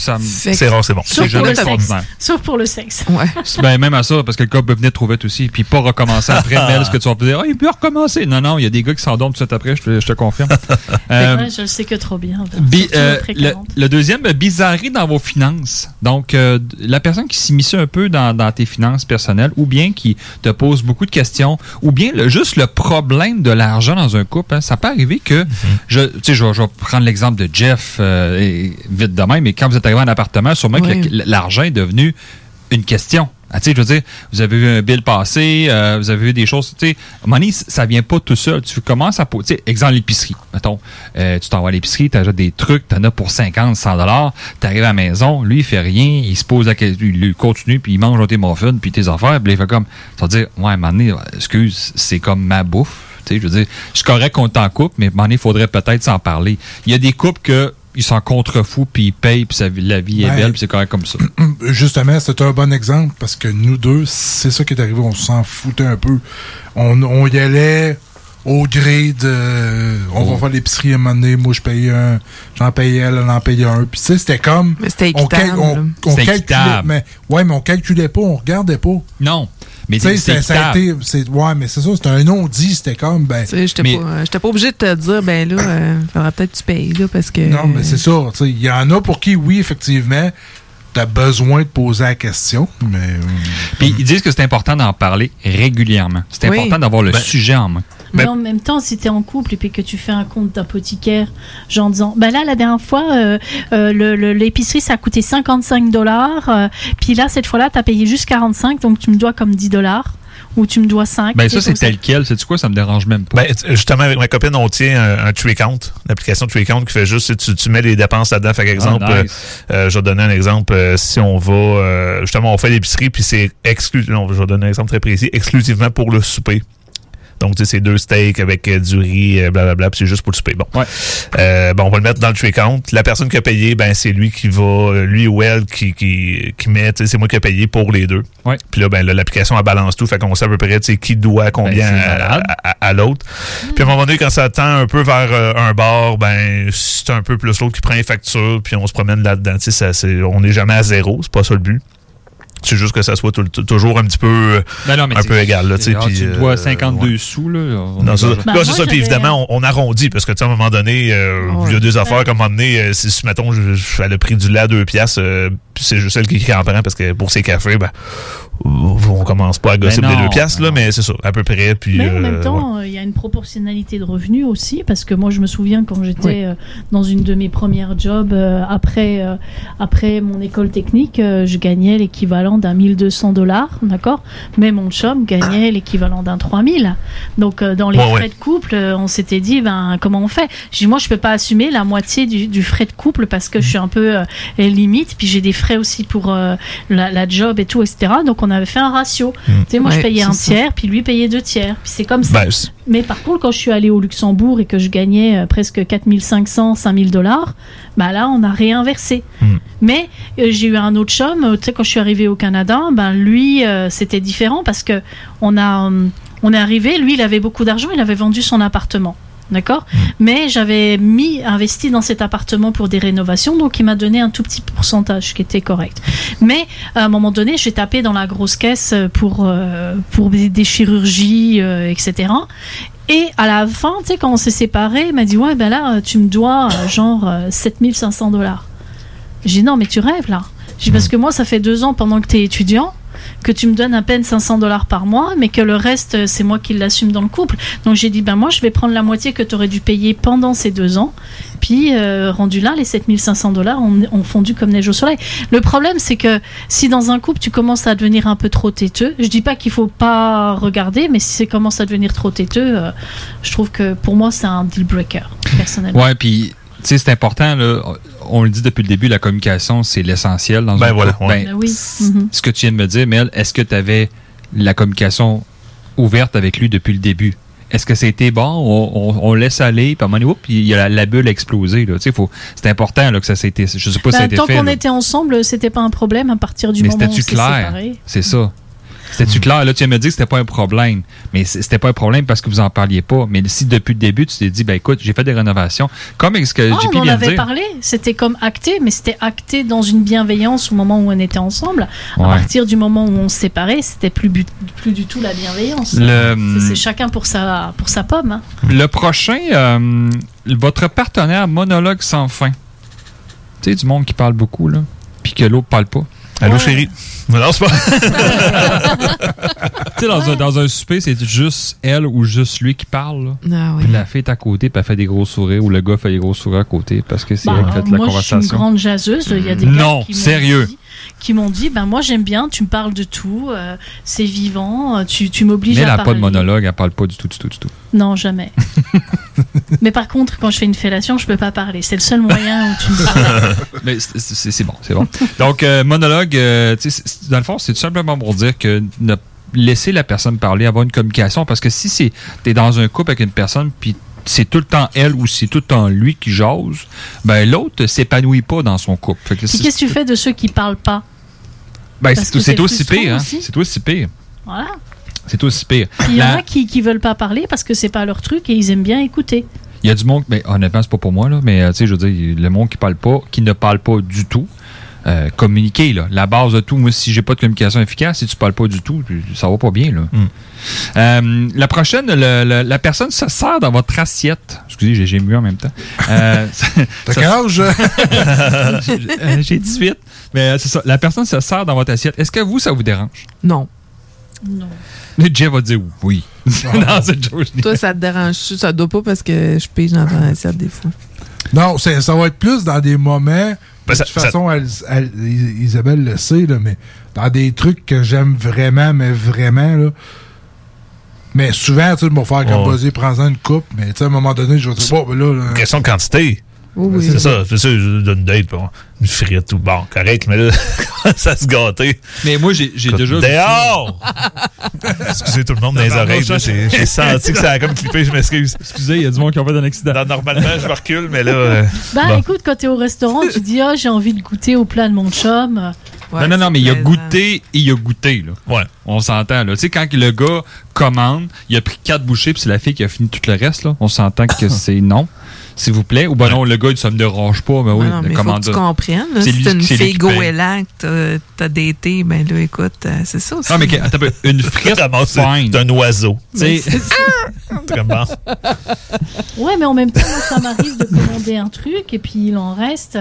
[SPEAKER 8] ça me-
[SPEAKER 12] C'est rare, c'est bon.
[SPEAKER 8] C'est jamais extraordinaire.
[SPEAKER 11] Sauf pour le sexe. (laughs)
[SPEAKER 8] Ben, même à ça, parce que le gars peut venir trouver aussi, puis pas recommencer après. mais est-ce que tu vas te dire, ah, il peut recommencer? Non, non, il y a des gars qui s'endorment tout de suite après, je te, je te confirme. (laughs) Euh,
[SPEAKER 11] Ouais, je le sais que trop bien.
[SPEAKER 8] Bi- euh, le,
[SPEAKER 11] 40.
[SPEAKER 8] le deuxième, euh, bizarrerie dans vos finances. Donc, euh, la personne qui s'immisce un peu dans, dans tes finances personnelles, ou bien qui te pose beaucoup de questions, ou bien le- juste le problème de l'argent dans un couple. hein. Ça peut arriver que, je, tu sais, je, vais- je vais prendre l'exemple de Jeff, euh, et vite demain, mais quand vous êtes arrivé en appartement, sûrement que
[SPEAKER 9] Oui.
[SPEAKER 8] l'argent est devenu une question. Ah, tu sais, je veux dire, vous avez vu un bill passer, euh, vous avez vu des choses, tu sais, c- ça vient pas tout seul. Tu commences à, tu sais, exemple l'épicerie, mettons, euh, tu t'en vas à l'épicerie, tu achètes des trucs, t'en as pour 50, 100 dollars, t'arrives à la maison, lui, il fait rien, il se pose la question, il continue, puis il mange tes muffins, puis tes affaires, puis il fait comme, tu vas dire, ouais, donné, excuse, c'est comme ma bouffe, tu sais, je veux dire, je suis correct qu'on t'en coupe, mais donné, il faudrait peut-être s'en parler. Il y a des couples que, ils s'en contrefoutent, puis ils payent, puis la vie est
[SPEAKER 7] Ben,
[SPEAKER 8] belle, puis c'est correct comme ça. (clears throat)
[SPEAKER 7] Justement, c'était un bon exemple parce que nous deux, c'est ça qui est arrivé, on s'en foutait un peu. On, on y allait au gré de. On
[SPEAKER 8] Oh.
[SPEAKER 7] va faire l'épicerie à un moment donné, moi je payais un, j'en payais elle, elle en payait un. Puis tu sais, c'était comme.
[SPEAKER 9] Mais c'était
[SPEAKER 7] on
[SPEAKER 9] équitable,
[SPEAKER 7] on- on
[SPEAKER 8] C'était
[SPEAKER 7] calculait-. Mais, ouais, mais on calculait pas, on regardait pas.
[SPEAKER 8] Non. Mais
[SPEAKER 7] Tu
[SPEAKER 8] c'est
[SPEAKER 7] ça, ça a
[SPEAKER 8] équitable.
[SPEAKER 7] été. c'est- Ouais, mais c'est ça, c'était un non-dit, c'était comme. Ben,
[SPEAKER 9] Tu sais, J'étais
[SPEAKER 8] Mais-
[SPEAKER 9] pas, euh, pas obligé de te dire, ben là, euh, faudra peut-être que tu payes, là, parce que.
[SPEAKER 7] Non, mais c'est ça. tu sais, Il y en a pour qui, oui, effectivement, t'as besoin de poser la question, mais. euh,
[SPEAKER 8] Puis ils disent que c'est important d'en parler régulièrement. C'est
[SPEAKER 11] Oui.
[SPEAKER 8] important d'avoir le
[SPEAKER 12] Ben,
[SPEAKER 8] sujet en main.
[SPEAKER 11] Mais en même temps, si tu es en couple et puis que tu fais un compte d'apothicaire, genre en disant, bah là, la dernière fois, euh, euh, le- le- l'épicerie, ça a coûté 55 dollars. euh, puis là, cette fois-là, tu as payé juste 45, donc tu me dois comme 10 dollars. Ou tu me dois 5.
[SPEAKER 8] Ben ça, c'est tel quel. C'est quoi? Ça me dérange même pas.
[SPEAKER 12] Ben, justement, avec ma copine, on tient un, un Tree Count, l'application Tree Count qui fait juste, tu, tu mets les dépenses là-dedans. Fait exemple,
[SPEAKER 8] Ah, nice.
[SPEAKER 12] euh, euh, je vais donner un exemple. euh, si on va, euh, justement, on fait l'épicerie, puis c'est exclu, non, je vais donner un exemple très précis, exclusivement pour le souper. Donc, tu sais, c'est deux steaks avec euh, du riz, euh, blablabla, puis c'est juste pour le souper. Bon. Euh, bon, on va le mettre dans le tree count. La personne qui a payé, ben, c'est lui qui va, euh, lui ou elle qui, qui, qui met, c'est moi qui ai payé pour les deux.
[SPEAKER 8] Ouais.
[SPEAKER 12] Puis là, ben, l'application, elle balance tout. Fait qu'on sait à peu près, tu sais, qui doit combien
[SPEAKER 8] Ben,
[SPEAKER 12] à,
[SPEAKER 8] malade.
[SPEAKER 12] à- à l'autre. Puis à un moment donné, quand ça tend un peu vers euh, un bar, ben, c'est un peu plus l'autre qui prend les factures, puis on se promène là-dedans. Tu sais, on n'est jamais à zéro, c'est pas ça le but. C'est juste que ça soit toujours un petit peu, euh,
[SPEAKER 8] Ben non, mais
[SPEAKER 12] un peu égal. Là, tu sais, puis,
[SPEAKER 8] tu
[SPEAKER 12] euh,
[SPEAKER 8] dois 52
[SPEAKER 12] ouais.
[SPEAKER 8] sous. Là, On
[SPEAKER 12] Non, ça, c'est
[SPEAKER 11] moi,
[SPEAKER 12] ça. Puis évidemment, on, on arrondit parce que, tu sais, à un moment donné, euh, il y a des affaires comme à un moment donné, euh, si, si, mettons, je, je fais le prix du lait à deux piastres, euh, c'est juste elle qui, qui en prend parce que pour ses cafés, ben, on commence pas à gosser pour des
[SPEAKER 8] non,
[SPEAKER 12] deux piastres, là, mais c'est ça, à peu près. Puis,
[SPEAKER 11] Mais en
[SPEAKER 12] euh,
[SPEAKER 11] même temps, euh, il y a une proportionnalité de revenus aussi, parce que moi, je me souviens quand j'étais euh, dans une de mes premières jobs, euh, après, après mon école technique, je gagnais l'équivalent d'un 1200 dollars, d'accord? Mais mon chum gagnait l'équivalent d'un 3000. Donc, dans les
[SPEAKER 12] Ouais,
[SPEAKER 11] frais
[SPEAKER 12] ouais.
[SPEAKER 11] de couple, on s'était dit, ben, comment on fait? Je dis, moi, je peux pas assumer la moitié du, du frais de couple parce que je suis un peu euh, limite, puis j'ai des frais aussi pour euh, la, la job et tout, etc. Donc, on avait fait un ratio. Tu sais, moi, je payais un
[SPEAKER 9] ça.
[SPEAKER 11] tiers, puis lui payait deux tiers. Puis c'est comme ça.
[SPEAKER 12] C'est-
[SPEAKER 11] Mais par contre, quand je suis allée au Luxembourg et que je gagnais euh, presque 4500, 5000 dollars, bah là, on a réinversé.
[SPEAKER 12] Hmm.
[SPEAKER 11] Mais euh, j'ai eu un autre chum, euh, tu sais, quand je suis arrivée au Canada, ben lui, euh, c'était différent parce que on a, hum, on est arrivé, lui, il avait beaucoup d'argent, il avait vendu son appartement. D'accord Mais j'avais mis, investi dans cet appartement pour des rénovations, donc il m'a donné un tout petit pourcentage qui était correct. Mais à un moment donné, j'ai tapé dans la grosse caisse pour, euh, pour des, chirurgies, euh, etc. Et à la fin, tu sais, quand on s'est séparés, il m'a dit Ouais, ben là, tu me dois euh, genre euh, 7500 dollars. J'ai dit Non, mais tu rêves là. J'ai dit Parce que moi, ça fait deux ans pendant que tu es étudiant que tu me donnes à peine 500 dollars par mois, mais que le reste, c'est moi qui l'assume dans le couple. Donc j'ai dit, ben moi, je vais prendre la moitié que tu aurais dû payer pendant ces deux ans. Puis, euh, rendu là, les 7500 dollars ont, fondu comme neige au soleil. Le problème, c'est que si dans un couple, tu commences à devenir un peu trop têteux, je dis pas qu'il faut pas regarder, mais si ça commence à devenir trop têteux, euh, je trouve que pour moi, c'est un deal breaker, personnellement.
[SPEAKER 8] Ouais, puis c'est important, là, on le dit depuis le début, la communication, c'est l'essentiel dans
[SPEAKER 12] Ben
[SPEAKER 8] un
[SPEAKER 12] voilà,
[SPEAKER 8] couple.
[SPEAKER 12] ouais.
[SPEAKER 8] Ben,
[SPEAKER 11] Ben oui.
[SPEAKER 8] Ce que tu viens de me dire, Mel, est-ce que tu avais la communication ouverte avec lui depuis le début? Est-ce que c'était bon? On, on- on laisse aller, puis à un moment donné, oups, puis il y a la, la bulle a explosé. Là. Tu sais, faut- C'est important là, que ça été. Je sais pas si ça a
[SPEAKER 11] Ben,
[SPEAKER 8] été
[SPEAKER 11] tant
[SPEAKER 8] fait.
[SPEAKER 11] qu'on
[SPEAKER 8] là.
[SPEAKER 11] était ensemble, c'était pas un problème à partir du
[SPEAKER 8] Mais
[SPEAKER 11] moment où on s'est
[SPEAKER 8] clair?
[SPEAKER 11] séparés.
[SPEAKER 8] C'est ça. C'était-tu clair? Là, tu viens me dire que c'était pas un problème. Mais c'était pas un problème parce que vous en parliez pas. Mais si depuis le début, tu t'es dit, ben écoute, j'ai fait des rénovations, comme ce que
[SPEAKER 11] Ah,
[SPEAKER 8] JP
[SPEAKER 11] on en
[SPEAKER 8] vient
[SPEAKER 11] avait
[SPEAKER 8] dire.
[SPEAKER 11] parlé, c'était comme acté, mais c'était acté dans une bienveillance au moment où on était ensemble.
[SPEAKER 8] Ouais.
[SPEAKER 11] À partir du moment où on se séparait, c'était plus, plus du tout la bienveillance.
[SPEAKER 8] Le-
[SPEAKER 11] C'est- C'est chacun pour sa, pour sa pomme. hein.
[SPEAKER 8] Le prochain, euh, votre partenaire monologue sans fin. Tu sais, du monde qui parle beaucoup, là, puis que l'autre parle pas.
[SPEAKER 12] Allô, chérie? Non, c'est pas. (laughs)
[SPEAKER 8] tu sais, dans un, dans un souper, c'est juste elle ou juste lui qui parle. Là.
[SPEAKER 9] Ah oui.
[SPEAKER 8] Puis la fille est à côté, puis elle fait des gros sourires, ou le gars fait des gros sourires à côté, parce que c'est
[SPEAKER 11] Bah,
[SPEAKER 8] elle qui fait la
[SPEAKER 11] moi, je suis
[SPEAKER 8] conversation.
[SPEAKER 11] une grande jaseuse. Il y a des
[SPEAKER 8] Non,
[SPEAKER 11] gars qui m'ont
[SPEAKER 8] sérieux.
[SPEAKER 11] dit- qui m'ont dit, ben moi j'aime bien, tu me parles de tout, euh, c'est vivant, tu, tu m'obliges
[SPEAKER 8] Mais elle
[SPEAKER 11] à
[SPEAKER 8] n'a
[SPEAKER 11] parler.
[SPEAKER 8] pas de monologue, elle parle pas du tout, du tout, du tout.
[SPEAKER 11] Non, jamais. (laughs) (laughs) Mais par contre, quand je fais une fellation, je peux pas parler. C'est le seul moyen où tu me parles. (laughs)
[SPEAKER 8] Mais c'est- bon, c'est bon. Donc, euh, monologue, euh, tu dans le fond, c'est tout simplement pour dire que ne laisser la personne parler, avoir une communication, parce que si c'est t'es dans un couple avec une personne, puis c'est tout le temps elle ou c'est tout le temps lui qui jase, ben l'autre s'épanouit pas dans son couple. C'est-
[SPEAKER 11] qu'est-ce que tu fais de ceux qui parlent pas?
[SPEAKER 8] Ben, c'est aussi pire, hein. C'est aussi pire.
[SPEAKER 11] Voilà.
[SPEAKER 8] C'est aussi pire.
[SPEAKER 11] Il y en
[SPEAKER 8] La-
[SPEAKER 11] a qui, qui veulent pas parler parce que c'est pas leur truc et ils aiment bien écouter.
[SPEAKER 8] Il y a du monde, mais honnêtement, c'est pas pour moi, là, mais euh, tu sais, je veux dire, le monde qui parle pas, qui ne parle pas du tout, euh, communiquer, là. La base de tout, moi, si j'ai pas de communication efficace, si tu parles pas du tout, ça va pas bien, là. Euh, la prochaine, le- le- la personne se sert dans votre assiette. Excusez, j'ai- j'ai mu en même temps. Euh, (laughs)
[SPEAKER 7] T'as quel âge? (laughs)
[SPEAKER 8] J'ai- euh, J'ai 18. Mais euh, c'est ça. La personne se sert dans votre assiette. Est-ce que vous, ça vous dérange?
[SPEAKER 9] Non.
[SPEAKER 11] Non.
[SPEAKER 8] Le Jeff va dire oui. non, c'est Joe.
[SPEAKER 9] Toi, ça te dérange Ça doit pas parce que je pige dans ton assiette des fois.
[SPEAKER 7] Non, ça va être plus dans des moments.
[SPEAKER 12] Ben,
[SPEAKER 7] de
[SPEAKER 12] ça-
[SPEAKER 7] toute façon, elle- elle- Is- Isabelle le sait, là, mais dans des trucs que j'aime vraiment, mais vraiment, là. Mais souvent, tu sais, mon faire comme
[SPEAKER 12] Ouais.
[SPEAKER 7] vas-y, prends-en une coupe, mais tu sais, à un moment donné, je vais dire, bon, ben là, là,
[SPEAKER 12] Question de quantité.
[SPEAKER 9] Oui, oui.
[SPEAKER 12] C'est ça, c'est ça, je donne une date, bon, une frite ou bon, correct, mais là, (laughs) ça se gâter?
[SPEAKER 8] Mais moi, j'ai déjà.
[SPEAKER 12] Dehors! (laughs) Excusez tout le monde dans les oreilles, là, j'ai j'ai senti que ça a comme clippé, je m'excuse.
[SPEAKER 8] Excusez, il y a du monde qui a fait un accident.
[SPEAKER 12] Non, Normalement, je me recule, mais là. euh,
[SPEAKER 11] Bah
[SPEAKER 12] bon.
[SPEAKER 11] écoute, quand t'es au restaurant, tu dis ah j'ai envie de goûter au plat de mon chum.
[SPEAKER 8] non, non, non, mais il a goûté et il a goûté. Là.
[SPEAKER 12] Ouais.
[SPEAKER 8] On s'entend. là. Tu sais, quand le gars commande, il a pris quatre bouchées, puis c'est la fille qui a fini tout le reste. Là. On s'entend que (laughs) c'est non, s'il vous plaît. Ou ben non, le gars, ça me dérange pas. Mais oui,
[SPEAKER 9] non, mais
[SPEAKER 8] le
[SPEAKER 9] faut que tu comprennes.
[SPEAKER 8] C'est
[SPEAKER 9] Si une fille goéland que t'as- daté, ben là, écoute, euh, c'est ça aussi.
[SPEAKER 8] Non, mais que- attends une (laughs) frite
[SPEAKER 12] c'est un oiseau. C'est bon.
[SPEAKER 11] Ouais, mais en même temps, moi, ça m'arrive de commander un truc et puis il en reste.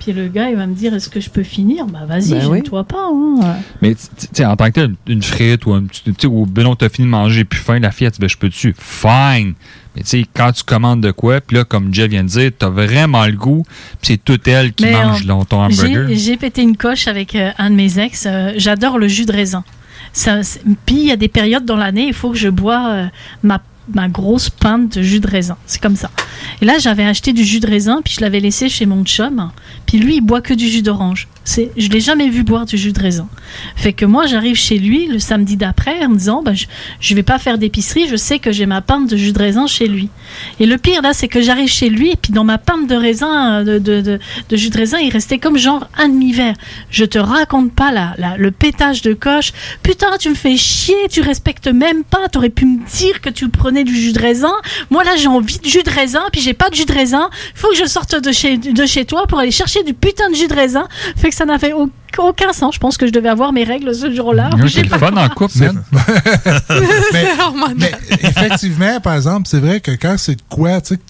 [SPEAKER 11] Euh, Puis le gars, il va me dire est-ce que je peux finir? Bah vas-y,
[SPEAKER 9] Ben oui.
[SPEAKER 11] gêne-toi pas. hein.
[SPEAKER 8] Mais tu sais, en tant que tel, une frite ou un petit. Tu sais, ou ben non, t'as fini de manger, j'ai plus faim, la fille, elle dit, ben je peux-tu? Fine! Mais tu sais, quand tu commandes de quoi, puis là, comme Jeff vient de dire, t'as vraiment le goût, puis c'est toute elle qui
[SPEAKER 11] Mais,
[SPEAKER 8] mange
[SPEAKER 11] euh,
[SPEAKER 8] là, ton hamburger.
[SPEAKER 11] J'ai pété une coche avec euh, un de mes ex. euh, J'adore le jus de raisin. Puis il y a des périodes dans l'année, il faut que je bois euh, ma, ma grosse pinte de jus de raisin. C'est comme ça. Et là, j'avais acheté du jus de raisin, puis je l'avais laissé chez mon chum. Puis lui, il boit que du jus d'orange. C'est, je l'ai jamais vu boire du jus de raisin. Fait que moi, j'arrive chez lui le samedi d'après en me disant, bah, je, je vais pas faire d'épicerie, je sais que j'ai ma pinte de jus de raisin chez lui. Et le pire là, c'est que j'arrive chez lui et puis dans ma pinte de raisin, de, de, jus de raisin, il restait comme genre un demi-verre. Je te raconte pas là, le pétage de coche. Putain, tu me fais chier, tu respectes même pas. T'aurais pu me dire que tu prenais du jus de raisin. Moi là, j'ai envie de jus de raisin, puis j'ai pas de jus de raisin. Faut que je sorte de chez, de chez toi pour aller chercher du putain de jus de raisin. Fait que ça n'avait au- aucun sens. Je pense que je devais avoir mes règles ce jour-là. J'ai
[SPEAKER 8] le fun en couple, man. (laughs)
[SPEAKER 7] mais, mais effectivement, par exemple, c'est vrai que quand c'est de quoi, tu sais, que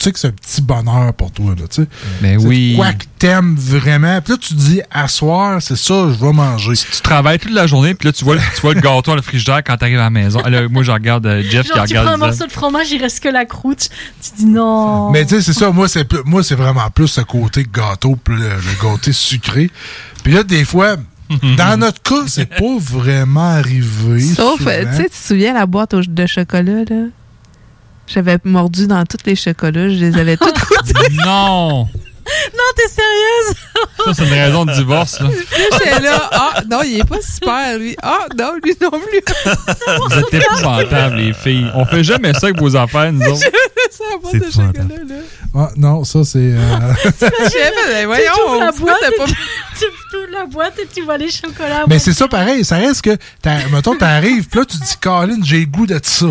[SPEAKER 7] tu tu sais que c'est un petit bonheur pour toi, là, tu sais.
[SPEAKER 8] Mais
[SPEAKER 7] de
[SPEAKER 8] oui.
[SPEAKER 7] quoi que t'aimes vraiment? Puis là, tu te dis, à soir, c'est ça, je vais manger.
[SPEAKER 8] Tu travailles toute la journée, puis là, tu vois, le- tu vois le gâteau à le frigidaire quand t'arrives à la maison. Là, moi, je regarde euh, Jeff qui
[SPEAKER 11] Genre, tu
[SPEAKER 8] regarde.
[SPEAKER 11] prends un morceau de fromage, il reste que la croûte. Tu dis non.
[SPEAKER 7] Mais tu sais, c'est ça, moi, c'est plus- moi, c'est vraiment plus ce côté gâteau, plus le, le gâteau sucré. Puis là, des fois, dans notre cas, c'est pas vraiment arrivé.
[SPEAKER 9] Sauf, tu sais, tu te souviens la boîte au- de chocolat, là? J'avais mordu dans tous les chocolats, je les avais toutes goûtés. (laughs)
[SPEAKER 8] Non!
[SPEAKER 11] Non, t'es sérieuse?
[SPEAKER 8] Ça, c'est une raison de divorce, là.
[SPEAKER 9] Là, j'étais là, ah, non, il est pas super, lui. Ah, non, lui non plus. (laughs)
[SPEAKER 8] Vous êtes épouvantables, les filles. On fait jamais ça avec vos affaires, nous autres.
[SPEAKER 9] ça la boîte de chocolat, là.
[SPEAKER 7] Ah, non, ça, c'est. euh, (laughs)
[SPEAKER 9] ben, voyons,
[SPEAKER 11] tu ouvres la boîte
[SPEAKER 9] pas-
[SPEAKER 11] tu, ouvres la boîte et tu vois les chocolats.
[SPEAKER 7] Mais c'est ça pareil, ça reste que, mettons, t'arrives, puis là, tu te dis, Colin, j'ai le goût de ça.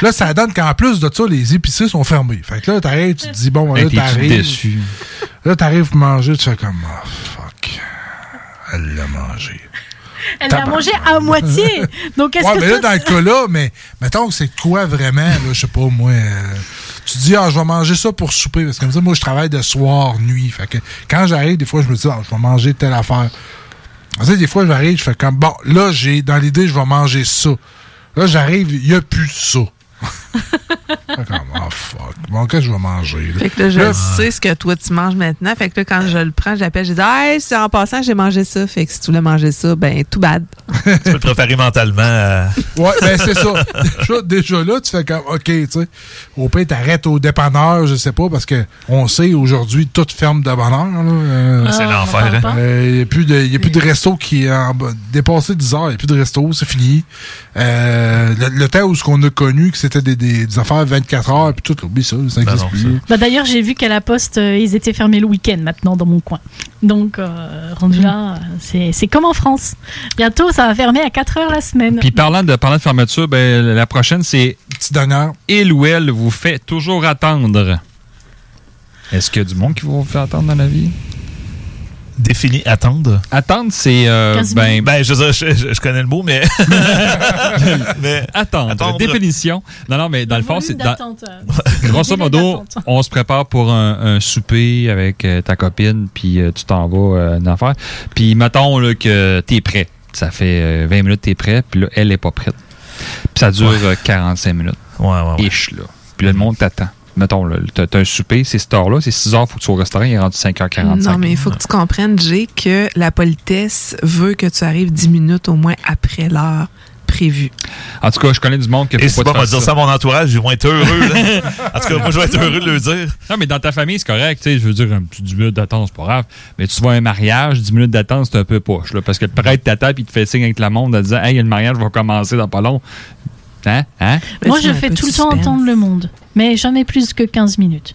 [SPEAKER 7] Là, ça donne qu'en plus de ça, les épiceries sont fermées. Fait que là, t'arrives, tu te dis, bon, là, t'arrives. Là, t'arrives pour manger, tu fais comme, oh, fuck. Elle l'a mangé.
[SPEAKER 11] Elle l'a mangé à moitié. Donc, est-ce
[SPEAKER 7] Ouais,
[SPEAKER 11] que
[SPEAKER 7] mais là, dans le cas-là, mais mettons que c'est quoi vraiment, là, je sais pas, moi. euh, tu te dis, ah, je vais manger ça pour souper. Parce que comme ça, moi, je travaille de soir, nuit. Fait que quand j'arrive, des fois, je me dis, ah, je vais manger telle affaire. Tu sais, des fois, j'arrive, je fais comme, bon, là, j'ai, dans l'idée, je vais manger ça. Là, j'arrive, il n'y a plus ça. Fait comme, oh, fuck. Bon, qu'est-ce que je vais manger? là?
[SPEAKER 9] Fait que là, je
[SPEAKER 7] Là,
[SPEAKER 9] sais ce que toi tu manges maintenant. Fait que là, quand je le prends, j'appelle, je dis, hey, c'est en passant, j'ai mangé ça. Fait que si tu voulais manger ça, ben, tout bad.
[SPEAKER 12] tu peux te préparer mentalement à...
[SPEAKER 7] Ouais, ben c'est ça. (laughs) Déjà, déjà là, tu fais comme, OK, tu sais, au pire, t'arrêtes au dépanneur, je sais pas, parce que on sait aujourd'hui, tout ferme de bonheur. Euh,
[SPEAKER 12] Ah, c'est l'enfer, hein.
[SPEAKER 7] Il n'y a plus de, y a plus de resto qui est en dépassé 10 heures. Il n'y a plus de resto, c'est fini. Euh, le, le temps où ce qu'on a connu, que c'était des, des, des affaires 24 heures, puis tout, oublie ça, ça n'existe plus.
[SPEAKER 11] Bah, D'ailleurs, j'ai vu qu'à la poste, euh, ils étaient fermés le week-end maintenant dans mon coin. Donc, euh, rendu là, c'est c'est comme en France. Bientôt, ça va fermer à 4 heures la semaine.
[SPEAKER 8] Puis parlant de, parlant de fermeture, ben, la prochaine, c'est
[SPEAKER 7] Petite dernière.
[SPEAKER 8] Il ou elle vous fait toujours attendre? Est-ce qu'il y a du monde qui vous fait attendre dans la vie?
[SPEAKER 12] Défini attendre?
[SPEAKER 8] Attendre, c'est. euh,
[SPEAKER 11] 15
[SPEAKER 8] ben,
[SPEAKER 12] Ben, je, je, je- connais le mot, mais. (laughs) mais
[SPEAKER 8] attendre.
[SPEAKER 12] Attendre.
[SPEAKER 8] Définition. Non, non, mais dans le fond, c'est.
[SPEAKER 11] euh,
[SPEAKER 8] Grosso modo, on se prépare pour un, un souper avec euh, ta copine, puis euh, tu t'en vas euh, une affaire. Puis mettons là, que t'es prêt. Ça fait euh, 20 minutes que t'es prêt, puis là, elle est pas prête. Puis ça dure euh, 45 minutes.
[SPEAKER 12] Ouais, ouais,
[SPEAKER 8] Ish, là. Puis là, le monde t'attend. Mettons, là, t'as un souper, c'est cette heure-là, c'est 6 heures, faut que tu sois au restaurant, il est rendu 5h45.
[SPEAKER 9] Non, mais il faut que tu comprennes, Jay, que la politesse veut que tu arrives 10 minutes au moins après l'heure prévue.
[SPEAKER 8] En tout cas, je connais du monde qui
[SPEAKER 12] Et c'est pas, moi dire ça à mon entourage, ils vont être heureux, là. (laughs) En tout cas, moi, je vais être heureux de le dire.
[SPEAKER 8] Non, mais dans ta famille, c'est correct. tu sais, Je veux dire, un petit 10 minutes d'attente, c'est pas grave. Mais tu vois un mariage, 10 minutes d'attente, c'est un peu poche. Là, parce que le prêtre t'attend puis il te fait signe avec la montre en disant Hey, le mariage va commencer dans pas long. Hein? Hein?
[SPEAKER 11] Moi, je fais tout le temps entendre le monde, mais jamais plus que 15 minutes.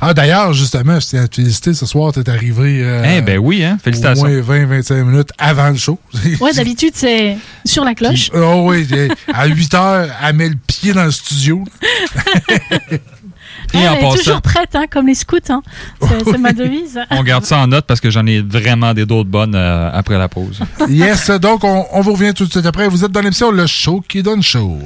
[SPEAKER 7] Ah, d'ailleurs, justement, je tiens à te féliciter. Ce soir, t'es arrivé. euh,
[SPEAKER 8] Eh ben oui, hein? Félicitations.
[SPEAKER 7] Au moins 20-25 minutes avant le show. (laughs)
[SPEAKER 11] Ouais, d'habitude, c'est sur la cloche.
[SPEAKER 7] Oh oui, à 8 heures, elle met le pied dans le studio.
[SPEAKER 8] Et
[SPEAKER 11] Elle
[SPEAKER 8] en
[SPEAKER 11] est toujours prête, hein, comme les scouts. Hein. C'est c'est ma devise.
[SPEAKER 8] On garde ça en note parce que j'en ai vraiment des d'autres bonnes euh, après la pause.
[SPEAKER 7] yes, donc on, on vous revient tout de suite après. Vous êtes dans l'émission Le Show qui donne show.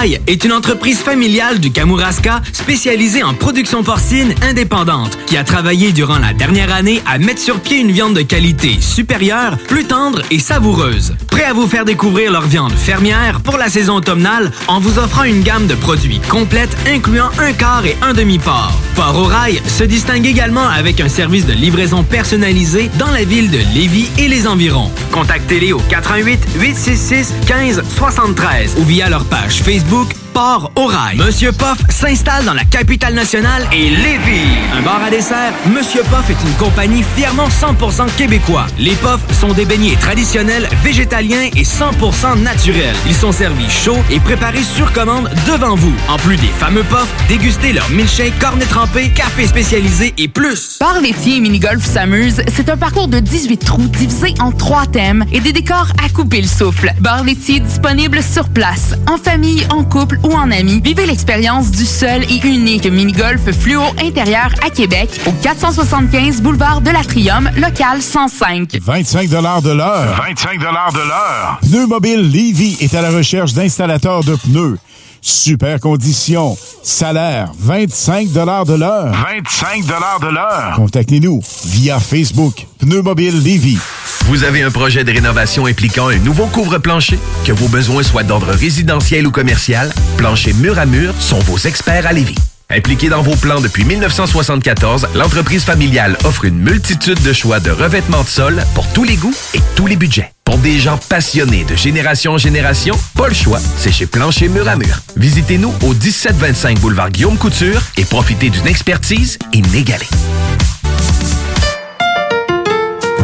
[SPEAKER 14] Est une entreprise familiale du Kamouraska spécialisée en production porcine indépendante qui a travaillé durant la dernière année à mettre sur pied une viande de qualité supérieure, plus tendre et savoureuse. Prêt à vous faire découvrir leur viande fermière pour la saison automnale en vous offrant une gamme de produits complète incluant un quart et un demi-port. Port au Rail se distingue également avec un service de livraison personnalisé dans la ville de Lévis et les environs. Contactez-les au 88 866 15 73 ou via leur page Facebook Au Rail. Monsieur Poff s'installe dans la capitale nationale et Lévis. Un bar à dessert, Monsieur Poff est une compagnie fièrement 100% québécois. Les Poffs sont des beignets traditionnels, végétaliens et 100% naturels. Ils sont servis chauds et préparés sur commande devant vous. En plus des fameux Poffs, dégustez leur milkshake, cornet trempé, café spécialisé et plus.
[SPEAKER 27] Bar laitier et mini-golf s'amuse, c'est un parcours de 18 trous divisé en trois thèmes et des décors à couper le souffle. Bar laitier disponible sur place, en famille, en couple ou en amis. Vivez l'expérience du seul et unique mini-golf fluo intérieur à Québec au 475 boulevard de l'Atrium, local 105.
[SPEAKER 21] 25 de l'heure.
[SPEAKER 28] 25 de l'heure.
[SPEAKER 21] Pneu Mobile Levy est à la recherche d'installateurs de pneus. Super conditions. Salaire 25 de l'heure.
[SPEAKER 28] 25 de l'heure.
[SPEAKER 21] Contactez-nous via Facebook. Pneu Mobile Levy.
[SPEAKER 17] Vous avez un projet de rénovation impliquant un nouveau couvre-plancher? Que vos besoins soient d'ordre résidentiel ou commercial, Plancher Mur à Mur sont vos experts à Lévis. Impliquée dans vos plans depuis 1974, l'entreprise familiale offre une multitude de choix de revêtements de sol pour tous les goûts et tous les budgets. Pour des gens passionnés de génération en génération, pas le choix, c'est chez Plancher Mur à Mur. Visitez-nous au 1725 boulevard Guillaume Couture et profitez d'une expertise inégalée.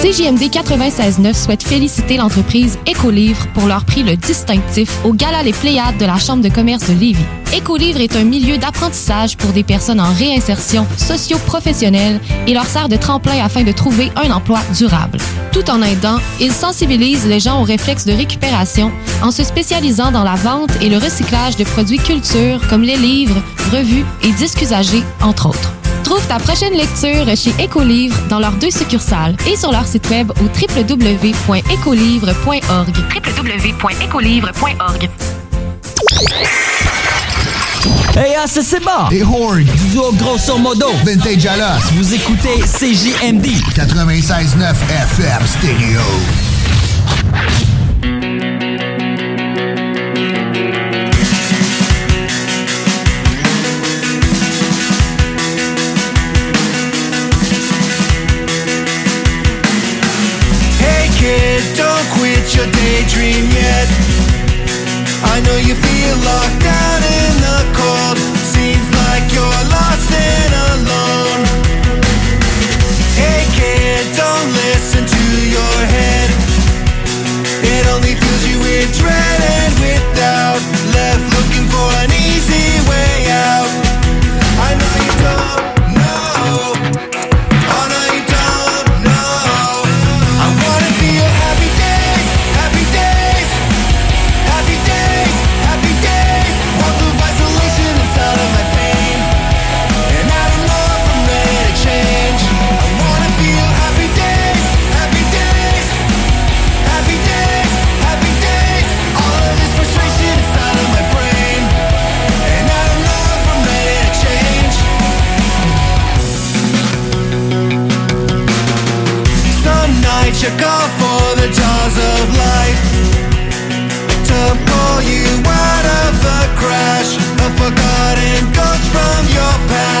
[SPEAKER 29] CJMD 96.9 souhaite féliciter l'entreprise Écolivre pour leur prix le distinctif au Gala Les Pléiades de la Chambre de commerce de Lévis. Écolivre est un milieu d'apprentissage pour des personnes en réinsertion socio-professionnelle et leur sert de tremplin afin de trouver un emploi durable. Tout en aidant, ils sensibilisent les gens aux réflexes de récupération en se spécialisant dans la vente et le recyclage de produits culture comme les livres, revues et disques usagés, entre autres. Trouve ta prochaine lecture chez Écolivre dans leurs deux succursales et sur leur site web au www.écolivre.org. www.écolivre.org.
[SPEAKER 30] Hey, ah, c'est bon! Et Horn! Du duo grosso modo! Vintage Alas! Vous écoutez CJMD!
[SPEAKER 22] 96.9 FM Stereo.
[SPEAKER 15] Kid, don't quit your daydream yet. I know you feel locked out in the cold.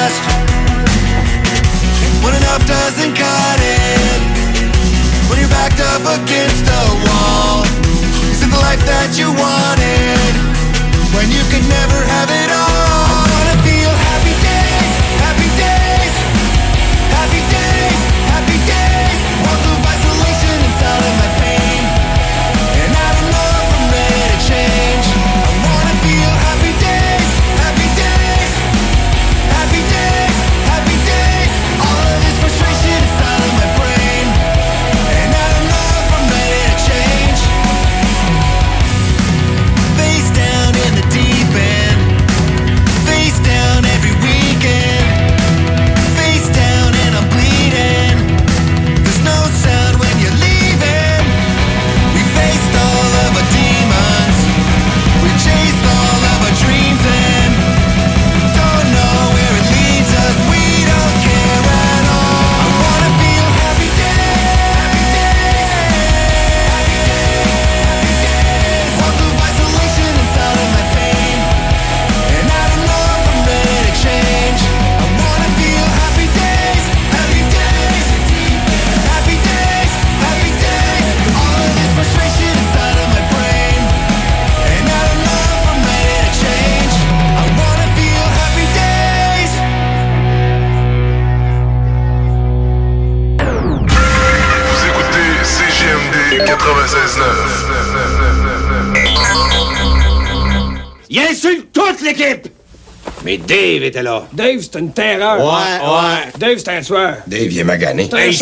[SPEAKER 15] fast when enough doesn't cut it. When you're backed up
[SPEAKER 31] against a wall, is it the life that you
[SPEAKER 15] want? Dave,
[SPEAKER 32] c'est une terreur.
[SPEAKER 15] Ouais, ouais.
[SPEAKER 32] Dave, c'est un tueur.
[SPEAKER 15] Dave, il est magané.
[SPEAKER 31] Hey, il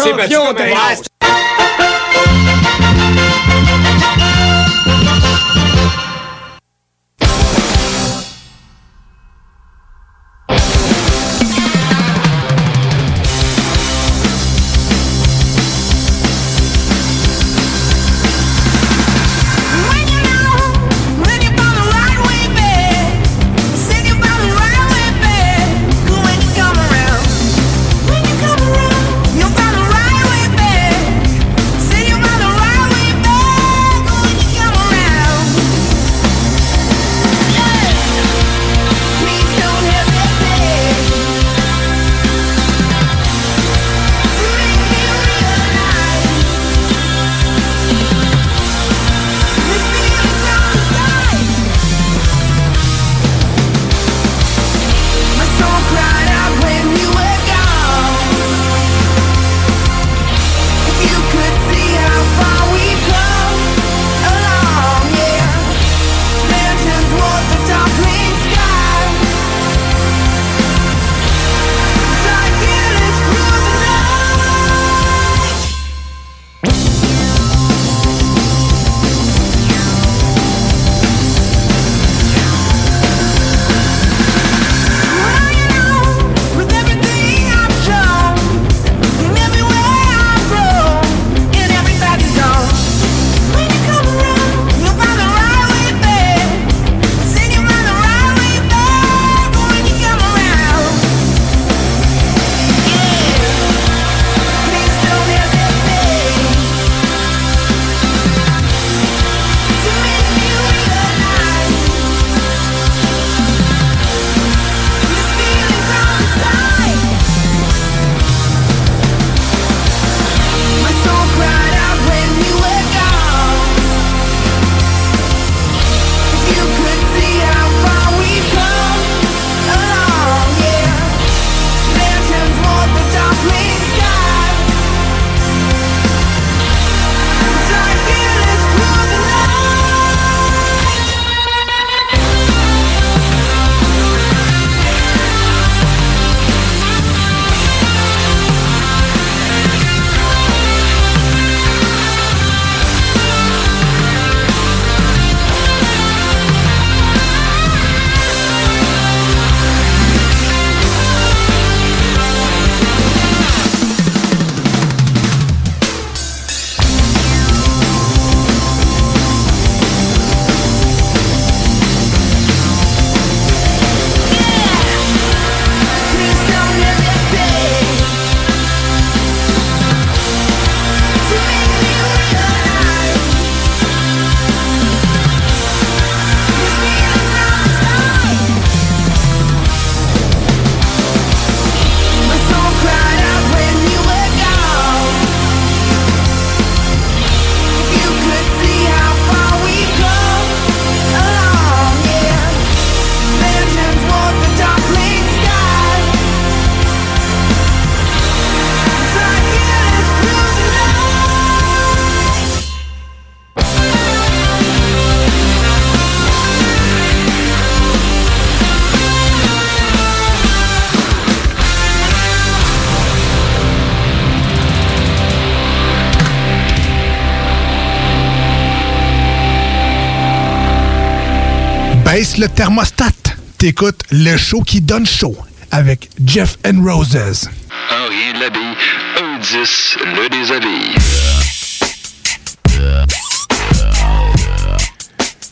[SPEAKER 33] Baisse le thermostat. T'écoutes le show qui donne chaud avec Jeff and Roses.
[SPEAKER 34] Un rien de l'habille, un 10 le déshabille.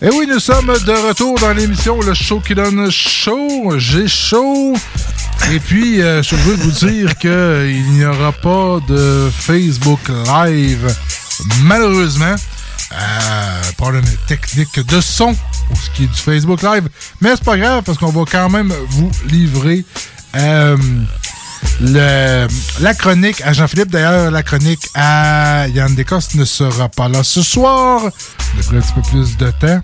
[SPEAKER 7] Et oui, nous sommes de retour dans l'émission Le Show qui donne chaud. J'ai chaud. Et puis, euh, je veux vous dire qu'il n'y aura pas de Facebook Live, malheureusement. Euh, problème technique de son ce qui est du Facebook Live. Mais c'est pas grave parce qu'on va quand même vous livrer euh, le, la chronique à Jean-Philippe. D'ailleurs, la chronique à Yann Descostes ne sera pas là ce soir. Il a pris un petit peu plus de temps.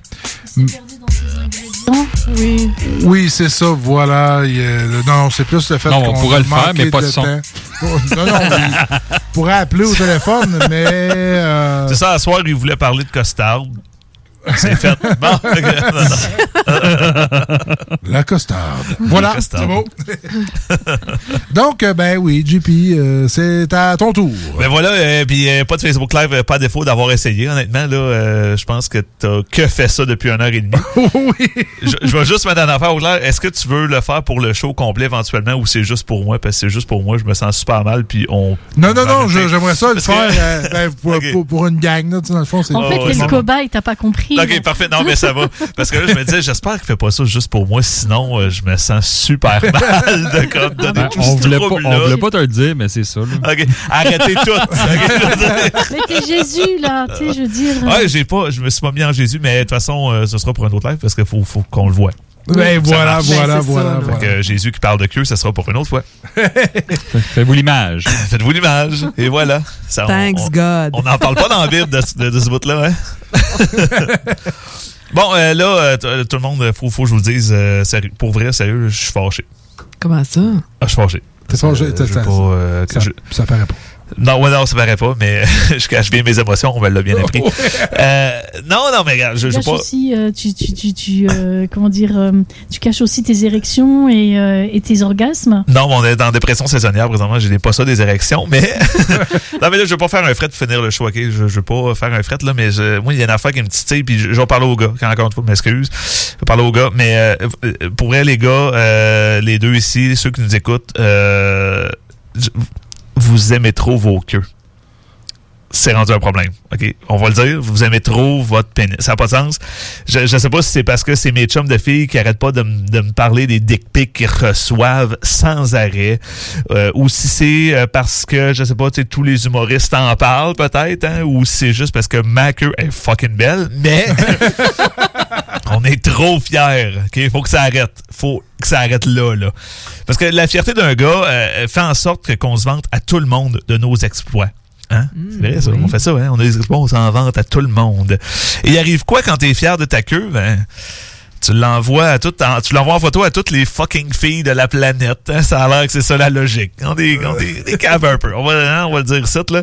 [SPEAKER 9] Oui.
[SPEAKER 7] Oui, c'est ça, voilà. Il non, c'est plus le fait qu'on
[SPEAKER 8] on pourrait le faire, mais pas de son.
[SPEAKER 7] temps. Non, non, il pourrait appeler au téléphone, (laughs) mais... euh,
[SPEAKER 12] C'est ça, à soir, il voulait parler de costard. C'est fait. (laughs) Bon. (laughs)
[SPEAKER 7] La costarde. Voilà, c'est beau. (laughs) Donc, euh, ben oui, JP, euh, c'est à ton tour.
[SPEAKER 12] Ben voilà, euh, puis euh, pas de Facebook Live, pas défaut d'avoir essayé. Honnêtement, là, euh, je pense que t'as que fait ça depuis une heure et demie.
[SPEAKER 7] oui.
[SPEAKER 12] Je, vais juste mettre en affaire au clair. Est-ce que tu veux le faire pour le show complet éventuellement ou c'est juste pour moi? Parce que c'est juste pour moi, je me sens super mal, puis on...
[SPEAKER 7] Non, non, non, j'aimerais ça le faire euh, ben, pour, pour- pour une gang, là, tu sais, dans le fond. c'est-
[SPEAKER 11] En fait,
[SPEAKER 12] Oh,
[SPEAKER 11] le cobaye, t'as pas compris.
[SPEAKER 12] Ok, parfait. Non, mais ça va. Parce que là, je me disais, j'espère qu'il fait pas ça juste pour moi, sinon euh, je me sens super (laughs) mal de comme donner
[SPEAKER 8] Ben,
[SPEAKER 12] tout
[SPEAKER 8] on,
[SPEAKER 12] ce
[SPEAKER 8] voulait pas, on voulait pas te le dire, mais c'est ça. là.
[SPEAKER 12] Ok, arrêtez tout. (laughs)
[SPEAKER 11] Mais t'es Jésus, là, tu sais, je veux dire.
[SPEAKER 12] Ouais, j'ai pas, je me suis pas mis en Jésus, mais de toute façon, euh, ce sera pour un autre live parce qu'il faut, faut qu'on le voit.
[SPEAKER 7] Ben
[SPEAKER 12] Ça
[SPEAKER 7] voilà, voilà,
[SPEAKER 9] Ben,
[SPEAKER 7] voilà,
[SPEAKER 9] ça,
[SPEAKER 7] voilà.
[SPEAKER 12] Que Jésus qui parle de queue, ça sera pour une autre fois. (laughs)
[SPEAKER 8] Fais-vous l'image. (laughs)
[SPEAKER 12] Faites-vous l'image. Et voilà. Ça, on-
[SPEAKER 9] Thanks
[SPEAKER 12] on,
[SPEAKER 9] God.
[SPEAKER 12] On n'en parle pas dans la Bible de, ce- de- de ce bout-là, hein? (laughs) bon, euh, là, euh, euh, tout le monde, faut, faut que je vous le dise, euh, pour vrai, sérieux, je suis fâché.
[SPEAKER 9] Comment ça?
[SPEAKER 12] Ah, je suis fâché.
[SPEAKER 7] T'es fâché,
[SPEAKER 12] Euh, pas, euh,
[SPEAKER 7] Ça,
[SPEAKER 12] je-
[SPEAKER 7] ça paraît pas.
[SPEAKER 12] Non, ouais, non, ça paraît pas, mais (laughs) je cache bien mes émotions, on me l'a bien appris. Euh, non, non, mais regarde, je
[SPEAKER 11] Tu caches
[SPEAKER 12] pas.
[SPEAKER 11] aussi, euh, tu, tu, tu, tu, euh, comment dire, euh, tu caches aussi tes érections et, euh, et tes orgasmes.
[SPEAKER 12] Non, mais on est dans dépression saisonnière présentement. Je n'ai pas ça des érections, mais. (laughs) non, mais là, je veux pas faire un fret pour finir le show, ok? Je, je veux pas faire un fret, là, mais je- moi, il y a une affaire qui me titille, puis je, je vais parler aux gars, quand encore une fois, je m'excuse. Je vais parler aux gars, mais pour vrai, les gars, euh, les deux ici, ceux qui nous écoutent, euh, je- vous aimez trop vos queues. C'est rendu un problème. OK? On va le dire. Vous aimez trop votre pénis. Ça n'a pas de sens. Je, je sais pas si c'est parce que c'est mes chums de filles qui arrêtent pas de, me parler des dick pics qu'ils reçoivent sans arrêt. euh, ou si c'est euh, parce que, je sais pas, tous les humoristes en parlent peut-être, hein, ou c'est juste parce que ma est fucking belle, mais (laughs) on est trop fiers. OK? Faut que ça arrête. Faut que ça arrête là, là. Parce que la fierté d'un gars euh, fait en sorte qu'on se vante à tout le monde de nos exploits. Hein? c'est vrai, ça. On fait ça, hein? On a des exploits, on s'en vante à tout le monde. Et il arrive quoi quand t'es fier de ta queue? Ben, tu l'envoies à tout, en- tu l'envoies en photo à toutes les fucking filles de la planète. hein? Ça a l'air que c'est ça la logique. On est, on est des caves un peu. On va, hein, on va le dire ça, là.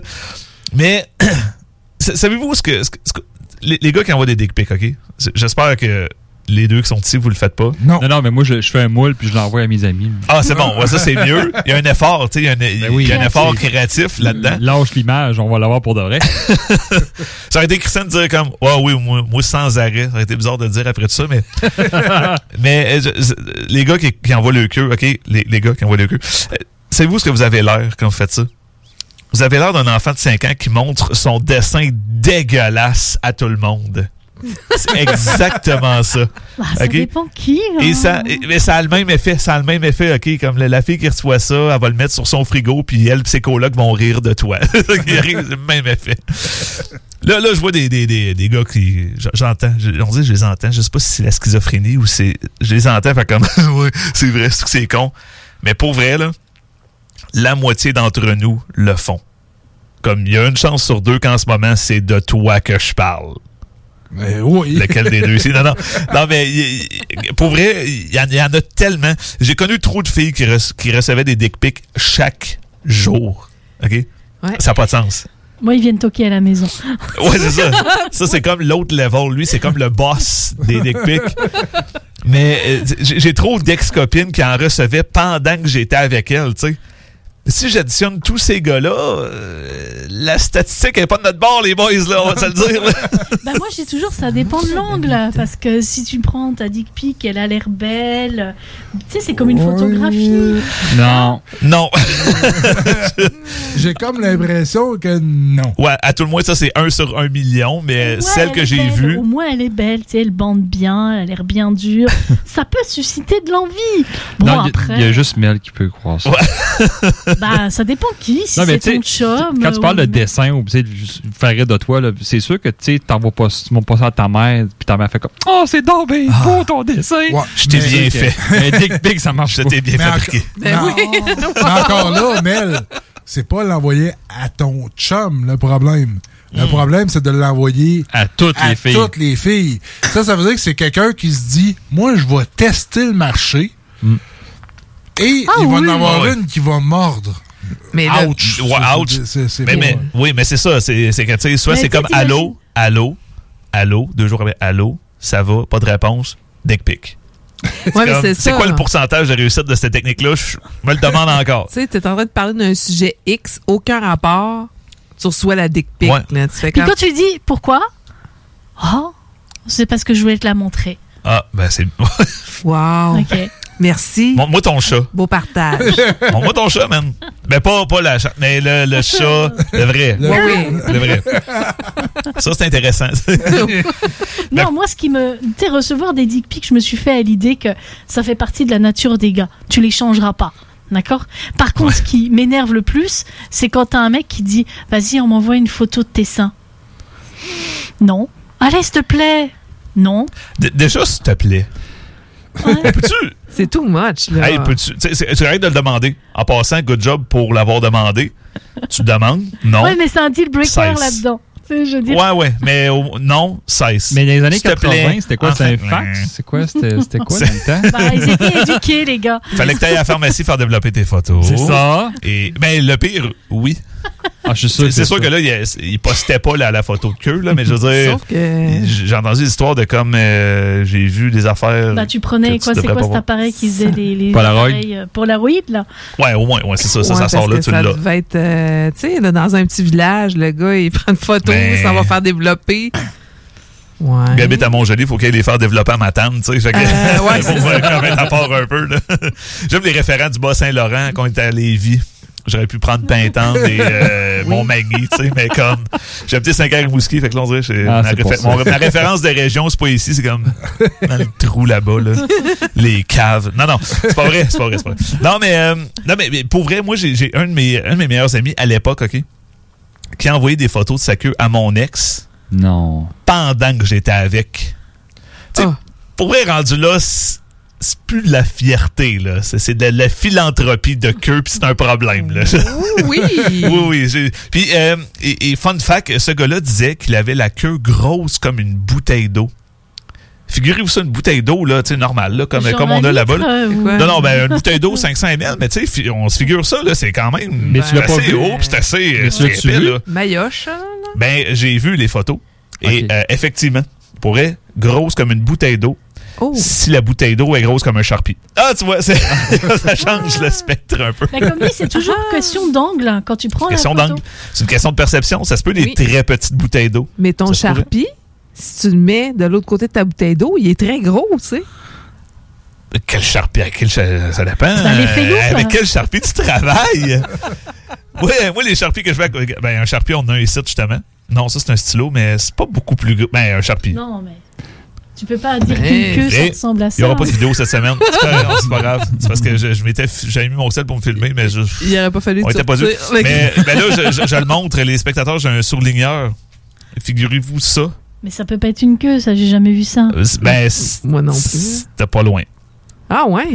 [SPEAKER 12] Mais, (clears throat) sa- savez-vous ce que, ce que- ce que- les, les gars qui envoient des dick pics, OK? J'espère que les deux qui sont ici, vous le faites pas?
[SPEAKER 7] Non.
[SPEAKER 8] Non, non, mais moi, je, je fais un moule puis je l'envoie à mes amis.
[SPEAKER 12] Ah, c'est bon. Ouais, ça, c'est mieux. Il y a un effort, tu sais. Il y a un, il y a un effort créatif là-dedans.
[SPEAKER 8] Lâche l'image, on va l'avoir pour de vrai. (laughs)
[SPEAKER 12] Ça aurait été Christian de dire comme Ouais, oui, moi, moi, sans arrêt. Ça aurait été bizarre de le dire après tout ça, mais. (laughs) mais je- les gars qui, qui envoient le queue, OK? Les, les gars qui envoient le queue. Savez-vous ce que vous avez l'air quand vous faites ça? Vous avez l'air d'un enfant de 5 ans qui montre son dessin dégueulasse à tout le monde. C'est exactement ça.
[SPEAKER 11] Ah, ça dépend qui. hein.
[SPEAKER 12] Et ça, et- mais ça a le même effet, ça a le même effet, ok, comme la, la fille qui reçoit ça, elle va le mettre sur son frigo, puis elle, pis ses colocs vont rire de toi. (laughs) Le même effet. Là, là, je vois des, des, des, des gars qui, j'entends, je- on dit, je les entends, je sais pas si c'est la schizophrénie ou c'est, je les entends, fait comme, (laughs) ouais, c'est vrai, c'est que c'est con. Mais pour vrai, là, la moitié d'entre nous le font. Comme il y a une chance sur deux qu'en ce moment, c'est de toi que je parle.
[SPEAKER 7] Mais oui.
[SPEAKER 12] Lequel des deux ici? Non, non. Non, mais pour vrai, il y, en- il y en a tellement. J'ai connu trop de filles qui, qui recevaient des dick pics chaque jour. OK? Ça n'a pas de sens.
[SPEAKER 11] Moi, ils viennent toquer à la maison.
[SPEAKER 12] Ouais, c'est ça. (laughs) Ça, c'est comme l'autre level. Lui, c'est comme le boss des dick pics. Mais euh, j'ai j'ai trop d'ex-copines qui en recevaient pendant que j'étais avec elles, tu sais. Si j'additionne tous ces gars-là, euh, la statistique est pas de notre bord, les boys, là, on va se le dire. (laughs)
[SPEAKER 11] Bah moi j'ai toujours ça dépend de l'angle parce que si tu prends ta dick pic elle a l'air belle tu sais c'est comme une photographie
[SPEAKER 8] Non.
[SPEAKER 12] Non. (laughs) (laughs)
[SPEAKER 7] J'ai comme l'impression que non.
[SPEAKER 12] Ouais, à tout le moins, ça, c'est 1 sur 1 million, mais
[SPEAKER 11] Ouais,
[SPEAKER 12] celle
[SPEAKER 11] elle
[SPEAKER 12] que j'ai vue.
[SPEAKER 11] au moins elle est belle tu sais elle bande bien elle a l'air bien dure ça peut susciter de l'envie bon
[SPEAKER 8] non, il y a-
[SPEAKER 11] après
[SPEAKER 8] il y, a juste Mel qui peut croire ça.
[SPEAKER 11] Bah ça dépend qui si c'est ton chum
[SPEAKER 8] Quand tu parles de dessin ou faire de toi, c'est sûr que tu sais, t'envoies pas, pas ça à ta mère, puis ta mère fait comme Oh, c'est donc bien beau ton dessin!
[SPEAKER 12] Je t'ai bien fait.
[SPEAKER 8] Un dick pic, ça marche
[SPEAKER 12] Je
[SPEAKER 8] pas.
[SPEAKER 12] t'ai bien
[SPEAKER 7] Mais
[SPEAKER 12] fabriqué. (laughs)
[SPEAKER 7] Mais, mais encore là, Mel, c'est pas l'envoyer à ton chum le problème. Le
[SPEAKER 12] Hmm.
[SPEAKER 7] problème, c'est de l'envoyer
[SPEAKER 8] à toutes les filles.
[SPEAKER 7] toutes les filles. Ça, ça veut dire que c'est quelqu'un qui se dit Moi, je vais tester le marché et
[SPEAKER 11] Ah
[SPEAKER 7] il va
[SPEAKER 11] oui.
[SPEAKER 7] en avoir
[SPEAKER 12] Ouais.
[SPEAKER 7] une qui va mordre.
[SPEAKER 9] Mais là,
[SPEAKER 7] Ouch!
[SPEAKER 12] Ouais, ouch.
[SPEAKER 7] c'est- c'est
[SPEAKER 12] Mais, oui, mais c'est ça. C'est c'est que, tu sais, soit
[SPEAKER 11] Mais
[SPEAKER 12] c'est comme allô, allô, allô, deux jours après, allô, ça va, pas de réponse, dick pic.
[SPEAKER 9] Ouais, mais
[SPEAKER 12] Comme,
[SPEAKER 9] c'est
[SPEAKER 12] C'est
[SPEAKER 9] ça.
[SPEAKER 12] quoi le pourcentage de réussite de cette technique-là? Je me le demande encore. (laughs)
[SPEAKER 9] Tu sais, t'es en train de parler d'un sujet X, aucun rapport, tu reçois la dick pic.
[SPEAKER 12] Ouais.
[SPEAKER 9] là. Tu fais
[SPEAKER 11] puis
[SPEAKER 9] comme...
[SPEAKER 11] quand tu dis pourquoi? Oh c'est parce que je voulais te la montrer
[SPEAKER 12] Ah, ben c'est. (laughs)
[SPEAKER 9] Wow.
[SPEAKER 11] ok
[SPEAKER 9] Merci.
[SPEAKER 12] Montre-moi ton chat.
[SPEAKER 9] Beau partage. (laughs)
[SPEAKER 12] Montre-moi ton chat, man. Ben, pas, pas la chatte, mais le, le chat, le vrai.
[SPEAKER 9] Oui, oui.
[SPEAKER 12] Le vrai. Ça, c'est intéressant. (laughs)
[SPEAKER 11] Non, moi, ce qui me. Tu sais, recevoir des dick pics, je me suis fait à l'idée que ça fait partie de la nature des gars. Tu les changeras pas. D'accord? Par contre, ce qui m'énerve le plus, c'est quand t'as un mec qui dit Vas-y, on m'envoie une photo de tes seins. Non. Allez, s'il te plaît. Non.
[SPEAKER 12] D- Déjà, s'il te plaît. Peux-tu?
[SPEAKER 9] C'est too much, là.
[SPEAKER 12] Hey, peux-tu? c'est- arrêtes de le demander. En passant, good job pour l'avoir demandé. Tu demandes? Non.
[SPEAKER 11] Ouais, mais c'est un deal breaker
[SPEAKER 12] Cesse.
[SPEAKER 11] là-dedans. Tu sais, je dire.
[SPEAKER 12] Ouais, ouais, mais au- non, cesse.
[SPEAKER 8] Mais dans les années
[SPEAKER 12] S'il te
[SPEAKER 8] 80,
[SPEAKER 12] plaît.
[SPEAKER 8] c'était quoi? C'était un fax? C'est quoi? C'était c'était quoi dans le temps?
[SPEAKER 11] Bah, ils étaient éduqués, les gars.
[SPEAKER 12] Fallait que tu ailles à la pharmacie faire développer tes photos.
[SPEAKER 8] C'est ça.
[SPEAKER 12] Et ben le pire, oui.
[SPEAKER 8] Ah, je suis sûr
[SPEAKER 12] C'est sûr
[SPEAKER 8] ça.
[SPEAKER 12] que là, il, il postait pas la, la photo de queue, là, mais je veux dire.
[SPEAKER 9] Sauf que.
[SPEAKER 12] J'ai entendu des histoires de comme euh, j'ai vu des affaires.
[SPEAKER 11] Bah, tu prenais quoi? C'est quoi cet appareil qui faisait les, les
[SPEAKER 12] Polaroid.
[SPEAKER 11] euh, Polaroid, là?
[SPEAKER 12] Ouais, au moins, ouais, c'est ça, ça,
[SPEAKER 9] Ouais,
[SPEAKER 12] ça sort là, tu
[SPEAKER 9] ça
[SPEAKER 12] l'as.
[SPEAKER 9] devait être, euh, tu sais, dans un petit village, le gars, il (laughs) prend une photo,
[SPEAKER 12] Mais-
[SPEAKER 9] ça va faire développer. Ouais.
[SPEAKER 12] Il habite à Montjoli, il faut qu'il les faire développer à Matane, tu sais.
[SPEAKER 9] Euh, ouais, (laughs) ça.
[SPEAKER 12] quand même à part un peu, là. (laughs) J'aime les référents du Bas-Saint-Laurent quand on était à Lévis. J'aurais pu prendre Pintante et euh, (laughs) Montmagny, tu sais, mais comme j'ai habité 5 heures Rimouski, fait que là, on dirait
[SPEAKER 8] Ah,
[SPEAKER 12] ma, réfé- mon- référence de région, c'est pas ici, c'est comme dans le trou là-bas, là. les caves. Non, non, c'est pas vrai, c'est pas vrai, c'est pas vrai. Non, mais, euh, non, mais, mais pour vrai, moi, j'ai un, de mes- un de mes meilleurs amis à l'époque, OK, qui a envoyé des photos de sa queue à mon ex
[SPEAKER 8] Non.
[SPEAKER 12] pendant que j'étais avec. Tu sais, pour vrai, rendu là, c'est plus de la fierté, là. C'est de la philanthropie de queue, puis c'est un problème, là.
[SPEAKER 9] Oui.
[SPEAKER 12] oui, (laughs) oui. Puis, euh, et, et fun fact, ce gars-là disait qu'il avait la queue grosse comme une bouteille d'eau. Figurez-vous ça, une bouteille d'eau, là, tu sais, normale, là, comme,
[SPEAKER 11] Genre
[SPEAKER 12] comme on a là-bas. là.
[SPEAKER 11] euh?
[SPEAKER 12] Non, non, ben, une bouteille d'eau, 500 ml, mais tu sais, on se figure ça, là, c'est quand même
[SPEAKER 8] Mais tu l'as pas
[SPEAKER 12] assez
[SPEAKER 8] vu?
[SPEAKER 12] haut, puis c'est assez,
[SPEAKER 8] Mais
[SPEAKER 12] c'est
[SPEAKER 8] tu
[SPEAKER 12] épais,
[SPEAKER 8] vu?
[SPEAKER 12] là.
[SPEAKER 9] Mayoche, hein?
[SPEAKER 12] Ben, j'ai vu les photos. Et euh, effectivement, pour elle, grosse comme une bouteille d'eau.
[SPEAKER 9] Oh.
[SPEAKER 12] Si la bouteille d'eau est grosse comme un charpie. Ah, tu vois, (laughs) ça change le spectre un peu.
[SPEAKER 11] Mais comme dit, c'est toujours question d'angle hein, quand tu prends
[SPEAKER 12] Question
[SPEAKER 11] la photo.
[SPEAKER 12] d'angle. C'est une question de perception. Ça se peut des
[SPEAKER 9] Oui.
[SPEAKER 12] très petites bouteilles d'eau.
[SPEAKER 9] Mais ton. Sharpie, si tu le mets de l'autre côté de ta bouteille d'eau, il est très gros, tu sais.
[SPEAKER 12] Quel charpie? Quel Ça dépend.
[SPEAKER 11] Les félos,
[SPEAKER 12] Euh,
[SPEAKER 11] ça.
[SPEAKER 12] Avec quel charpie tu travailles? (laughs) ouais, moi, les charpies que je fais, avec- ben, un charpie, on en a un ici, justement. Non, ça, c'est un stylo, mais c'est pas beaucoup plus gros. Ben, un charpie.
[SPEAKER 11] Non, mais tu peux pas dire
[SPEAKER 9] Mais-
[SPEAKER 11] qu'une queue, ça ressemble à
[SPEAKER 12] Il
[SPEAKER 11] ça.
[SPEAKER 12] n'y aura pas de vidéo cette semaine. (laughs) C'est pas, c'est grave. C'est parce que je, je m'étais, f- j'avais mis mon sel pour me filmer, mais je,
[SPEAKER 9] Il aurait pas fallu
[SPEAKER 12] on était pas dû.
[SPEAKER 9] le-
[SPEAKER 12] Mais (laughs) ben là, je, je- je le montre, les spectateurs, j'ai un surligneur. Figurez-vous ça.
[SPEAKER 11] Mais ça peut pas être une queue, ça, j'ai jamais vu ça.
[SPEAKER 12] Euh, c'est- Ben, c'est-
[SPEAKER 9] Moi non plus.
[SPEAKER 12] c'était pas loin.
[SPEAKER 9] Ah ouais?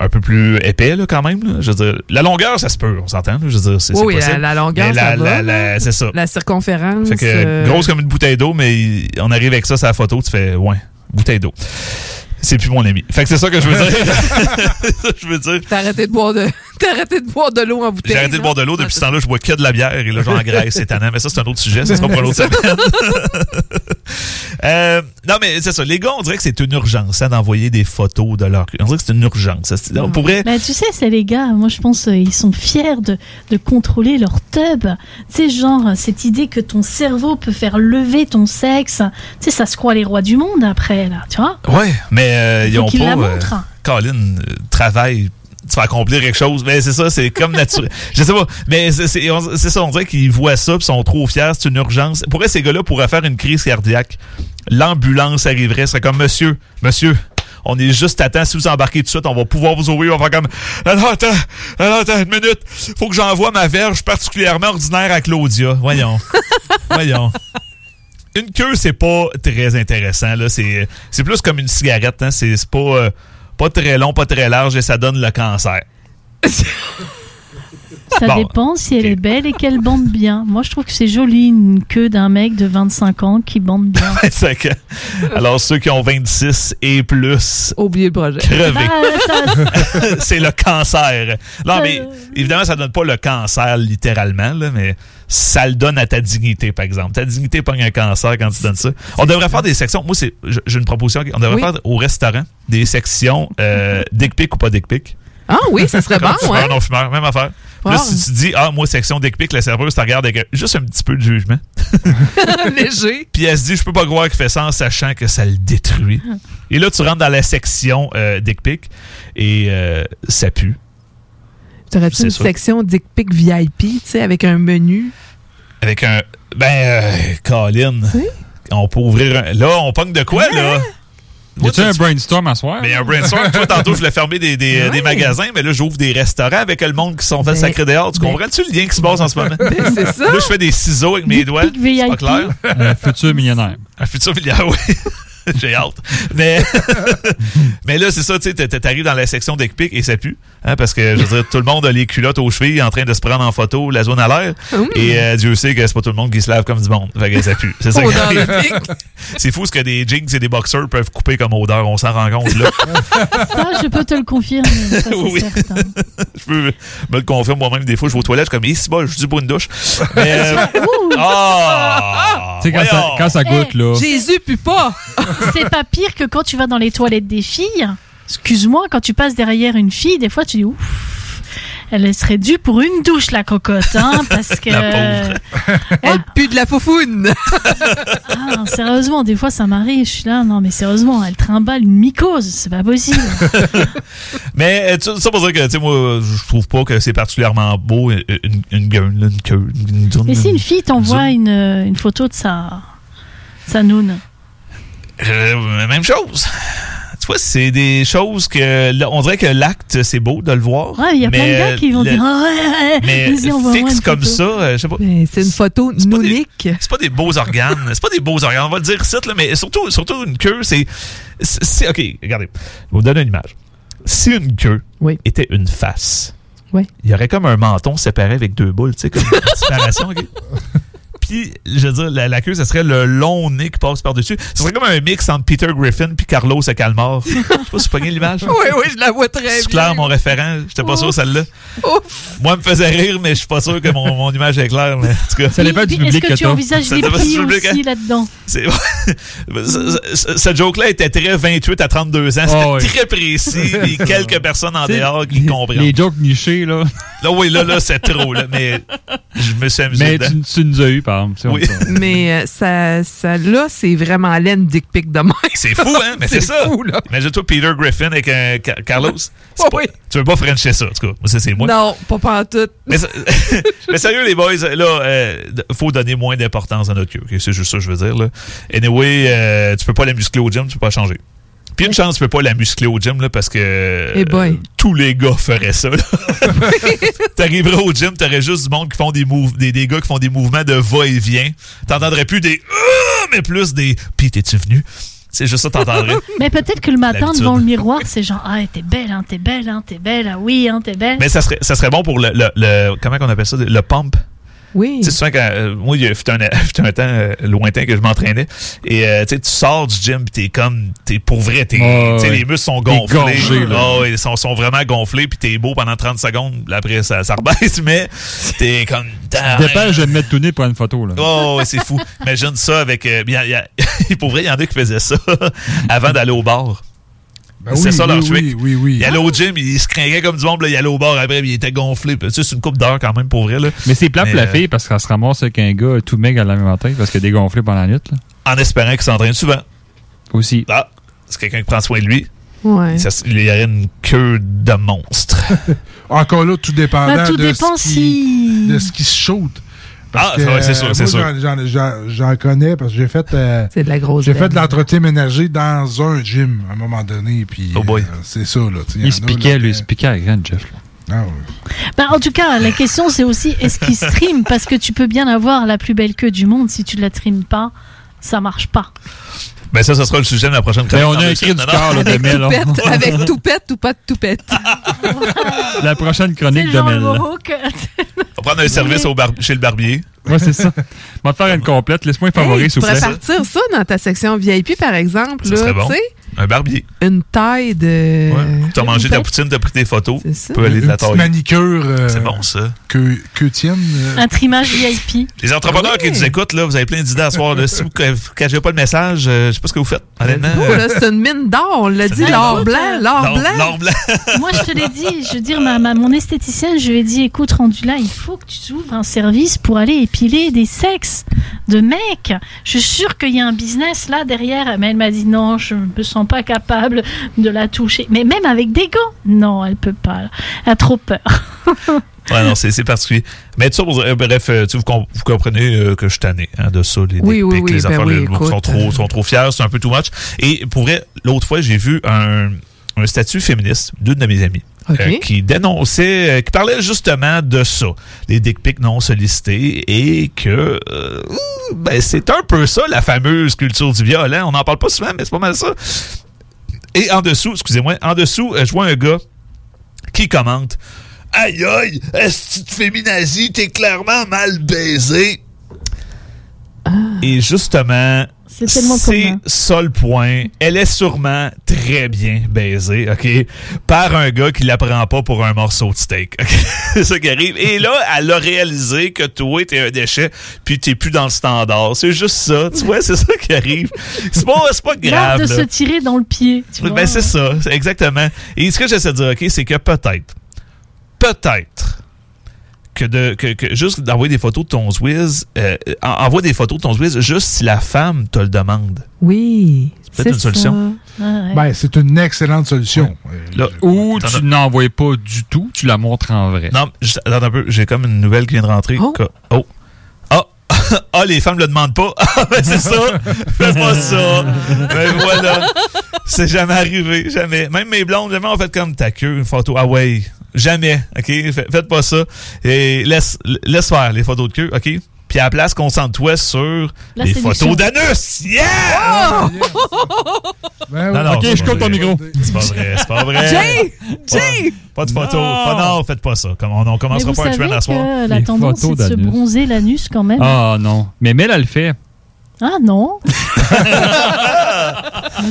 [SPEAKER 12] Un peu plus épais, là, quand même. là. Je veux dire, la longueur, ça se peut, on s'entend. là. Je veux dire, c'est,
[SPEAKER 9] Oui,
[SPEAKER 12] c'est
[SPEAKER 9] oui, la,
[SPEAKER 12] possible.
[SPEAKER 9] la longueur,
[SPEAKER 12] Mais
[SPEAKER 9] ça
[SPEAKER 12] la-
[SPEAKER 9] va.
[SPEAKER 12] la- la-
[SPEAKER 9] là.
[SPEAKER 12] c'est ça.
[SPEAKER 9] La circonférence.
[SPEAKER 12] Fait que,
[SPEAKER 9] euh,
[SPEAKER 12] grosse comme une bouteille d'eau, mais il- on arrive avec ça sur la photo, tu fais, ouais, bouteille d'eau. C'est plus mon ami. Fait que c'est ça que je veux dire. (laughs) c'est ça que je veux dire.
[SPEAKER 9] T'as arrêté de boire de, (laughs) T'as arrêté de boire de l'eau en bouteille.
[SPEAKER 12] J'ai arrêté de boire de l'eau. Depuis ce temps-là, je bois que de la bière et là, j'engraisse, c'est tannant. Mais ça, c'est un autre sujet. Ça sera pour l'autre semaine. (laughs) Euh, non, mais c'est ça. Les gars, on dirait que c'est une urgence hein, d'envoyer des photos de leur cul. On dirait que c'est une urgence. C'est- On pourrait...
[SPEAKER 11] Ben, tu sais, c'est les gars, moi je pense euh, ils sont fiers de, de contrôler leur tub. Tu sais, genre, cette idée que ton cerveau peut faire lever ton sexe. Tu sais, ça se croit les rois du monde après, là, tu vois?
[SPEAKER 12] Ouais, mais euh, ils ont pas.
[SPEAKER 11] la
[SPEAKER 12] euh. Colin, euh, travail. Tu vas accomplir quelque chose. Mais c'est ça, c'est comme naturel. (laughs) Je sais pas. Mais c'est ça, on dirait qu'ils voient ça puis sont trop fiers. C'est une urgence. Pour eux, ces gars-là pourraient faire une crise cardiaque. L'ambulance arriverait. Ce serait comme Monsieur, monsieur. On est juste à temps. Si vous embarquez tout de suite, on va pouvoir vous ouvrir. On va faire comme. Alors, attends, alors, attends, une minute. Faut que j'envoie ma verge particulièrement ordinaire à Claudia. Voyons. (laughs) Voyons. Une queue, c'est pas très intéressant. Là. C'est, c'est plus comme une cigarette. Hein. C'est, c'est pas, euh, pas très long, pas très large et ça donne le cancer.
[SPEAKER 11] Ça
[SPEAKER 12] Bon,
[SPEAKER 11] dépend si elle est belle et qu'elle bande bien. Moi, je trouve que c'est joli une queue d'un mec de 25 ans qui bande bien. (laughs)
[SPEAKER 12] 25 ans. Alors, ceux qui ont 26 et plus,
[SPEAKER 9] Oubliez le projet.
[SPEAKER 12] crevez.
[SPEAKER 11] Bah, (laughs)
[SPEAKER 12] c'est le cancer. Non,
[SPEAKER 11] Ça-
[SPEAKER 12] mais évidemment, ça donne pas le cancer littéralement, là, mais ça le donne à ta dignité, par exemple. Ta dignité pogne un cancer quand tu donnes ça. On devrait faire des sections. Moi, c'est, j'ai une proposition. On devrait
[SPEAKER 9] Oui.
[SPEAKER 12] faire au restaurant des sections euh, (laughs) dick pic ou pas dick pic.
[SPEAKER 9] Ah oui, ça serait (laughs) bon, ouais.
[SPEAKER 12] non fumeur, même affaire.
[SPEAKER 9] Wow.
[SPEAKER 12] Là, si tu dis, ah, moi, section dick pic, la serveuse te regarde avec juste un petit peu de jugement. (laughs)
[SPEAKER 9] Léger.
[SPEAKER 12] Puis elle se dit, je peux pas croire qu'il fait ça en sachant que ça le détruit. Et là, tu rentres dans la section euh, dick pic et euh, ça pue.
[SPEAKER 9] T'aurais-tu une
[SPEAKER 12] sûr.
[SPEAKER 9] section dick pic VIP, tu sais, avec un menu?
[SPEAKER 12] Avec un. Ben, euh, Colin. On peut ouvrir un. Là, on pogne de quoi, là?
[SPEAKER 8] Y a-tu un brainstorm à soir?
[SPEAKER 12] Mais un brainstorm, toi, tantôt, je voulais fermer des, des, des magasins, mais là, j'ouvre des restaurants avec le monde qui sont fait
[SPEAKER 9] Ben,
[SPEAKER 12] sacré dehors. Tu
[SPEAKER 9] ben-
[SPEAKER 12] comprends-tu le lien qui se passe en ce moment?
[SPEAKER 9] c'est ça.
[SPEAKER 12] Là, je fais des ciseaux avec mes doigts.
[SPEAKER 11] pic
[SPEAKER 12] C'est pas clair.
[SPEAKER 8] Un futur millionnaire.
[SPEAKER 12] Un futur milliard, oui. (laughs) J'ai hâte. Mais, (laughs) mais là, c'est ça, tu sais, t'a- t'arrives dans la section deck pic et ça pue. Hein, parce que, je veux dire, tout le monde a les culottes aux chevilles en train de se prendre en photo la zone à l'air. Et euh, Dieu sait que c'est pas tout le monde qui se lave comme du monde. Fait que ça pue. C'est ça. (laughs) C'est fou ce que des jeans et des boxers peuvent couper comme odeur. On s'en rend compte, là.
[SPEAKER 11] Ça, je peux te le confirmer. Ça,
[SPEAKER 12] Oui.
[SPEAKER 11] certain.
[SPEAKER 12] je peux me le confirmer moi-même. Des fois, je vais aux toilettes, je suis comme, ici, bas, je suis pour une douche. Mais, euh, ah!
[SPEAKER 8] Sais, quand ça, quand ça goûte, là.
[SPEAKER 9] Jésus pue pas!
[SPEAKER 11] C'est pas pire que quand tu vas dans les toilettes des filles. Excuse-moi, quand tu passes derrière une fille, des fois tu dis ouf. Elle serait due pour une douche, la cocotte, hein, parce que.
[SPEAKER 12] La pauvre.
[SPEAKER 9] Elle pue de la foufoune!
[SPEAKER 11] Ah, sérieusement, des fois ça m'arrive. Je suis là, non, mais sérieusement, elle trimballe une mycose, c'est pas possible. (laughs)
[SPEAKER 12] Mais euh, ça pour dire que, tu sais, moi, je trouve pas que c'est particulièrement beau, une, une, une une. Une, une-
[SPEAKER 11] Mais si une fille t'envoie une, euh, une photo de sa, sa noune,
[SPEAKER 12] Euh, même chose. (laughs) Tu vois, c'est des choses que. là, on dirait que l'acte, c'est beau de le voir.
[SPEAKER 11] Ouais, il y a plein de
[SPEAKER 12] mais,
[SPEAKER 11] gars qui vont
[SPEAKER 12] le-
[SPEAKER 11] dire Ah ouais, ouais,
[SPEAKER 12] Mais
[SPEAKER 11] envoie-moi
[SPEAKER 12] fixe comme
[SPEAKER 11] photo.
[SPEAKER 12] ça, euh, je sais pas.
[SPEAKER 9] C'est une photo nounique.
[SPEAKER 12] C'est pas des beaux organes. c'est pas des beaux organes. On va le dire ici, là, mais surtout, surtout une queue, c'est. OK, regardez. Je vais vous donner une image. Si une queue était une face,
[SPEAKER 9] Oui.
[SPEAKER 12] il y aurait comme un menton séparé avec deux boules, tu sais, comme une séparation. (laughs) OK? Puis, je veux dire, la, la queue, ce serait le long nez qui passe par-dessus. Ce serait comme un mix entre Peter Griffin puis Carlos et Calmar. (laughs) Je sais pas si l'image.
[SPEAKER 9] Oui, oui, je la vois très
[SPEAKER 12] C'est
[SPEAKER 9] bien.
[SPEAKER 12] clair, mon référent. J'étais pas sûr, celle-là.
[SPEAKER 9] Ouf!
[SPEAKER 12] Moi, elle me faisait rire, mais je suis pas sûr que mon, mon image est claire. Mais, en tout cas,
[SPEAKER 8] Ça dépend du
[SPEAKER 11] Est-ce
[SPEAKER 8] public
[SPEAKER 11] que
[SPEAKER 8] que
[SPEAKER 11] tu envisages les
[SPEAKER 12] public,
[SPEAKER 11] aussi
[SPEAKER 12] hein.
[SPEAKER 11] là-dedans?
[SPEAKER 12] C'est (laughs) ce, ce- ce joke-là était très 28 à 32 ans. C'était
[SPEAKER 8] Ah oui.
[SPEAKER 12] très précis. (laughs) Et quelques personnes en dehors qui comprennent.
[SPEAKER 8] Les jokes nichés, là.
[SPEAKER 12] Là, oui, là, là, c'est trop. Là, mais je me suis amusé
[SPEAKER 8] Mais
[SPEAKER 12] dedans.
[SPEAKER 8] tu, tu nous as eu, par
[SPEAKER 12] Oui. (laughs)
[SPEAKER 9] Mais euh, ça, ça, là, c'est vraiment laine dick pic de même.
[SPEAKER 12] C'est fou, hein? (laughs) Mais c'est ça.
[SPEAKER 9] fou, là.
[SPEAKER 12] Imagine-toi Peter Griffin avec un Ca- Carlos. (laughs) C'est
[SPEAKER 9] Oh,
[SPEAKER 12] pas-
[SPEAKER 9] oui.
[SPEAKER 12] Tu veux pas Frencher ça, en tout cas. Moi, ça, c'est moi.
[SPEAKER 9] Non, pas pantoute.
[SPEAKER 12] Mais, ça- mais sérieux, les boys, là, euh, d- faut donner moins d'importance à notre queue. ok? C'est juste ça que je veux dire. Là. Anyway, euh, tu peux pas la muscler au gym, tu peux pas changer. Puis une chance, tu peux pas la muscler au gym là, parce que
[SPEAKER 9] Eh boy.
[SPEAKER 12] euh, tous les gars feraient ça. (laughs) T'arriverais au gym, t'aurais juste du monde qui font des moves, des, des gars qui font des mouvements de va-et-vient. T'entendrais plus des Ah mais plus des Pis t'es-tu venu? C'est juste ça que t'entendrais. (laughs)
[SPEAKER 11] Mais peut-être que le matin, devant le miroir, c'est genre Ah, t'es belle, hein, t'es belle, hein, t'es belle, ah oui, hein, t'es belle.
[SPEAKER 12] Mais ça serait, ça serait bon pour le, le, le- comment qu'on appelle ça? Le pump?
[SPEAKER 9] Oui.
[SPEAKER 12] Tu sais, souvent, quand, euh, moi, il y a fut un, (laughs) fut un temps euh, lointain que je m'entraînais. Et euh, tu sais, tu sors du gym, t'es comme, t'es pour vrai, t'es,
[SPEAKER 8] ouais.
[SPEAKER 12] les muscles sont gonflés.
[SPEAKER 8] gorgé, là.
[SPEAKER 12] Ouais, ils sont, sont vraiment gonflés, puis t'es beau pendant 30 secondes. Après, ça, ça rebaisse, (laughs) mais t'es comme.
[SPEAKER 8] Dépêche de me mettre tout nez pour une photo. Là.
[SPEAKER 12] Oh, ouais, c'est fou. Imagine ça avec. euh, bien, il y a- (laughs) pour vrai, il y en a qui faisaient ça avant d'aller au bar.
[SPEAKER 7] Ben
[SPEAKER 12] c'est
[SPEAKER 7] oui,
[SPEAKER 12] ça leur
[SPEAKER 7] oui,
[SPEAKER 12] trick.
[SPEAKER 7] oui, oui, oui.
[SPEAKER 12] Il allait au gym, il se craquait comme du monde, là, il allait au bar après, puis il était gonflé. Puis, tu sais, c'est une coupe d'heure quand même pour vrai. Là.
[SPEAKER 8] Mais c'est plat pour la
[SPEAKER 12] euh,
[SPEAKER 8] fille parce qu'elle se ramasse avec un gars tout maigre à la même matin parce qu'il est dégonflé pendant la nuit. Là.
[SPEAKER 12] En espérant qu'il s'entraîne souvent.
[SPEAKER 8] Aussi.
[SPEAKER 12] Ah, c'est quelqu'un qui prend soin de lui.
[SPEAKER 9] Ouais.
[SPEAKER 12] Ça, il y aurait une queue de monstre. (laughs)
[SPEAKER 7] Encore là, tout dépendant
[SPEAKER 11] Bah, tout
[SPEAKER 7] de,
[SPEAKER 11] dépend
[SPEAKER 7] ce qui,
[SPEAKER 11] si-
[SPEAKER 7] de ce qui se shoot.
[SPEAKER 12] Ah, ouais, c'est sûr,
[SPEAKER 7] euh,
[SPEAKER 12] c'est sûr.
[SPEAKER 7] j'en- j'en- J'en j'en connais parce que j'ai fait. euh,
[SPEAKER 9] C'est de la grosse
[SPEAKER 7] J'ai fait de l'entretien ménager dans un gym à un moment donné. Puis,
[SPEAKER 12] Oh boy.
[SPEAKER 7] euh, c'est ça, là.
[SPEAKER 8] Il se piquait, lui, il se piquait à la grande, Jeff. là.
[SPEAKER 7] Ah, ouais.
[SPEAKER 11] Bah, en tout cas, la question c'est aussi est-ce qu'il stream? Parce que tu peux bien avoir la plus belle queue du monde, si tu la trimes pas, ça marche pas.
[SPEAKER 12] Ben, ça, ça sera le sujet de la prochaine
[SPEAKER 8] Mais
[SPEAKER 12] chronique.
[SPEAKER 8] on a
[SPEAKER 12] semaines.
[SPEAKER 8] du là, de
[SPEAKER 9] Avec
[SPEAKER 8] Mel.
[SPEAKER 9] toupette, avec toupette ou pas de toupette.
[SPEAKER 8] La prochaine chronique de Mel.
[SPEAKER 12] On va prendre un service au bar- chez le barbier.
[SPEAKER 8] Ouais, c'est ça. On va te faire une complète. Laisse-moi un favori,
[SPEAKER 9] Hey, tu
[SPEAKER 8] s'il vous
[SPEAKER 9] pourrais
[SPEAKER 8] plaît.
[SPEAKER 9] partir ça dans ta section VIP, par exemple.
[SPEAKER 12] Ça
[SPEAKER 9] là,
[SPEAKER 12] serait bon.
[SPEAKER 9] tu sais,
[SPEAKER 12] Un barbier.
[SPEAKER 9] une taille de.
[SPEAKER 12] Ouais. T'as mangé ta poutine, t'as pris tes photos. Tu
[SPEAKER 9] ça.
[SPEAKER 12] peux aller de
[SPEAKER 7] Une
[SPEAKER 12] la taille.
[SPEAKER 7] manicure. euh,
[SPEAKER 12] C'est bon, ça.
[SPEAKER 7] Que, que tienne. euh,
[SPEAKER 11] Un trimage VIP.
[SPEAKER 12] Les entrepreneurs qui nous écoutent, là, vous avez plein d'idées à soir. Là. Si vous ne cachez pas le message, euh, je sais pas ce que vous faites. Honnêtement.
[SPEAKER 9] Oh, là, c'est une mine d'or, on l'a dit, l'or blanc, l'or
[SPEAKER 12] L'or-
[SPEAKER 9] blanc.
[SPEAKER 12] l'or blanc. (laughs)
[SPEAKER 11] Moi, je te l'ai dit, je veux dire, ma, ma- mon esthéticienne, je lui ai dit, écoute, rendu là, il faut que tu ouvres un service pour aller épiler des sexes de mecs. Je suis sûre qu'il y a un business là derrière. Mais elle m'a dit, non, je me sens pas capable de la toucher. Mais même avec des gants, non, elle peut pas. Elle a trop peur. (laughs)
[SPEAKER 12] Ouais, non, c'est c'est particulier. Mais ça, euh, bref, euh, tu sais, vous, vous comprenez euh, que je suis tanné hein, de ça, les
[SPEAKER 9] Oui, oui,
[SPEAKER 12] pics,
[SPEAKER 9] oui,
[SPEAKER 12] les
[SPEAKER 9] ben
[SPEAKER 12] affaires, le
[SPEAKER 9] écoute,
[SPEAKER 12] sont trop, sont trop fiers, c'est un peu too much. Et pour vrai, l'autre fois, j'ai vu un, un statut féministe d'une de mes amies. Euh, qui dénonçait, euh, qui parlait justement de ça, les dick pics non sollicités, et que euh, ben, c'est un peu ça, la fameuse culture du viol. hein. On n'en parle pas souvent, mais c'est pas mal ça. Et en dessous, excusez-moi, en dessous, je vois un gars qui commente Aïe aïe, est-ce que tu te féminazie, t'es clairement mal baisé. Et justement,
[SPEAKER 11] C'est tellement
[SPEAKER 12] c'est ça le point. Elle est sûrement très bien baisée, OK? Par un gars qui la prend pas pour un morceau de steak. OK? (laughs) c'est ça qui arrive. Et là, elle a réalisé que toi, t'es un déchet, puis t'es plus dans le standard. C'est juste ça. Tu vois, c'est ça qui arrive. C'est pas, c'est pas
[SPEAKER 11] L'art
[SPEAKER 12] grave.
[SPEAKER 11] de
[SPEAKER 12] là.
[SPEAKER 11] se tirer dans le pied. tu.
[SPEAKER 12] Ben, c'est ça, exactement. Et ce que j'essaie de dire, OK, c'est que peut-être, peut-être que de que, que juste d'envoyer des photos de ton Zwiz, euh, en- envoie des photos de ton Zwiz juste si la femme te le demande.
[SPEAKER 9] Oui.
[SPEAKER 12] C'est peut-être une solution.
[SPEAKER 7] Ben, c'est une excellente solution. Euh,
[SPEAKER 12] Là,
[SPEAKER 8] Ou tu n'envoies pas du tout, tu la montres en vrai.
[SPEAKER 12] Non, juste- attends un peu, j'ai comme une nouvelle qui vient de rentrer.
[SPEAKER 9] Oh.
[SPEAKER 12] Oh. Ah, ah, les femmes le demandent pas. (laughs) Ah, ben c'est ça. Faites pas ça. Ben voilà. C'est jamais arrivé, jamais. Même mes blondes, jamais on fait comme ta queue, une photo. Ah ouais, jamais. OK? Fait- Faites pas ça. Et laisse, laisse faire les photos de queue, OK? Puis à la place, concentre-toi sur
[SPEAKER 11] La
[SPEAKER 12] les photos d'anus. Yeah!
[SPEAKER 7] Ben,
[SPEAKER 12] Non, non,
[SPEAKER 8] Ok, je coupe ton micro.
[SPEAKER 12] C'est pas vrai, c'est pas vrai.
[SPEAKER 9] Jay!
[SPEAKER 12] Pas-
[SPEAKER 9] Jay!
[SPEAKER 12] Pas de photos.
[SPEAKER 8] Non.
[SPEAKER 12] Pas, non, faites pas ça. Comme on, on commencera pas un trend à soir.
[SPEAKER 11] la
[SPEAKER 8] Les
[SPEAKER 11] tendance, c'est de se bronzer l'anus quand même.
[SPEAKER 8] Ah non. Mais Mel, elle le fait.
[SPEAKER 11] Ah non (laughs)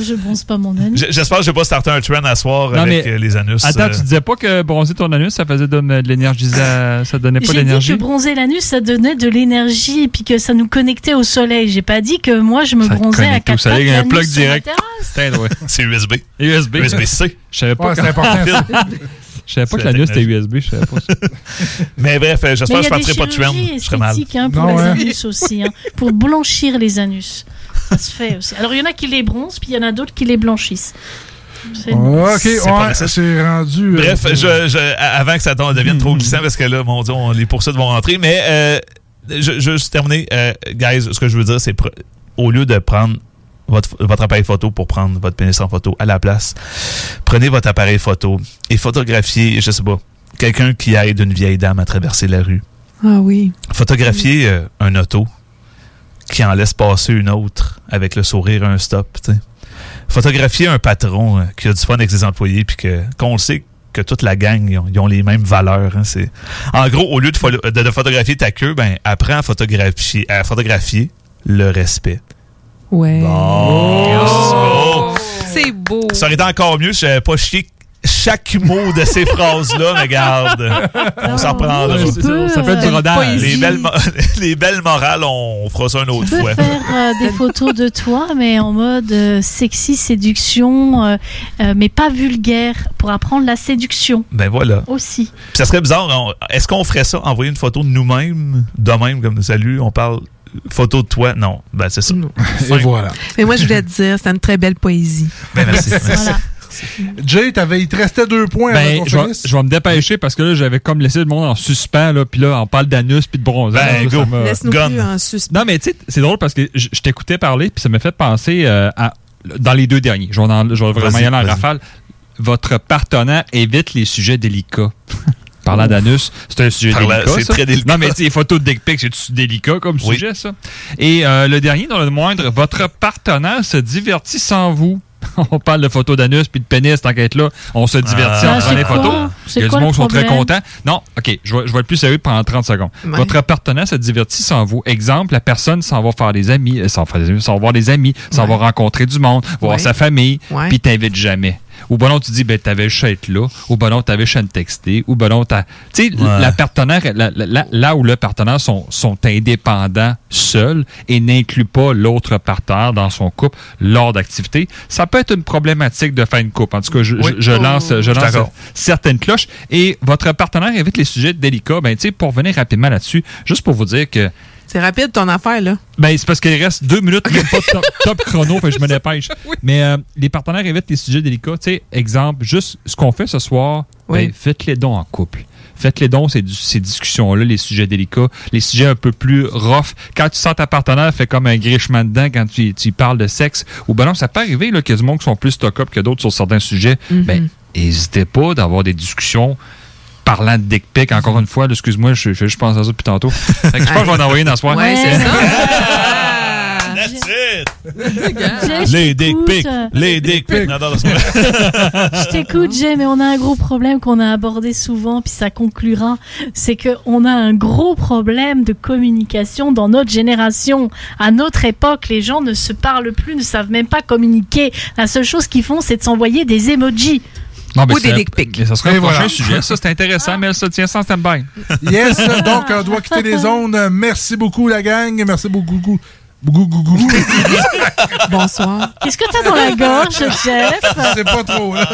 [SPEAKER 11] Je bronze pas mon anus.
[SPEAKER 12] J'espère que je vais pas starter un trend à soir
[SPEAKER 8] Non,
[SPEAKER 12] avec
[SPEAKER 8] mais-
[SPEAKER 12] euh, les anus.
[SPEAKER 8] Attends,
[SPEAKER 12] euh,
[SPEAKER 8] tu disais pas que bronzer ton anus, ça faisait de, de l'énergie, ça donnait pas
[SPEAKER 11] J'ai dit
[SPEAKER 8] d'énergie?
[SPEAKER 11] que bronzer l'anus, ça donnait de l'énergie et puis que ça nous connectait au soleil. J'ai pas dit que moi, je me
[SPEAKER 8] Ça
[SPEAKER 11] bronzais à
[SPEAKER 8] connecte au
[SPEAKER 11] quatre
[SPEAKER 8] soleil,
[SPEAKER 11] pattes
[SPEAKER 8] un plug direct. ouais. (laughs)
[SPEAKER 12] C'est USB.
[SPEAKER 8] USB.
[SPEAKER 12] USB-C.
[SPEAKER 8] Je savais pas,
[SPEAKER 7] Ouais, c'est important. ça. (laughs)
[SPEAKER 8] je savais pas que
[SPEAKER 12] la
[SPEAKER 8] l'anus était. USB, je savais pas ça. (laughs)
[SPEAKER 12] Mais bref, euh, j'espère que je starterai pas de trend. Je serais mal.
[SPEAKER 11] hein, pour
[SPEAKER 7] Non,
[SPEAKER 11] les
[SPEAKER 7] ouais.
[SPEAKER 11] anus aussi, hein, pour blanchir les anus. Ça se fait aussi. Alors il y en a qui les bronzent, puis il y en a d'autres qui les blanchissent.
[SPEAKER 7] Ok,
[SPEAKER 12] C'est
[SPEAKER 7] ouais, rendu. euh,
[SPEAKER 12] Bref,
[SPEAKER 7] c'est-
[SPEAKER 12] je, je- avant que ça devienne trop glissant, parce que là, mon Dieu, on- les poursuites vont rentrer. Mais euh, je, juste terminer, euh, guys, ce que je veux dire, c'est au lieu de prendre votre, votre appareil photo pour prendre votre pénis en photo à la place, prenez votre appareil photo et photographiez, je sais pas, quelqu'un qui aide une vieille dame à traverser la rue.
[SPEAKER 9] Ah oui.
[SPEAKER 12] Photographier euh, un auto qui en laisse passer une autre avec le sourire un stop. Photographier un patron euh, qui a du fun avec ses employés puis que qu'on le sait que toute la gang, ils ont, ils ont les mêmes valeurs. hein. C'est En gros, au lieu de, de- de photographier ta queue, ben, apprends à photographier, à photographier le respect.
[SPEAKER 9] Ouais.
[SPEAKER 12] Oh!
[SPEAKER 9] C'est beau.
[SPEAKER 12] Ça aurait été encore mieux si j'avais pas chié chaque mot de ces phrases-là, mais regarde, (laughs) on s'en reprendra.
[SPEAKER 11] Ouais, c'est ça, ça peut être du
[SPEAKER 12] Les
[SPEAKER 11] rodage.
[SPEAKER 12] Les belles, (laughs) les belles morales, on fera ça une autre
[SPEAKER 11] Tu peux
[SPEAKER 12] fois.
[SPEAKER 11] faire euh, des (laughs) photos de toi, mais en mode euh, sexy, séduction, euh, euh, mais pas vulgaire, pour apprendre la séduction
[SPEAKER 12] Ben voilà.
[SPEAKER 11] aussi.
[SPEAKER 12] Puis ça serait bizarre. on- Est-ce qu'on ferait ça, envoyer une photo de nous-mêmes, de même, comme salut, on parle photo de toi? Non. Ben c'est ça.
[SPEAKER 7] Et voilà.
[SPEAKER 9] Mais moi, je voulais te dire, c'est une très belle poésie.
[SPEAKER 12] Ben merci.
[SPEAKER 9] Voilà.
[SPEAKER 7] Jay, t'avais, il te restait deux points
[SPEAKER 8] Ben, je vais,
[SPEAKER 7] finisse.
[SPEAKER 8] je vais me dépêcher parce que là, j'avais comme laissé le monde en suspens, là, puis là, on parle d'anus puis de bronzage.
[SPEAKER 12] Ben, go.
[SPEAKER 9] Laisse-nous plus en suspens.
[SPEAKER 8] Non, mais tu sais, c'est drôle parce que je, t'écoutais parler, puis ça m'a fait penser euh, à, dans les deux derniers. Je vais, dans- je vais vraiment y aller en rafale. Votre partenaire évite les sujets délicats. (laughs) Parlant d'anus, c'est un sujet délicat.
[SPEAKER 12] c'est très délicat.
[SPEAKER 8] Non, mais tu sais, les photos de dick c'est délicat comme
[SPEAKER 12] Oui.
[SPEAKER 8] sujet, ça. Et euh, le dernier, dans le moindre, votre partenaire se divertit sans vous. (laughs) On parle de photos d'anus puis de pénis, tant qu'être là. On se divertit
[SPEAKER 11] Ah,
[SPEAKER 8] en
[SPEAKER 11] c'est
[SPEAKER 8] prenant les
[SPEAKER 11] quoi?
[SPEAKER 8] photos. Il y a du monde qui sont très contents. Non, OK, je vais, je vais être plus sérieux pendant 30 secondes.
[SPEAKER 9] Ouais.
[SPEAKER 8] Votre partenaire se divertit sans vous. Exemple, la personne s'en va faire des amis, euh, s'en des va voir des amis, s'en va rencontrer du monde, voir
[SPEAKER 9] Ouais.
[SPEAKER 8] sa famille, puis t'invites jamais. Ou ben non, tu dis, ben, t'avais juste à être là. Ou ben non, t'avais juste à me texter. Ou ben non, t'as. Tu sais,
[SPEAKER 12] Ouais.
[SPEAKER 8] la partenaire, la- la- la- là où le partenaire sont, sont indépendants seuls et n'incluent pas l'autre partenaire dans son couple lors d'activités, ça peut être une problématique de faire une couple. En tout cas, je,
[SPEAKER 12] Oui.
[SPEAKER 8] je- je lance, je lance certaines cloches. Et votre partenaire évite les sujets délicats. Ben, tu sais, pour revenir rapidement là-dessus, juste pour vous dire que
[SPEAKER 9] C'est rapide ton affaire, là.
[SPEAKER 8] ben, c'est parce qu'il reste deux minutes, même pas de top, (laughs) top chrono, fait que je me dépêche. (laughs) Mais euh, les partenaires évitent les sujets délicats. Tu sais, exemple, juste ce qu'on fait ce soir,
[SPEAKER 9] Oui.
[SPEAKER 8] ben, faites les dons en couple. Faites les dons, ces, ces discussions-là, les sujets délicats, les sujets un peu plus rough. Quand tu sens ta partenaire fait comme un grichement dedans quand tu, tu parles de sexe, ou ben non, ça peut arriver là, qu'il y a du monde qui sont plus stock-up que d'autres sur certains sujets. Ben, n'hésitez pas d'avoir des discussions parlant de dick pic, encore une fois, excuse-moi, je, je, je pense à ça depuis tantôt. Fait que je pense que je vais en envoyer dans ce soir.
[SPEAKER 9] Ouais, c'est ça. (laughs)
[SPEAKER 12] Les dick pics! Les dick pics!
[SPEAKER 11] Je t'écoute, Jay, mais on a un gros problème qu'on a abordé souvent, puis ça conclura. C'est qu'on a un gros problème de communication dans notre génération. À notre époque, les gens ne se parlent plus, ne savent même pas communiquer. La seule chose qu'ils font, c'est de s'envoyer des emojis.
[SPEAKER 8] Non, ben,
[SPEAKER 9] Ou des dick pics.
[SPEAKER 8] mais Ça sera
[SPEAKER 7] Et
[SPEAKER 8] un prochain
[SPEAKER 7] voilà.
[SPEAKER 8] sujet. Ça, c'est intéressant, mais elle se tient sans stand-by.
[SPEAKER 7] Yes, donc on doit quitter les zones. Merci beaucoup, la gang. Merci beaucoup. beaucoup, beaucoup, beaucoup. (laughs)
[SPEAKER 9] Bonsoir.
[SPEAKER 11] Qu'est-ce que t'as dans la gorge, Jeff?
[SPEAKER 7] C'est pas trop, là.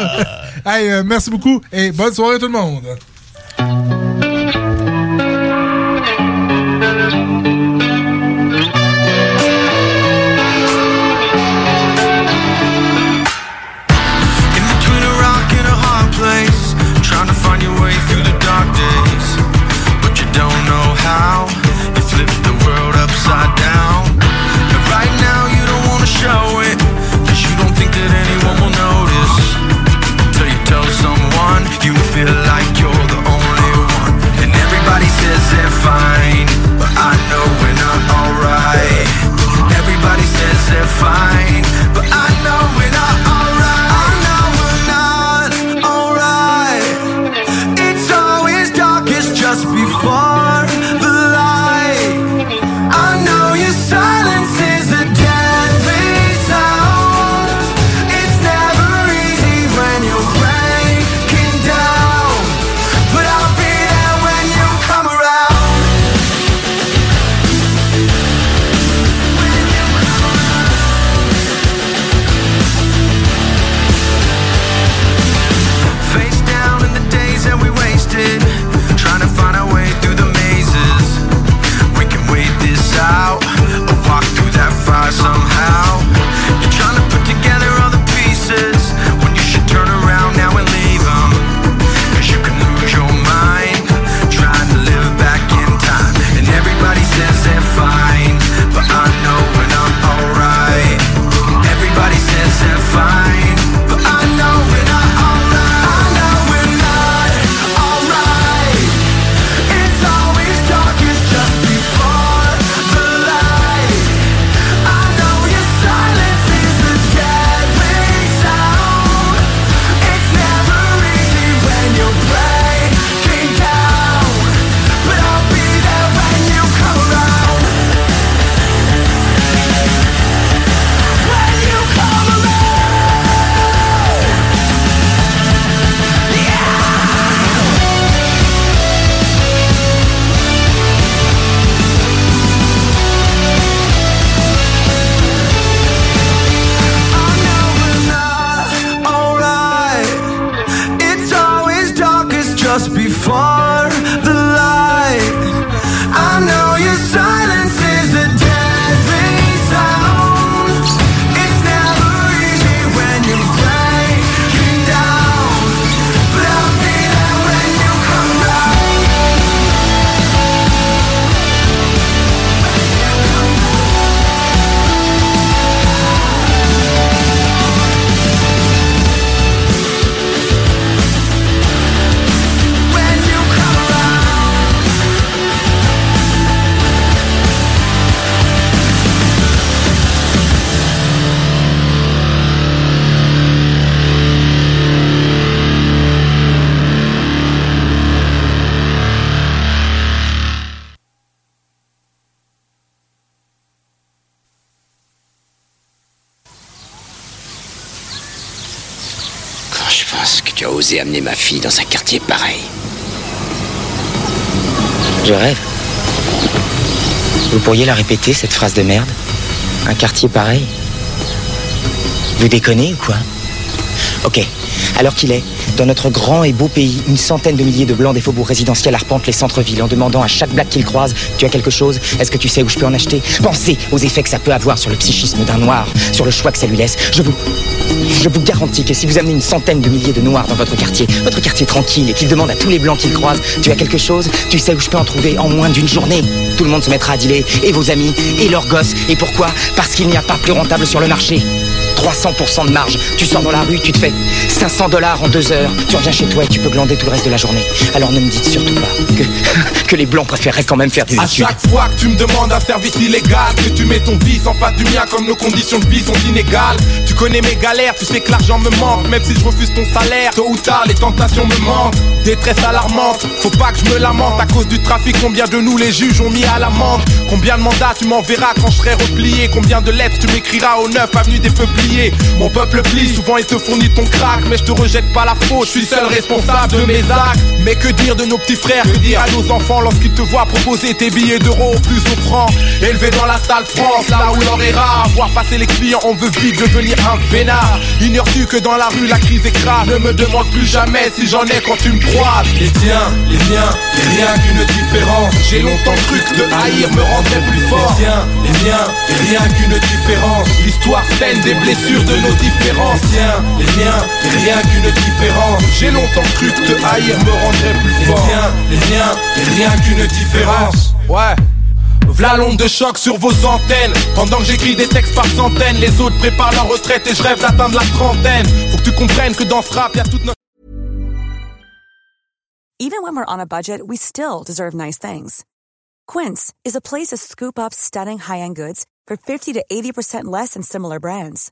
[SPEAKER 7] Hey, euh, merci beaucoup et bonne soirée tout le monde.
[SPEAKER 15] Upside down. And right now you don't wanna show it, cause you don't think that anyone will notice. Till you tell someone you feel like you're the only one. And everybody says they're fine, but I know we're not alright. Everybody says they're fine,
[SPEAKER 35] amener ma fille dans un quartier pareil
[SPEAKER 36] Je rêve. Vous pourriez la répéter, cette phrase de merde Un quartier pareil Vous déconnez ou quoi Ok, alors qu'il est, dans notre grand et beau pays, une centaine de milliers de blancs des faubourgs résidentiels arpentent les centres-villes en demandant à chaque black qu'ils croisent Tu as quelque chose? Est-ce que tu sais où je peux en acheter? Pensez aux effets que ça peut avoir sur le psychisme d'un noir, sur le choix que ça lui laisse. Je vous. Je vous garantis que si vous amenez une centaine de milliers de noirs dans votre quartier, votre quartier tranquille, et qu'ils demandent à tous les blancs qu'ils croisent Tu as quelque chose? Tu sais où je peux en trouver en moins d'une journée? Tout le monde se mettra à dealer, et vos amis, et leurs gosses. Et pourquoi? Parce qu'il n'y a pas plus rentable sur le marché. 300% de marge. Tu sors dans la rue, tu te fais 500 dollars en deux heures. Tu reviens chez toi et tu peux glander tout le reste de la journée. Alors ne me dites surtout pas que, (laughs) que les blancs préféreraient quand même faire des
[SPEAKER 2] À
[SPEAKER 36] études.
[SPEAKER 2] chaque fois que tu me demandes un service illégal, que tu mets ton vice en face du mien comme nos conditions de vie sont inégales. Tu connais mes galères, tu sais que l'argent me manque, même si je refuse ton salaire. Tôt ou tard, les tentations me mentent. Détresse alarmante, faut pas que je me lamente à cause du trafic. Combien de nous les juges ont mis à l'amende? Combien de mandats tu m'enverras quand je serai replié? Combien de lettres tu m'écriras au 9 avenue des Peupliers Mon peuple plie, souvent il te fournit ton crack, mais je te rejette pas la faute. Je suis seul responsable de mes actes. Mais que dire de nos petits frères? Que dire à nos enfants lorsqu'ils te voient proposer tes billets d'euros au plus offrant? Élevé dans la salle France, là où l'or est rare. Voir passer les clients, on veut vite devenir un vénard. Ignores-tu que dans la rue la crise grave Ne me demande plus jamais si j'en ai quand tu me croises. Les tiens, les miens, et rien qu'une différence. J'ai longtemps cru que de haïr me rendrait plus fort. Les tiens, les miens, et rien qu'une différence. L'histoire saine des blessures de nos différences Tiens, les miens, et rien qu'une différence. J'ai longtemps cru que te haïr me rendrait plus fort. Les tiens, les miens, et rien qu'une différence. Ouais. V'là l'onde de choc sur vos antennes. Pendant que j'écris des textes par centaines Les autres préparent leur retraite et je rêve d'atteindre la trentaine. Faut que tu comprennes que dans rap y'a toute notre
[SPEAKER 37] Even when we're on a budget, we still deserve nice things. Quince is a place to scoop up stunning high-end goods for 50 to 80% less than similar brands.